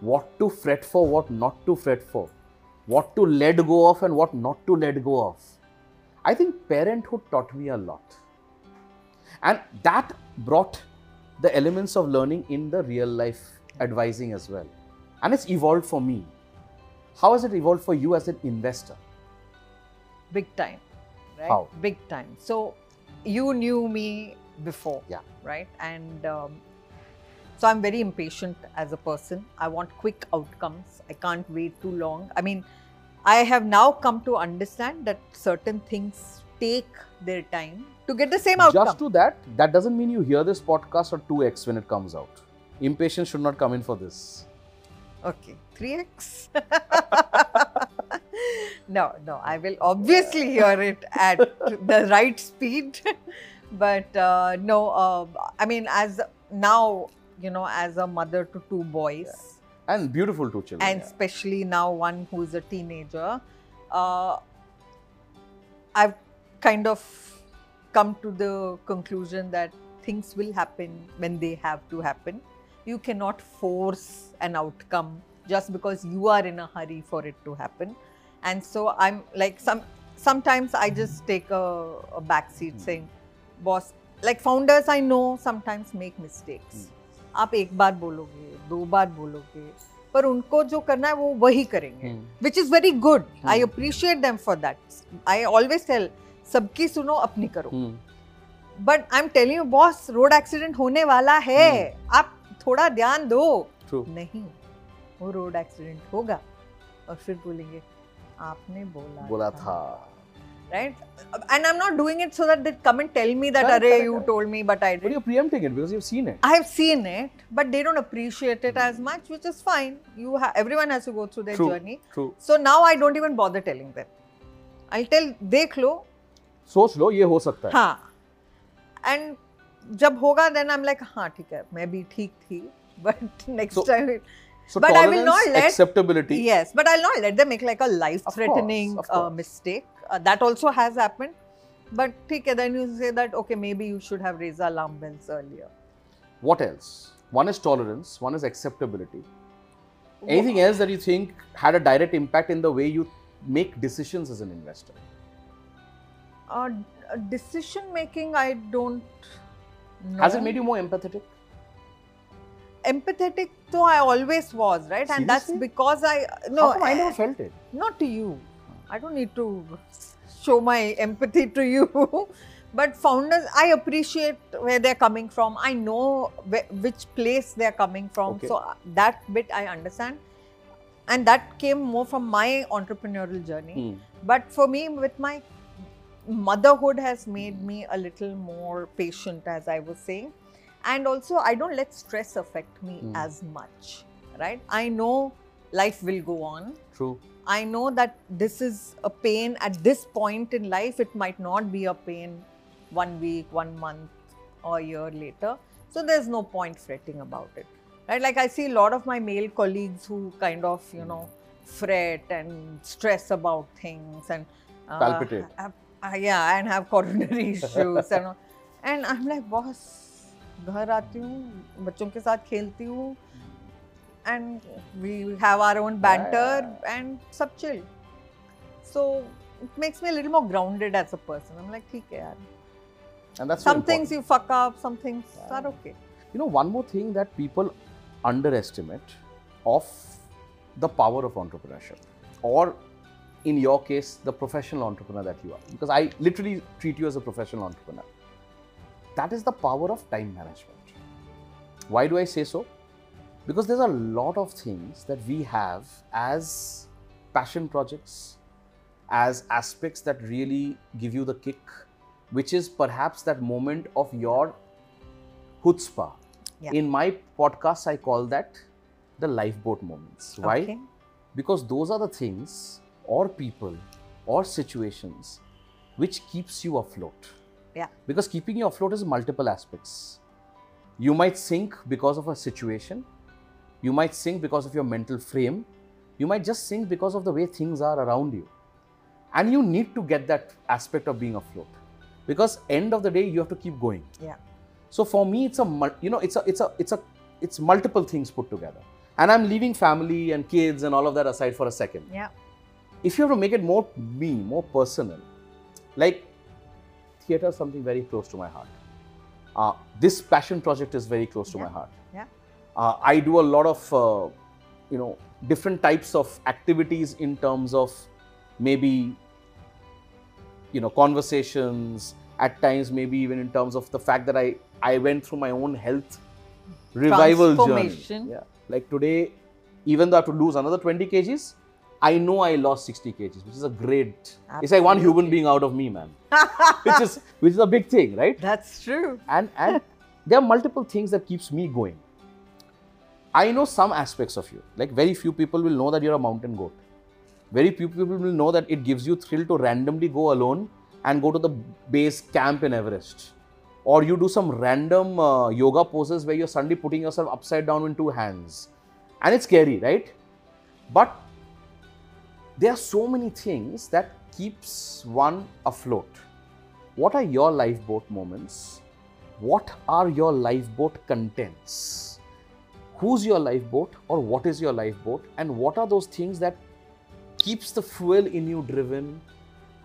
what to fret for, what not to fret for, what to let go of, and what not to let go of. I think parenthood taught me a lot. And that brought the elements of learning in the real life advising as well. And it's evolved for me. How has it evolved for you as an investor? big time right How? big time so you knew me before Yeah. right and um, so i'm very impatient as a person i want quick outcomes i can't wait too long i mean i have now come to understand that certain things take their time to get the same outcome Just to that, that doesn't mean you hear this podcast or 2x when it comes out. Impatience should not come in for this. Okay, 3x? [laughs] no, no, I will obviously hear it at the right speed. [laughs] but uh, no, uh, I mean, as now, you know, as a mother to two boys, And beautiful two children. and yeah. especially now one who's a teenager, uh, I've kind of come to the conclusion that things will happen when they have to happen You cannot force an outcome just because you are in a hurry for it to happen. And so I'm like some sometimes I just take a, a back seat saying, boss, like founders I know sometimes make mistakes. आप एक बार बोलोगे दो बार बोलोगे पर उनको जो करना है वो वही करेंगे Hmm. Which is very good I Hmm. Appreciate them for that I always tell सबकी सुनो अपनी करो Hmm. But I am telling you boss road accident होने वाला है आप थोड़ा ध्यान दो True. नहीं वो रोड एक्सीडेंट होगा और फिर बोलेंगे आपने बोला बोला था. Right and I am not doing it so that they come and tell me that Correct, अरे correct, you correct. Told me but I But you're preempting it because you've seen it. I have seen it, but they don't appreciate it as much, which is fine. You ha- everyone has to go through their True. journey. True. So now I don't even bother telling them. I'll tell देख लो सोच लो ये हो सकता है. हाँ and जब होगा then I'm like हाँ ठीक है मैं भी ठीक थी but next So- time it, So But I will tolerance, not let- acceptability. yes but I'll not let them make like a life threatening of uh, course. mistake uh, that also has happened but ठीक है then you say that okay maybe you should have raised alarm bells earlier What else? One is tolerance. One is acceptability. Anything else that you think had a direct impact in the way you make decisions as an investor? Uh, d- decision making, I don't know. Has it made you more empathetic? empathetic? Though I always was, right? And that's because I no, I eh, never felt it. not to you. I don't need to show my empathy to you. [laughs] but founders, I appreciate where they're coming from. I know wh- which place they're coming from. Okay. So uh, that bit I understand. And that came more from my entrepreneurial journey. Hmm. But for me, with my motherhood has made me a little more patient, as I was saying. And also, I don't let stress affect me Mm. as much, right? I know life will go on. True. I know that this is a pain at this point in life. It might not be a pain one week, one month, or a year later. So there's no point fretting about it. Right? Like I see a lot of my male colleagues who kind of, you know, fret and stress about things and uh, Palpitate have- uh, yeah, and have coronary [laughs] issues and all. and I'm like, boss, घर आती हूँ बच्चों के साथ खेलती हूँ and we have our own banter and सब chill. So it makes me a little more grounded as a person. I'm like, ठीक है यार. And that's Some so things important. you fuck up, some things Yeah. are okay. You know, one more thing that people underestimate of the power of entrepreneurship, or in your case, the professional entrepreneur that you are, because I literally treat you as a professional entrepreneur. That is the power of time management. Why do I say so? Because there's a lot of things that we have as passion projects, as aspects that really give you the kick, which is perhaps that moment of your chutzpah. Yeah. In my podcast, I call that the lifeboat moments. Why? Okay. Because those are the things or people or situations which keeps you afloat. Yeah. Because keeping you afloat is multiple aspects. You might sink because of a situation. You might sink because of your mental frame. You might just sink because of the way things are around you. And you need to get that aspect of being afloat. Because end of the day, you have to keep going. Yeah. So for me, it's a you know it's a it's a it's a it's multiple things put together. And I'm leaving family and kids and all of that aside for a second. Yeah. If you have to make it more me, more personal, like theater is something very close to my heart. Uh, this passion project is very close to Yeah. my heart. Yeah. Uh, I do a lot of uh, you know different types of activities in terms of maybe you know conversations at times maybe even in terms of the fact that i i went through my own health revival journey yeah like today even though i have to lose another 20 kgs i know i lost 60 kgs which is a great it's like one human being out of me man. Which is [laughs] which is a big thing right? That's true. and and [laughs] there are multiple things that keeps me going. I know some aspects of you. Like very few people will know that you're a mountain goat. Very few people will know that it gives you thrill to randomly go alone and go to the base camp in everest. Or you do some random uh, yoga poses where you're suddenly putting yourself upside down in two hands. And it's scary right? But there are so many things that keeps one afloat. What are your lifeboat moments? What are your lifeboat contents? Who's your lifeboat or what is your lifeboat? And what are those things that keeps the fuel in you driven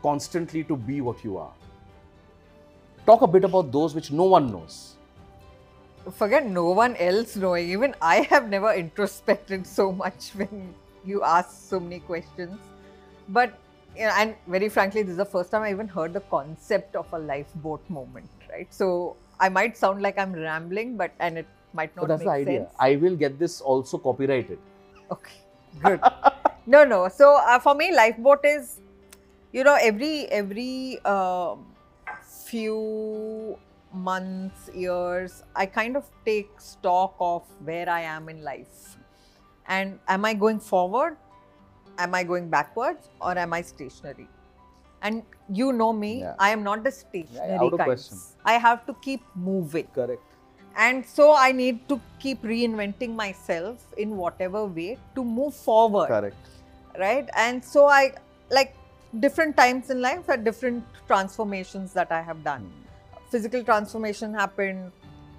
constantly to be what you are? Talk a bit about those which no one knows. Forget no one else knowing. Even I have never introspected so much when you ask so many questions. But you know, and very frankly, this is the first time I even heard the concept of a lifeboat moment, right? So I might sound like I'm rambling, but and it might not but that's make the idea sense. i will get this also copyrighted Okay, good. [laughs] no, no. So uh, for me, lifeboat is, you know, every every uh, few months, years, I kind of take stock of where I am in life, and am I going forward? Am I going backwards, or am I stationary? And you know me, Yeah. I am not the stationary of kind. question. I have to keep moving correct and so i need to keep reinventing myself in whatever way to move forward correct right and so i like different times in life are different transformations that i have done hmm. physical transformation happened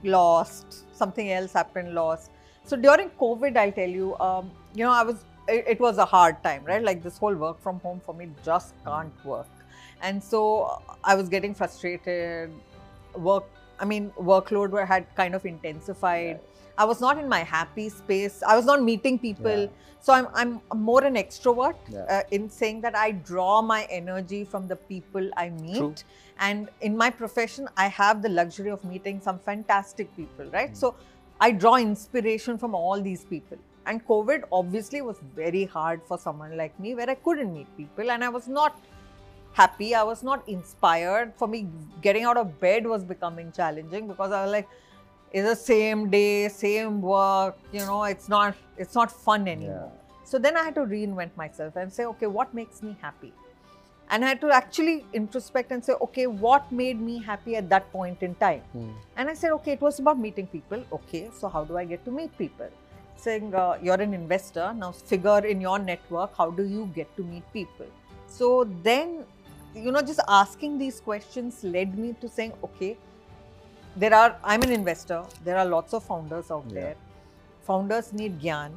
lost something else happened lost so during covid i'll tell you um, you know i was it, it was a hard time right? Like this whole work from home for me just can't work. And so i was getting frustrated. Work i mean workload were, had kind of intensified. I was not in my happy space. I was not meeting people. Yeah. so i'm i'm more an extrovert Yeah. uh, in saying that i draw my energy from the people i meet. True. and in my profession i have the luxury of meeting some fantastic people right? Mm. so i draw inspiration from all these people. And covid obviously was very hard for someone like me where i couldn't meet people and i was not happy. I was not inspired. For me getting out of bed was becoming challenging because i was like it's the same day same work you know it's not it's not fun anymore. So then I had to reinvent myself and say, okay, what makes me happy? And I had to actually introspect and say, okay, what made me happy at that point in time? Hmm. And I said, okay, it was about meeting people. Okay, so how do I get to meet people? Saying, uh, you're an investor, now figure in your network, how do you get to meet people? So then, you know, just asking these questions led me to saying, okay, there are, I'm an investor, there are lots of founders out Yeah. there. Founders need gyan.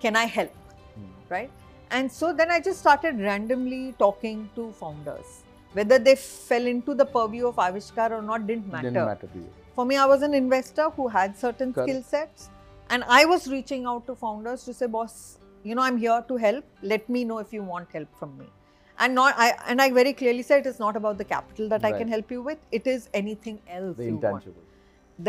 Can I help? Hmm. right? And so then I just started randomly talking to founders. Whether they fell into the purview of Aavishkaar or not didn't matter. didn't matter to you For me, I was an investor who had certain Correct. skill sets, and I was reaching out to founders to say, "Boss, you know, I'm here to help. Let me know if you want help from me." And not, I and I very clearly said it's not about the capital that I can help you with. It is anything else the you want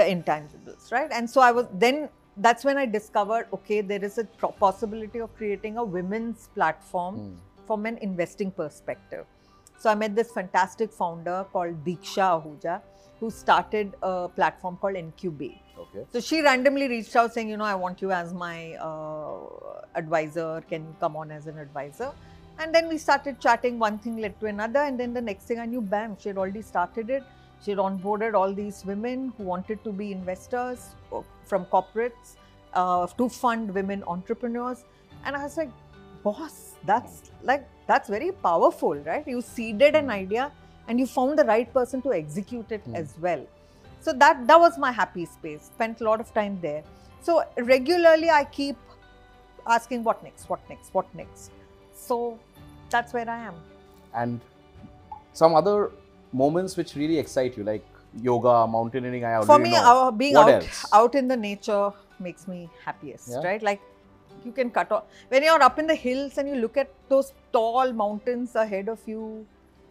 the intangibles, right? And so I was then that's when I discovered okay, there is a possibility of creating a women's platform Hmm. from an investing perspective. So I met this fantastic founder called Diksha Ahuja who started a platform called Incubate. okay So she randomly reached out saying, you know, I want you as my uh, advisor. Can you come on as an advisor? And then we started chatting. One thing led to another, and then the next thing I knew, bam, she had already started it. She had onboarded all these women who wanted to be investors uh, from corporates uh, to fund women entrepreneurs. And I was like, boss, that's like that's very powerful, right? You seeded an idea and you found the right person to execute it Hmm. as well. So that that was my happy space. Spent a lot of time there. So regularly I keep asking what next, what next, what next. So that's where I am. And some other moments which really excite you, like yoga, mountaineering. I already For me, know. uh, being What out else? out in the nature makes me happiest, Yeah. right? Like you can cut off when you're up in the hills and you look at those tall mountains ahead of you,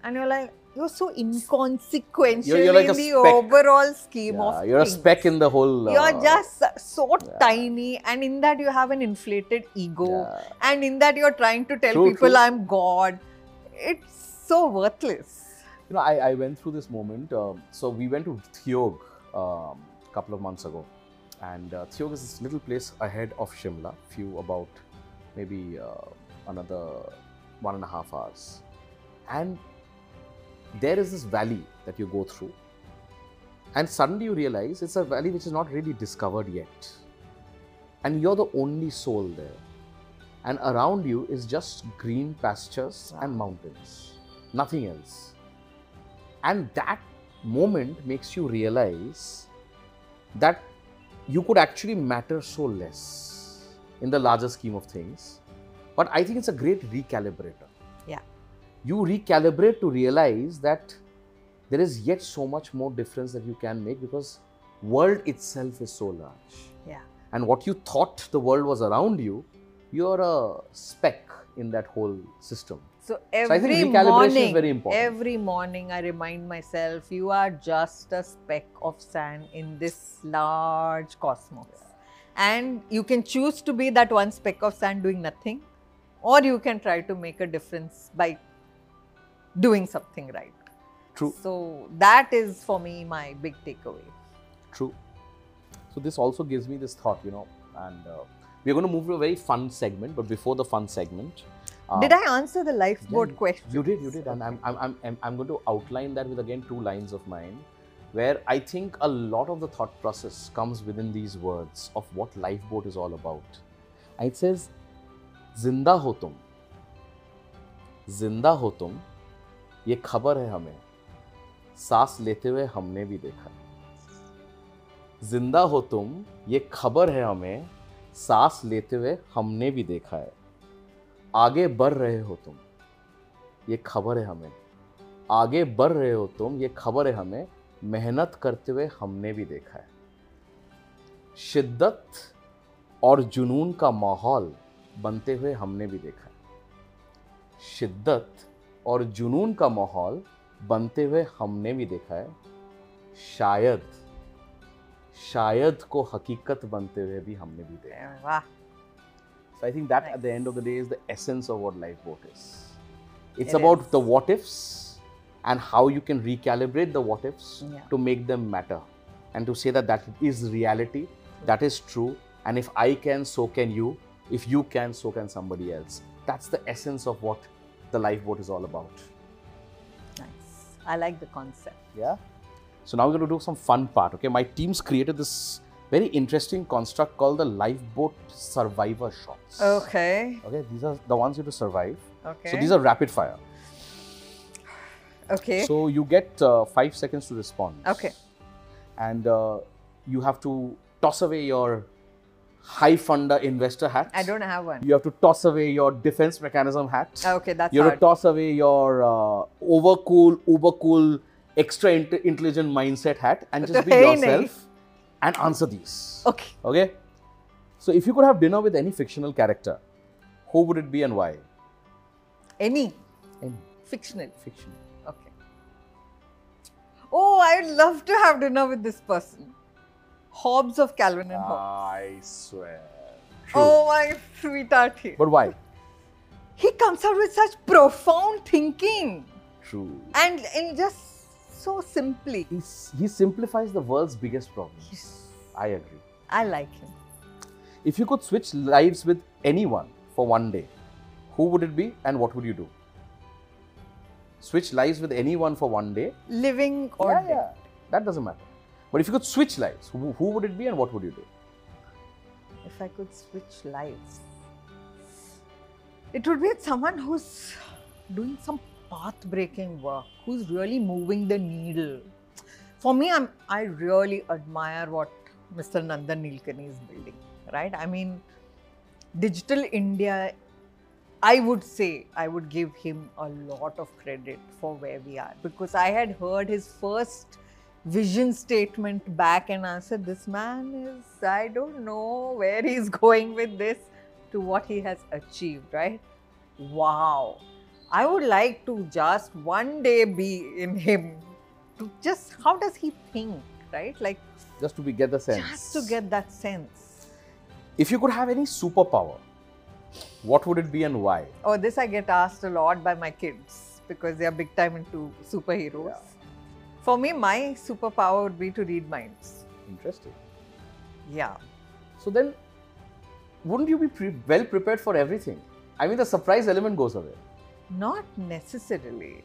and you're like, you're so inconsequential You're- you're like in the speck. overall scheme Yeah, of you're a speck in the whole. you're uh, just so yeah. tiny, and in that you have an inflated ego, yeah. and in that you're trying to tell True, people true. I'm God. It's so worthless. You know, I, I went through this moment. Um, so we went to Theog um, a couple of months ago, and uh, Theog is this little place ahead of Shimla, few about maybe uh, another one and a half hours, and there is this valley that you go through, and suddenly you realize it's a valley which is not really discovered yet, and you're the only soul there, and around you is just green pastures and mountains, nothing else. And that moment makes you realize that you could actually matter so less in the larger scheme of things. But I think it's a great recalibrator. Yeah. You recalibrate to realize that there is yet so much more difference that you can make because world itself is so large. Yeah. And what you thought the world was around you, you're a speck in that whole system. So I think every is morning, very important. every morning I remind myself, you are just a speck of sand in this large cosmos. And you can choose to be that one speck of sand doing nothing, or you can try to make a difference by doing something right. True. So that is for me my big takeaway. True. So this also gives me this thought, you know, and uh, we're going to move to a very fun segment. But before the fun segment, uh, Did I answer the lifeboat you- question? You did, you did, and I'm, I'm, I'm, I'm, I'm going to outline that with again two lines of mine, where I think a lot of the thought process comes within these words of what lifeboat is all about. And it says, "ज़िंदा हो तुम, ज़िंदा हो तुम, ये खबर है हमें, सांस लेते हुए हमने भी देखा ज़िंदा हो तुम, ये खबर है हमें, सांस लेते हुए हमने भी देखा है। आगे बढ़ रहे हो तुम। ये खबर है हमें। आगे बढ़ रहे हो तुम, ये खबर है हमें। मेहनत करते हुए हमने भी देखा है। शिद्दत और जुनून का माहौल बनते हुए हमने भी देखा है। शिद्दत और जुनून का माहौल बनते हुए हमने भी देखा है। शायद शायद को हकीकत बनते हुए भी हमने भी देखा है. So I think that at the end of the day is the essence of what lifeboat is. It's It about is. the what ifs and how you can recalibrate the what ifs Yeah. to make them matter and to say that that is reality, that is true, and if I can, so can you. If you can, so can somebody else. That's the essence of what the lifeboat is all about. Nice. I like the concept. Yeah. So now we're going to do some fun part. Okay, my team's created this very interesting construct called the lifeboat survivor shots. Okay. Okay, these are the ones you have to survive. Okay. So these are rapid fire. okay. So you get uh, five seconds to respond. Okay. And uh, you have to toss away your high funder investor hat. I don't have one. You have to toss away your defense mechanism hat. Okay, that's right. you have hard. to toss away your uh, overcool, ubercool, extra int- intelligent mindset hat and just be yourself and answer these. Okay. Okay? So if you could have dinner with any fictional character, who would it be and why? Any Any fictional. fictional. Okay. Oh, I'd love to have dinner with this person. Hobbes of Calvin and Hobbes. I swear. True. Oh, my sweetheart. he. But why? He comes out with such profound thinking True. and, and just so simply. He's, he simplifies the world's biggest problems. Yes. I agree. I like him. If you could switch lives with anyone for one day, who would it be and what would you do? Switch lives with anyone for one day? Living or yeah, yeah. That doesn't matter. But if you could switch lives, who, who would it be and what would you do? If I could switch lives, it would be someone who's doing some path breaking work, who's really moving the needle. for me, I'm I really admire what Mr. Nandan Nilekani is building. Right? I mean, Digital India. I would say I would give him a lot of credit for where we are because I had heard his first vision statement back and I said, This man is, I don't know where he's [laughs] going with this to what he has achieved, right? Wow. I would like to just one day be in him. To just how does he think, right? Like Just to be, get the sense. just to get that sense. If you could have any superpower, what would it be and why? Oh, this I get asked a lot by my kids because they are big time into superheroes. Yeah. For me, my superpower would be to read minds. Interesting. Yeah. So then, wouldn't you be pre- well prepared for everything? I mean, the surprise element goes away. Not necessarily.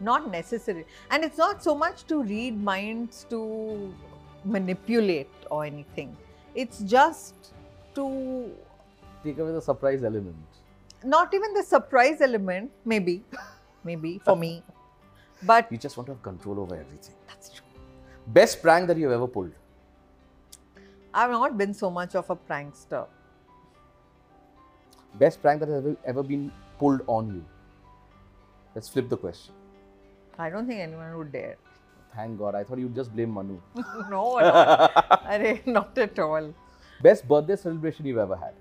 Not necessarily. And it's not so much to read minds to manipulate or anything. It's just to Take away the surprise element. not even the surprise element, maybe, maybe for me. But You just want to have control over everything. that's true. Best prank that you've ever pulled? I've not been so much of a prankster. Best prank that has ever been pulled on you? Let's flip the question. I don't think anyone would dare. Thank God. I thought you'd just blame Manu. [laughs] no, no. [laughs] [laughs] Not at all. Best birthday celebration you've ever had?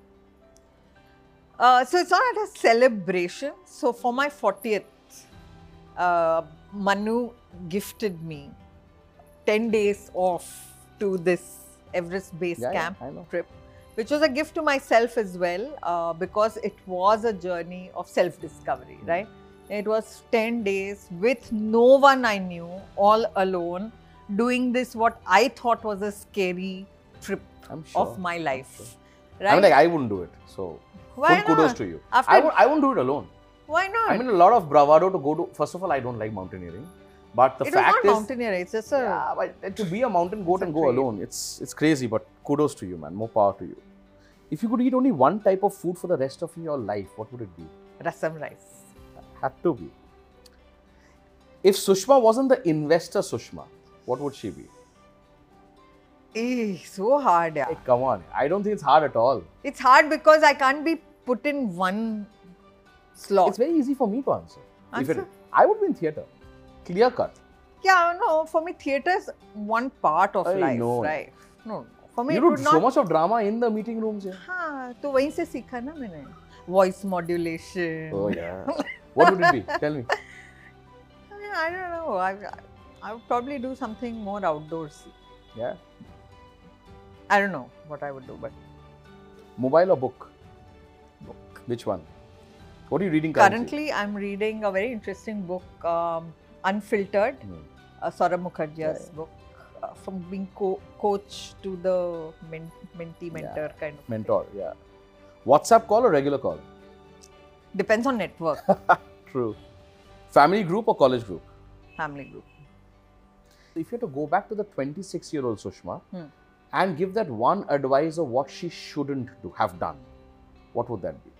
Uh, so it's not a celebration. So for my 40th, uh, Manu gifted me 10 days off to this Everest base Yeah, yeah, camp know. trip, which was a gift to myself as well uh, because it was a journey of self discovery, Hmm. right? It was 10 days with no one I knew, all alone, doing this, what I thought was a scary trip sure. of my life. sure. Right? I mean, like, I wouldn't do it. So, Why full kudos to you. After- I, would, I wouldn't do it alone. Why not? I mean, a lot of bravado to go to. First of all, I don't like mountaineering. But the it fact not mountaineering. It's just a yeah, but to be a mountain goat and go trait. alone, it's it's crazy. But kudos to you, man. More power to you. If you could eat only one type of food for the rest of your life, what would it be? rasam rice. Had to be. If Sushma wasn't the investor Sushma, what would she be? Eh, so hard, yeah. Hey, come on. I don't think it's hard at all. It's hard because I can't be put in one slot. It's very easy for me to answer. If it, Answer? I would be in theatre. Clear cut. yeah, no, for me, theatre is one part of I life, know. right? No, no. For me, you it do would so not. much of drama in the meeting rooms. Yeah. हाँ, तो वहीं से सीखा ना मैंने. Voice modulation. Oh yeah. [laughs] what would it be? Tell me. [laughs] I, mean, I don't know. I, I would probably do something more outdoorsy. Yeah. I don't know what I would do, but Mobile or book? book. Which one? What are you reading currently? Currently, I'm reading a very interesting book, um, Unfiltered, Hmm. uh, Saurabh Mukherjee's Yeah. book, uh, from being co- coach to the men- mentee mentor kind of Mentor, yeah. WhatsApp call or regular call? Depends on network, [laughs] True. Family group or college group? family group. If you had to go back to the 26 year old Sushma Hmm. and give that one advice of what she shouldn't do, have done, what would that be?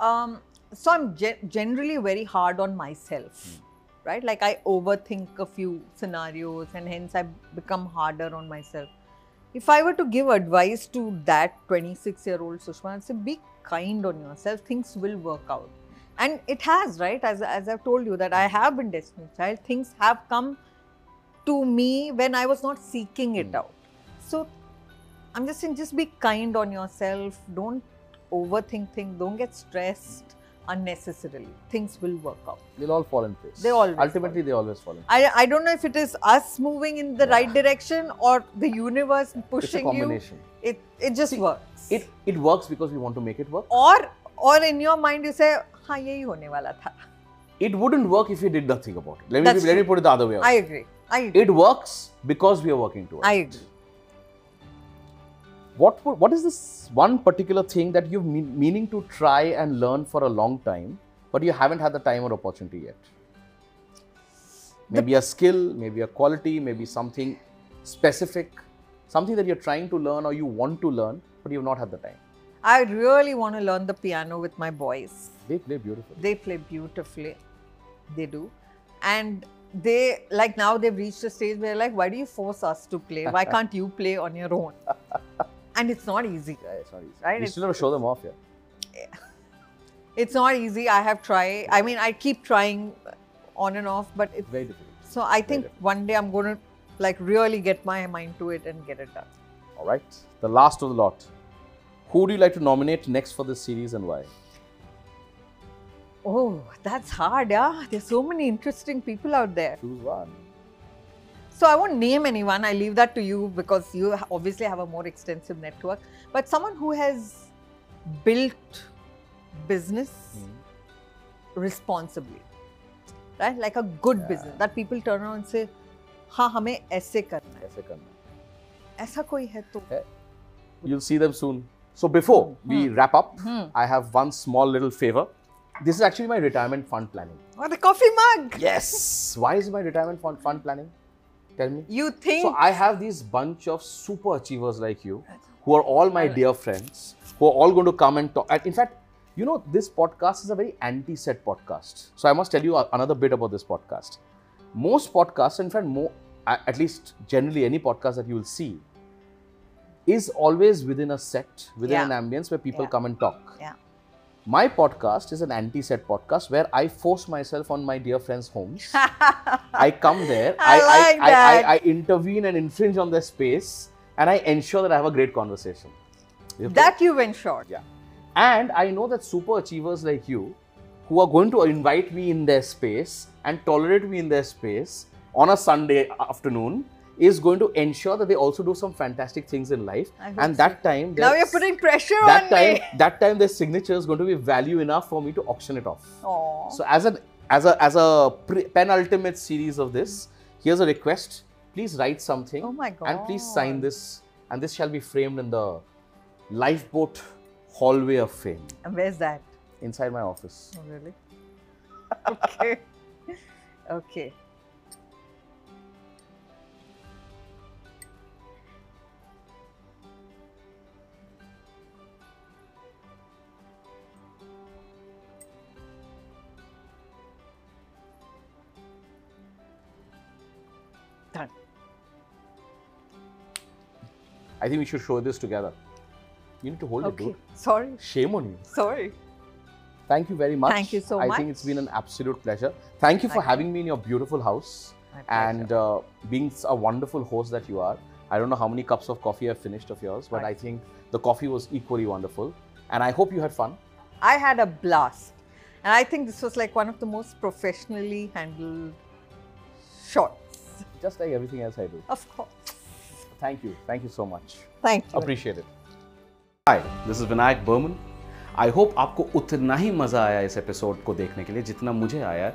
Um, so I'm ge- generally very hard on myself, right? Like I overthink a few scenarios, and hence I become harder on myself. If I were to give advice to that 26 year old Sushma, I'd say be kind on yourself. Things will work out, and it has, right? As as I've told you that I have been Destiny's Child. Things have come to me when I was not seeking it Hmm. out. So I'm just saying, just be kind on yourself. Don't overthink things. Don't get stressed unnecessarily. Things will work out. They'll all fall in place. They always Ultimately, they always fall in place. I, I don't know if it is us moving in the Yeah. right direction or the universe pushing It's a pushing you. combination. It it just See, works. It, it works because we want to make it work. or or in your mind you say, हाँ यही होने वाला था. It wouldn't work if we did nothing about it. Let me, That's let me true. put it the other way I around. agree. I agree. It works because we are working towards I it. agree. What would, what is this one particular thing that you've been meaning to try and learn for a long time, but you haven't had the time or opportunity yet? Maybe a skill, maybe a quality, maybe something specific, something that you're trying to learn or you want to learn, but you've not had the time. I really want to learn the piano with my boys. They play beautifully. They play beautifully. They do. And they like now they've reached a stage where like, why do you force us to play? Why [laughs] can't you play on your own? and it's not easy. Yeah, it's not easy. Right, You still have to show them off, yeah. It's not easy. I have tried. I mean, I keep trying on and off, but it's Very difficult. so I think one day I'm going to like really get my mind to it and get it done. All right. The last of the lot. Who do you like to nominate next for this series and why? Oh, that's hard, yeah. There's so many interesting people out there. Choose one. So I won't name anyone. I leave that to you because you ha- obviously have a more extensive network. But someone who has built business responsibly, right? Like a good business that people turn around and say, हाँ हमें ऐसे करना है ऐसे करना है. ऐसा कोई है तो You'll see them soon. So before we wrap up, Hmm. I have one small little favor. This is actually my retirement fund planning. or the coffee mug Yes. Why is my retirement fund fund planning? Tell me. you think So I have these bunch of super achievers like you, who are all my dear friends, who are all going to come and talk. In fact, you know, this podcast is a very anti-set podcast. So I must tell you another bit about this podcast. Most podcasts, in fact, more at least generally any podcast that you will see, is always within a set, within Yeah. an ambience where people Yeah. come and talk. yeah My podcast is an anti-set podcast where I force myself on my dear friends' homes. [laughs] I come there, I like I. I, I, intervene and infringe on their space, and I ensure that I have a great conversation. You okay? that you went short yeah. And I know that super achievers like you, who are going to invite me in their space and tolerate me in their space on a Sunday afternoon, is going to ensure that they also do some fantastic things in life. And that time, now you're putting pressure that on time, me that time, their signature is going to be value enough for me to auction it off. Aw. So as a as a as a pre- penultimate series of this, here's a request. Please write something. Oh my god! And please sign this, and this shall be framed in the lifeboat hallway of fame and where's that inside my office. Oh, really? [laughs] okay. [laughs] okay. I think we should show this together. You need to hold it, Okay. dude. Sorry. Shame on you. Sorry. Thank you very much. Thank you so I much. I think it's been an absolute pleasure. Thank you for Thank you. having me in your beautiful house and uh, being a wonderful host that you are. I don't know how many cups of coffee I've finished of yours, but Right. I think the coffee was equally wonderful. And I hope you had fun. I had a blast. And I think this was like one of the most professionally handled shots. Just like everything else I do. Of course. Thank you. Thank you so much. Thank you. Appreciate it. Hi, this is Vinayak Burman. I hope आपको उतना ही मज़ा आया इस episode को देखने के लिए जितना मुझे आया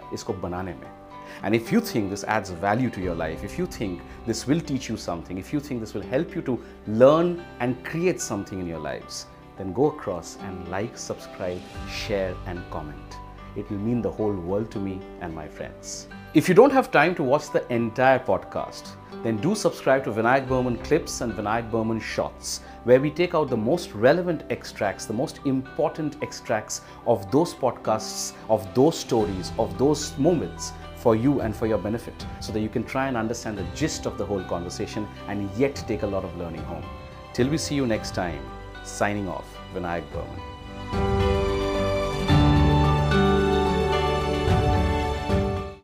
And if you think this adds value to your life, if you think this will teach you something, if you think this will help you to learn and create something in your lives, then go across and like, subscribe, share, and comment. It will mean the whole world to me and my friends. If you don't have time to watch the entire podcast, then do subscribe to Vinayak Burman Clips and Vinayak Burman Shots, where we take out the most relevant extracts, the most important extracts of those podcasts, of those stories, of those moments for you and for your benefit, so that you can try and understand the gist of the whole conversation and yet take a lot of learning home. Till we see you next time, signing off, Vinayak Burman.